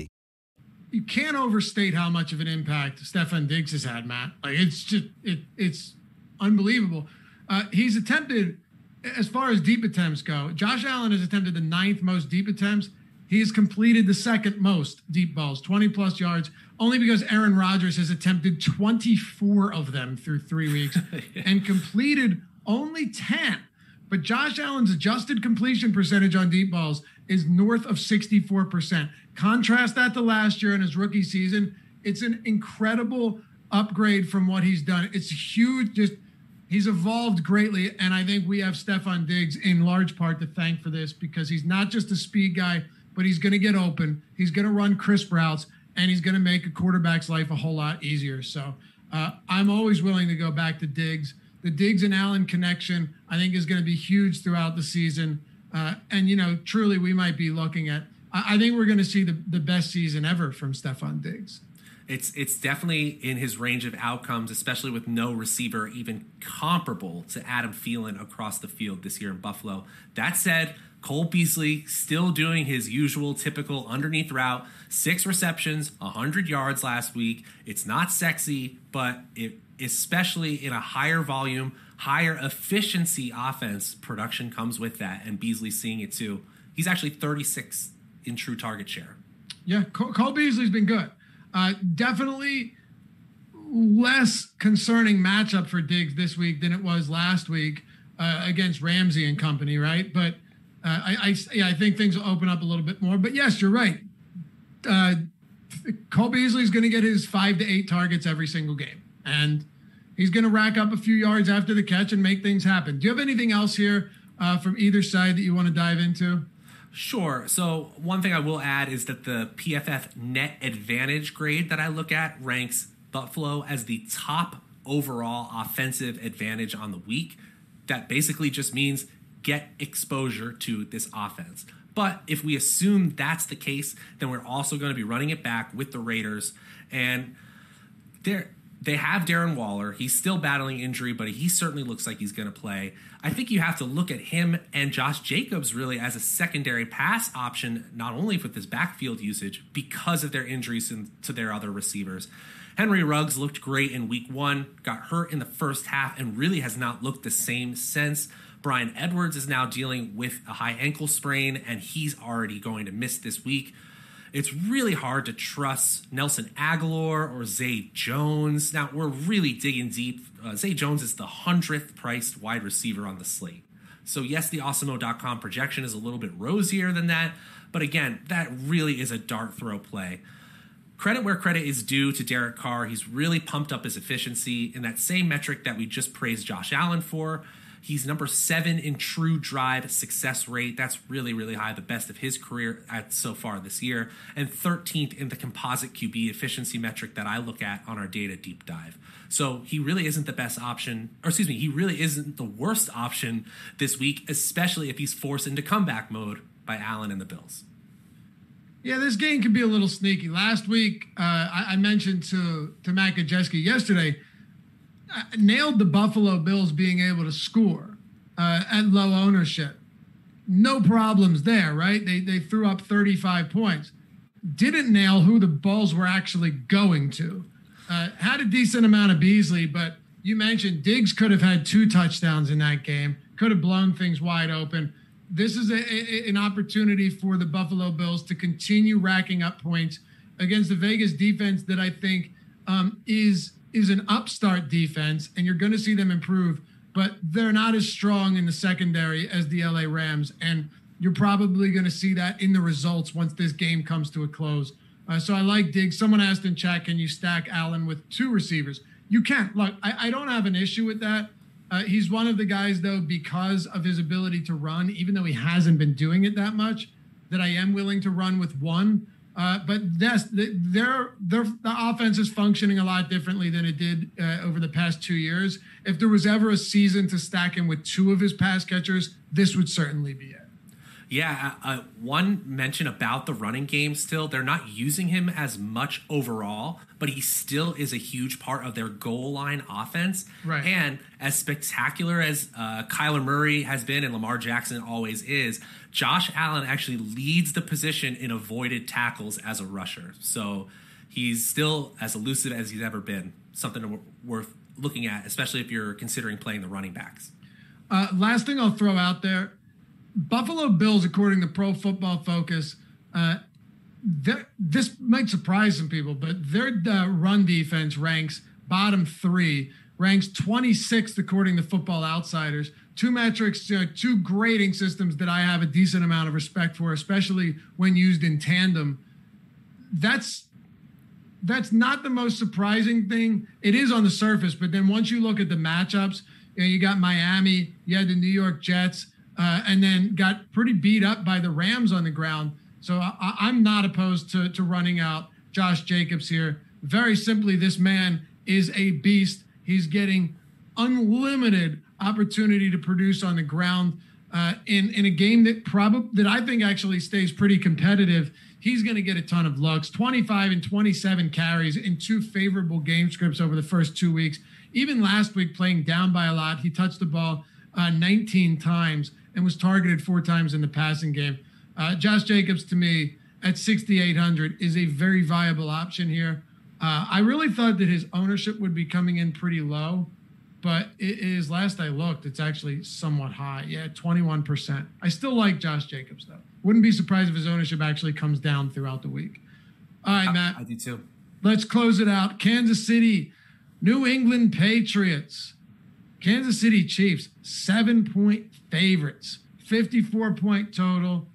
You can't overstate how much of an impact Stefon Diggs has had, Matt. Like it's just it it's unbelievable. Uh, he's attempted as far as deep attempts go. Josh Allen has attempted the ninth most deep attempts. He has completed the second most deep balls, 20 plus yards, only because Aaron Rodgers has attempted 24 of them through three weeks and completed only 10. But Josh Allen's adjusted completion percentage on deep balls is north of 64%. Contrast that to last year in his rookie season. It's an incredible upgrade from what he's done. It's huge. Just he's evolved greatly. And I think we have Stefon Diggs in large part to thank for this because he's not just a speed guy, but he's going to get open. He's going to run crisp routes and he's going to make a quarterback's life a whole lot easier. So uh, I'm always willing to go back to Diggs. The Diggs and Allen connection, I think, is going to be huge throughout the season. Uh, and, you know, truly, we might be looking at, I, think we're going to see the, the best season ever from Stefon Diggs. It's it's definitely in his range of outcomes, especially with no receiver even comparable to Adam Thielen across the field this year in Buffalo. That said, Cole Beasley still doing his usual typical underneath route, six receptions, 100 yards last week. It's not sexy, but it especially in a higher volume, higher efficiency offense, production comes with that, and Beasley's seeing it too. He's actually 36 in true target share. Yeah, Cole, Beasley's been good. Uh, definitely less concerning matchup for Diggs this week than it was last week uh, against Ramsey and company, right? But uh, I, I, yeah, I think things will open up a little bit more. But yes, you're right. Uh, Cole Beasley's going to get his five to eight targets every single game, and he's going to rack up a few yards after the catch and make things happen. Do you have anything else here uh, from either side that you want to dive into? Sure. So, one thing I will add is that the PFF net advantage grade that I look at ranks Buffalo as the top overall offensive advantage on the week. That basically just means get exposure to this offense. But if we assume that's the case, then we're also going to be running it back with the Raiders. And they're they have Darren Waller. He's still battling injury, but he certainly looks like he's going to play. I think you have to look at him and Josh Jacobs really as a secondary pass option, not only with his backfield usage, because of their injuries to their other receivers. Henry Ruggs looked great in week one, got hurt in the first half, and really has not looked the same since. Bryan Edwards is now dealing with a high ankle sprain, and he's already going to miss this week it's really hard to trust Nelson Agholor or Zay Jones. Now, we're really digging deep. Uh, Zay Jones is the 100th priced wide receiver on the slate. So, yes, the Awesemo.com projection is a little bit rosier than that, but again, that really is a dart throw play. Credit where credit is due to Derek Carr. He's really pumped up his efficiency in that same metric that we just praised Josh Allen for. He's number seven in true drive success rate. That's really, really high, the best of his career at so far this year, and 13th in the composite QB efficiency metric that I look at on our data deep dive. So he really isn't the best option, or excuse me, he really isn't the worst option this week, especially if he's forced into comeback mode by Allen and the Bills. Yeah, this game can be a little sneaky. Last week, uh, I, I, mentioned to to Matt Gajewski yesterday nailed the Buffalo Bills being able to score uh, at low ownership. No problems there, right? They, they threw up 35 points. Didn't nail who the balls were actually going to. Uh, had a decent amount of Beasley, but you mentioned Diggs could have had two touchdowns in that game, could have blown things wide open. this is a, a, an opportunity for the Buffalo Bills to continue racking up points against the Vegas defense that I think um, is is an upstart defense, and you're going to see them improve. But they're not as strong in the secondary as the LA Rams, and you're probably going to see that in the results once this game comes to a close. Uh, so I like Diggs. Someone asked in chat, can you stack Allen with two receivers? You can't. Look, I, I don't have an issue with that. Uh, he's one of the guys, though, because of his ability to run, even though he hasn't been doing it that much, that I am willing to run with one. Uh, but yes, their their the offense is functioning a lot differently than it did uh, over the past two years. If there was ever a season to stack him with two of his pass catchers, this would certainly be it. Yeah, uh, uh, one mention about the running game still, they're not using him as much overall, but he still is a huge part of their goal line offense. Right. And as spectacular as uh, Kyler Murray has been and Lamar Jackson always is, Josh Allen actually leads the position in avoided tackles as a rusher. So he's still as elusive as he's ever been. Something worth looking at, especially if you're considering playing the running backs. Uh, last thing I'll throw out there Buffalo Bills, according to Pro Football Focus, uh, this might surprise some people, but their uh, run defense ranks bottom three, ranks 26th according to Football Outsiders. Two metrics, uh, two grading systems that I have a decent amount of respect for, especially when used in tandem. That's that's not the most surprising thing. It is on the surface, but then once you look at the matchups, you, know, you got Miami, you had the New York Jets, uh, and then got pretty beat up by the Rams on the ground. So I, am not opposed to, to running out Josh Jacobs here. Very simply, this man is a beast. He's getting unlimited opportunity to produce on the ground uh, in in a game that probably that I think actually stays pretty competitive. He's going to get a ton of looks. 25 and 27 carries in two favorable game scripts over the first two weeks. Even last week, playing down by a lot, he touched the ball uh, 19 times and was targeted four times in the passing game. Uh, Josh Jacobs, to me, at 6,800 is a very viable option here. Uh, I really thought that his ownership would be coming in pretty low, but it is, last I looked, it's actually somewhat high. Yeah, 21%. I still like Josh Jacobs, though. Wouldn't be surprised if his ownership actually comes down throughout the week. All right, Matt. I do too. Let's close it out. Kansas City, New England Patriots. Kansas City Chiefs, seven point favorites, 54 point total.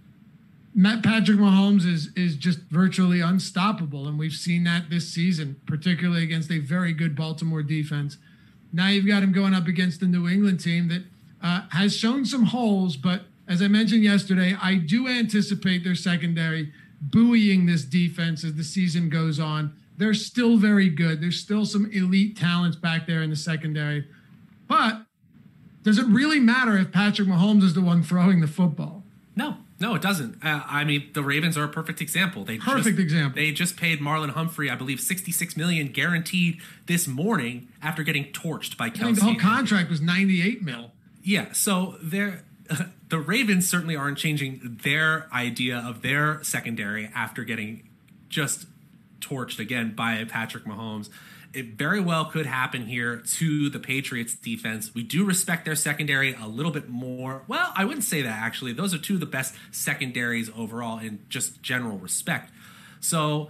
Matt Patrick Mahomes is is just virtually unstoppable, and we've seen that this season, particularly against a very good Baltimore defense. Now you've got him going up against the New England team that uh, has shown some holes, but as I mentioned yesterday, I do anticipate their secondary buoying this defense as the season goes on. They're still very good. There's still some elite talents back there in the secondary. But does it really matter if Patrick Mahomes is the one throwing the football? No, no, it doesn't. Uh, I mean, the Ravens are a perfect example. They perfect just, example. They just paid Marlon Humphrey, I believe, sixty-six million guaranteed this morning after getting torched by Kelce. the whole contract was ninety-eight mil. Yeah, so they're. Uh, the Ravens certainly aren't changing their idea of their secondary after getting just torched again by Patrick Mahomes it very well could happen here to the Patriots defense. We do respect their secondary a little bit more. Well, I wouldn't say that actually. Those are two of the best secondaries overall in just general respect. So,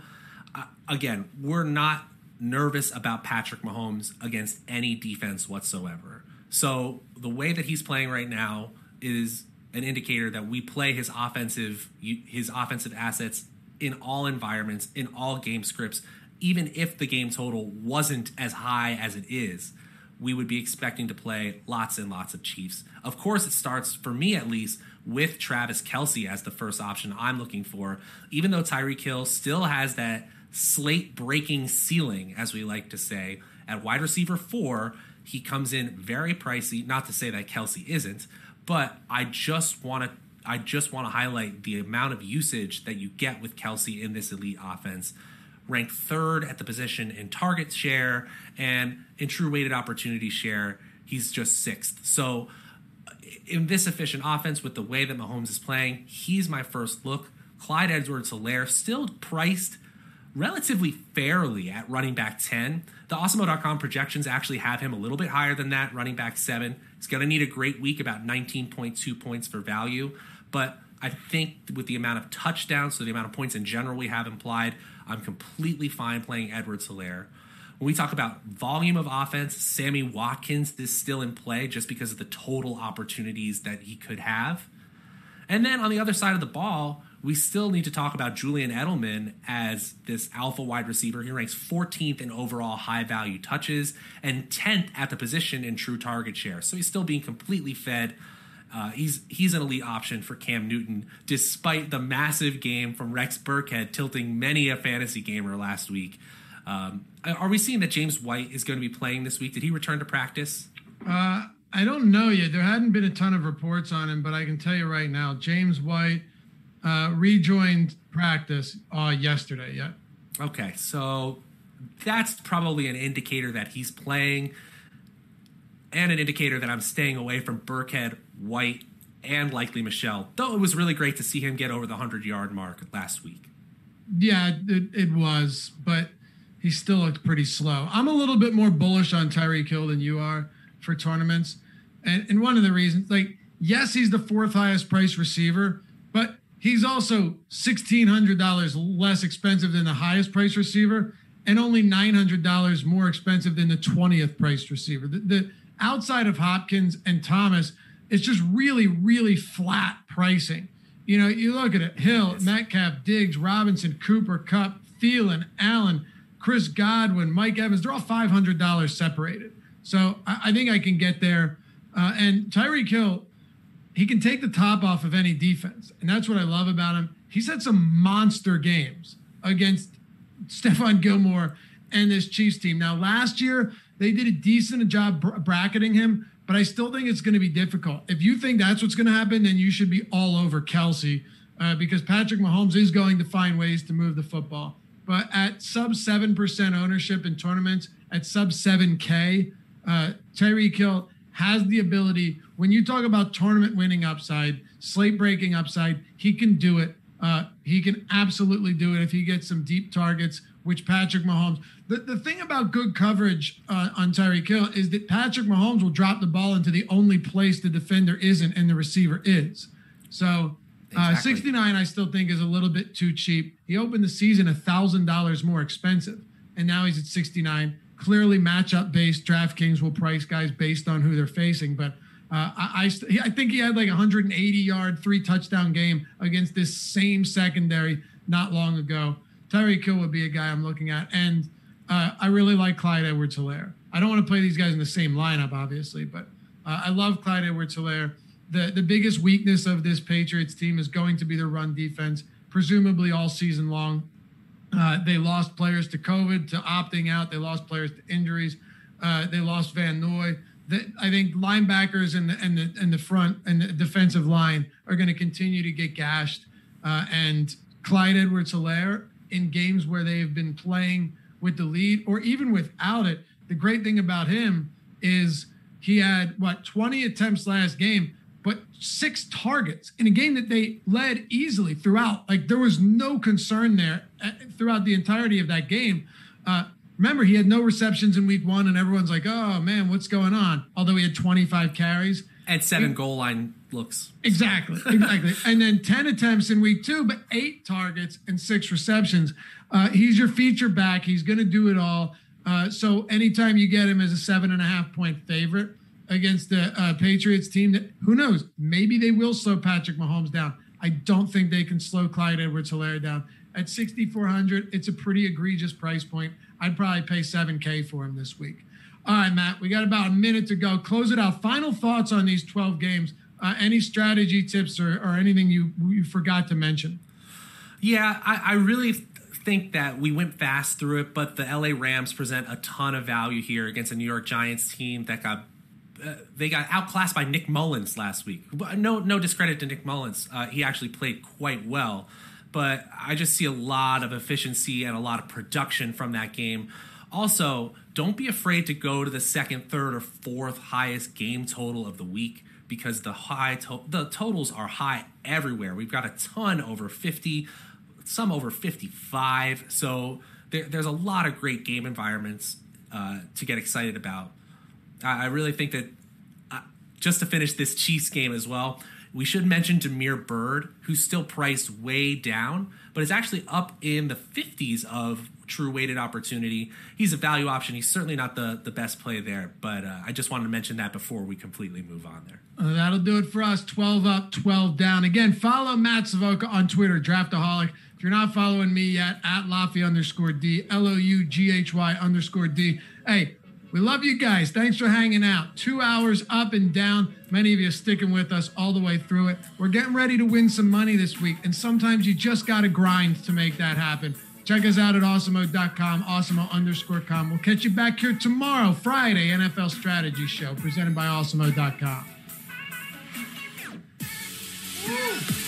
uh, again, we're not nervous about Patrick Mahomes against any defense whatsoever. So, the way that he's playing right now is an indicator that we play his offensive his offensive assets in all environments, in all game scripts, even if the game total wasn't as high as it is, we would be expecting to play lots and lots of Chiefs. Of course, it starts, for me at least, with Travis Kelce as the first option I'm looking for, even though Tyreek Hill still has that slate breaking ceiling, as we like to say. At wide receiver four, he comes in very pricey. Not to say that Kelce isn't, but I just want to. I just want to highlight the amount of usage that you get with Kelsey in this elite offense ranked third at the position in target share and in true weighted opportunity share, he's just sixth. So uh, in this efficient offense with the way that Mahomes is playing, he's my first look. Clyde Edwards Helaire still priced relatively fairly at running back 10. The Awesemo.com projections actually have him a little bit higher than that, running back 7. He's going to need a great week, about 19.2 points for value. But I think with the amount of touchdowns, so the amount of points in general we have implied, I'm completely fine playing Edwards Helaire. When we talk about volume of offense, Sammy Watkins is still in play just because of the total opportunities that he could have. And then on the other side of the ball, we still need to talk about Julian Edelman as this alpha wide receiver. He ranks 14th in overall high value touches and 10th at the position in true target share. So he's still being completely fed. Uh, he's he's an elite option for Cam Newton, despite the massive game from Rex Burkhead tilting many a fantasy gamer last week. Um, are we seeing that James White is going to be playing this week? Did he return to practice? Uh, I don't know yet. There hadn't been a ton of reports on him, but I can tell you right now, James White uh, rejoined practice uh, yesterday. Yeah. Okay, so that's probably an indicator that he's playing, and an indicator that I'm staying away from Burkhead, White, and likely Michel. Though it was really great to see him get over the hundred yard mark last week. Yeah, it, it was, but he still looked pretty slow. I'm a little bit more bullish on Tyreek Hill than you are for tournaments. And, and one of the reasons, like, yes, he's the fourth highest price receiver, but he's also $1,600 less expensive than the highest price receiver and only $900 more expensive than the 20th priced receiver. The, the outside of Hopkins and Thomas, it's just really, really flat pricing. You know, you look at it Hill, Metcalf, Diggs, Robinson, Cooper, Kupp, Thielen, Allen, Chris Godwin, Mike Evans, they're all $500 separated. So I, I think I can get there. Uh, and Tyreek Hill, he can take the top off of any defense. And that's what I love about him. He's had some monster games against Stephon Gilmore and this Chiefs team. Now, last year, they did a decent job bracketing him, but I still think it's going to be difficult. If you think that's what's going to happen, then you should be all over Kelce uh, because Patrick Mahomes is going to find ways to move the football. But at sub 7% ownership in tournaments, at sub 7K, uh, Tyreek has the ability, when you talk about tournament winning upside, slate breaking upside, he can do it. Uh, he can absolutely do it if he gets some deep targets, which Patrick Mahomes. The, the thing about good coverage uh, on Tyreek Hill is that Patrick Mahomes will drop the ball into the only place the defender isn't and the receiver is. So uh, exactly. 69, I still think, is a little bit too cheap. He opened the season $1,000 more expensive, and now he's at 69 clearly matchup based. DraftKings will price guys based on who they're facing, but uh, I, I, I think he had like 180 yard, three touchdown game against this same secondary not long ago. Tyreek Hill would be a guy I'm looking at, and uh, I really like Clyde Edwards Helaire. I don't want to play these guys in the same lineup, obviously, but uh, I love Clyde Edwards Helaire. The, the biggest weakness of this Patriots team is going to be the run defense, presumably all season long. Uh, they lost players to COVID, to opting out. They lost players to injuries. Uh, they lost Van Noy. I think linebackers and the, and the and the front and the defensive line are going to continue to get gashed. Uh, and Clyde Edwards-Helaire in games where they have been playing with the lead or even without it, the great thing about him is he had what 20 attempts last game but six targets in a game that they led easily throughout. Like there was no concern there uh, throughout the entirety of that game. Uh, remember, he had no receptions in week one, and everyone's like, oh man, what's going on? Although he had 25 carries. And seven goal line looks. Exactly, exactly. and then 10 attempts in week two, but eight targets and six receptions. Uh, he's your feature back. He's going to do it all. Uh, so anytime you get him as a seven and a half point favorite, against the uh, Patriots team that who knows, maybe they will slow Patrick Mahomes down. I don't think they can slow Clyde Edwards Helaire down. At 6,400, it's a pretty egregious price point. I'd probably pay 7K for him this week. All right, Matt, we got about a minute to go. Close it out. Final thoughts on these 12 games. Uh, any strategy tips or, or anything you, you forgot to mention? Yeah, I, I really think that we went fast through it, but the LA Rams present a ton of value here against a New York Giants team that got uh, they got outclassed by Nick Mullens last week. No, no discredit to Nick Mullens. Uh, he actually played quite well, but I just see a lot of efficiency and a lot of production from that game. Also, don't be afraid to go to the second, third, or fourth highest game total of the week because the high to- the totals are high everywhere. We've got a ton over 50, some over 55. So there, there's a lot of great game environments uh, to get excited about. I really think that uh, just to finish this Chiefs game as well, We should mention Damiere Byrd, who's still priced way down, but is actually up in the 50s of true weighted opportunity. He's a value option. He's certainly not the, the best play there, but uh, I just wanted to mention that before we completely move on there. Uh, that'll do it for us. 12 up, 12 down. Again, follow Matt Savoca on Twitter, Draftaholic. If you're not following me yet, at Loughy underscore D, L O U G H Y underscore D. Hey, we love you guys. Thanks for hanging out. Two hours up and down. Many of you sticking with us all the way through it. We're getting ready to win some money this week, and sometimes you just got to grind to make that happen. Check us out at awesemo.com, awesemo underscore com. We'll catch you back here tomorrow, Friday, NFL Strategy Show, presented by awesemo.com. Woo!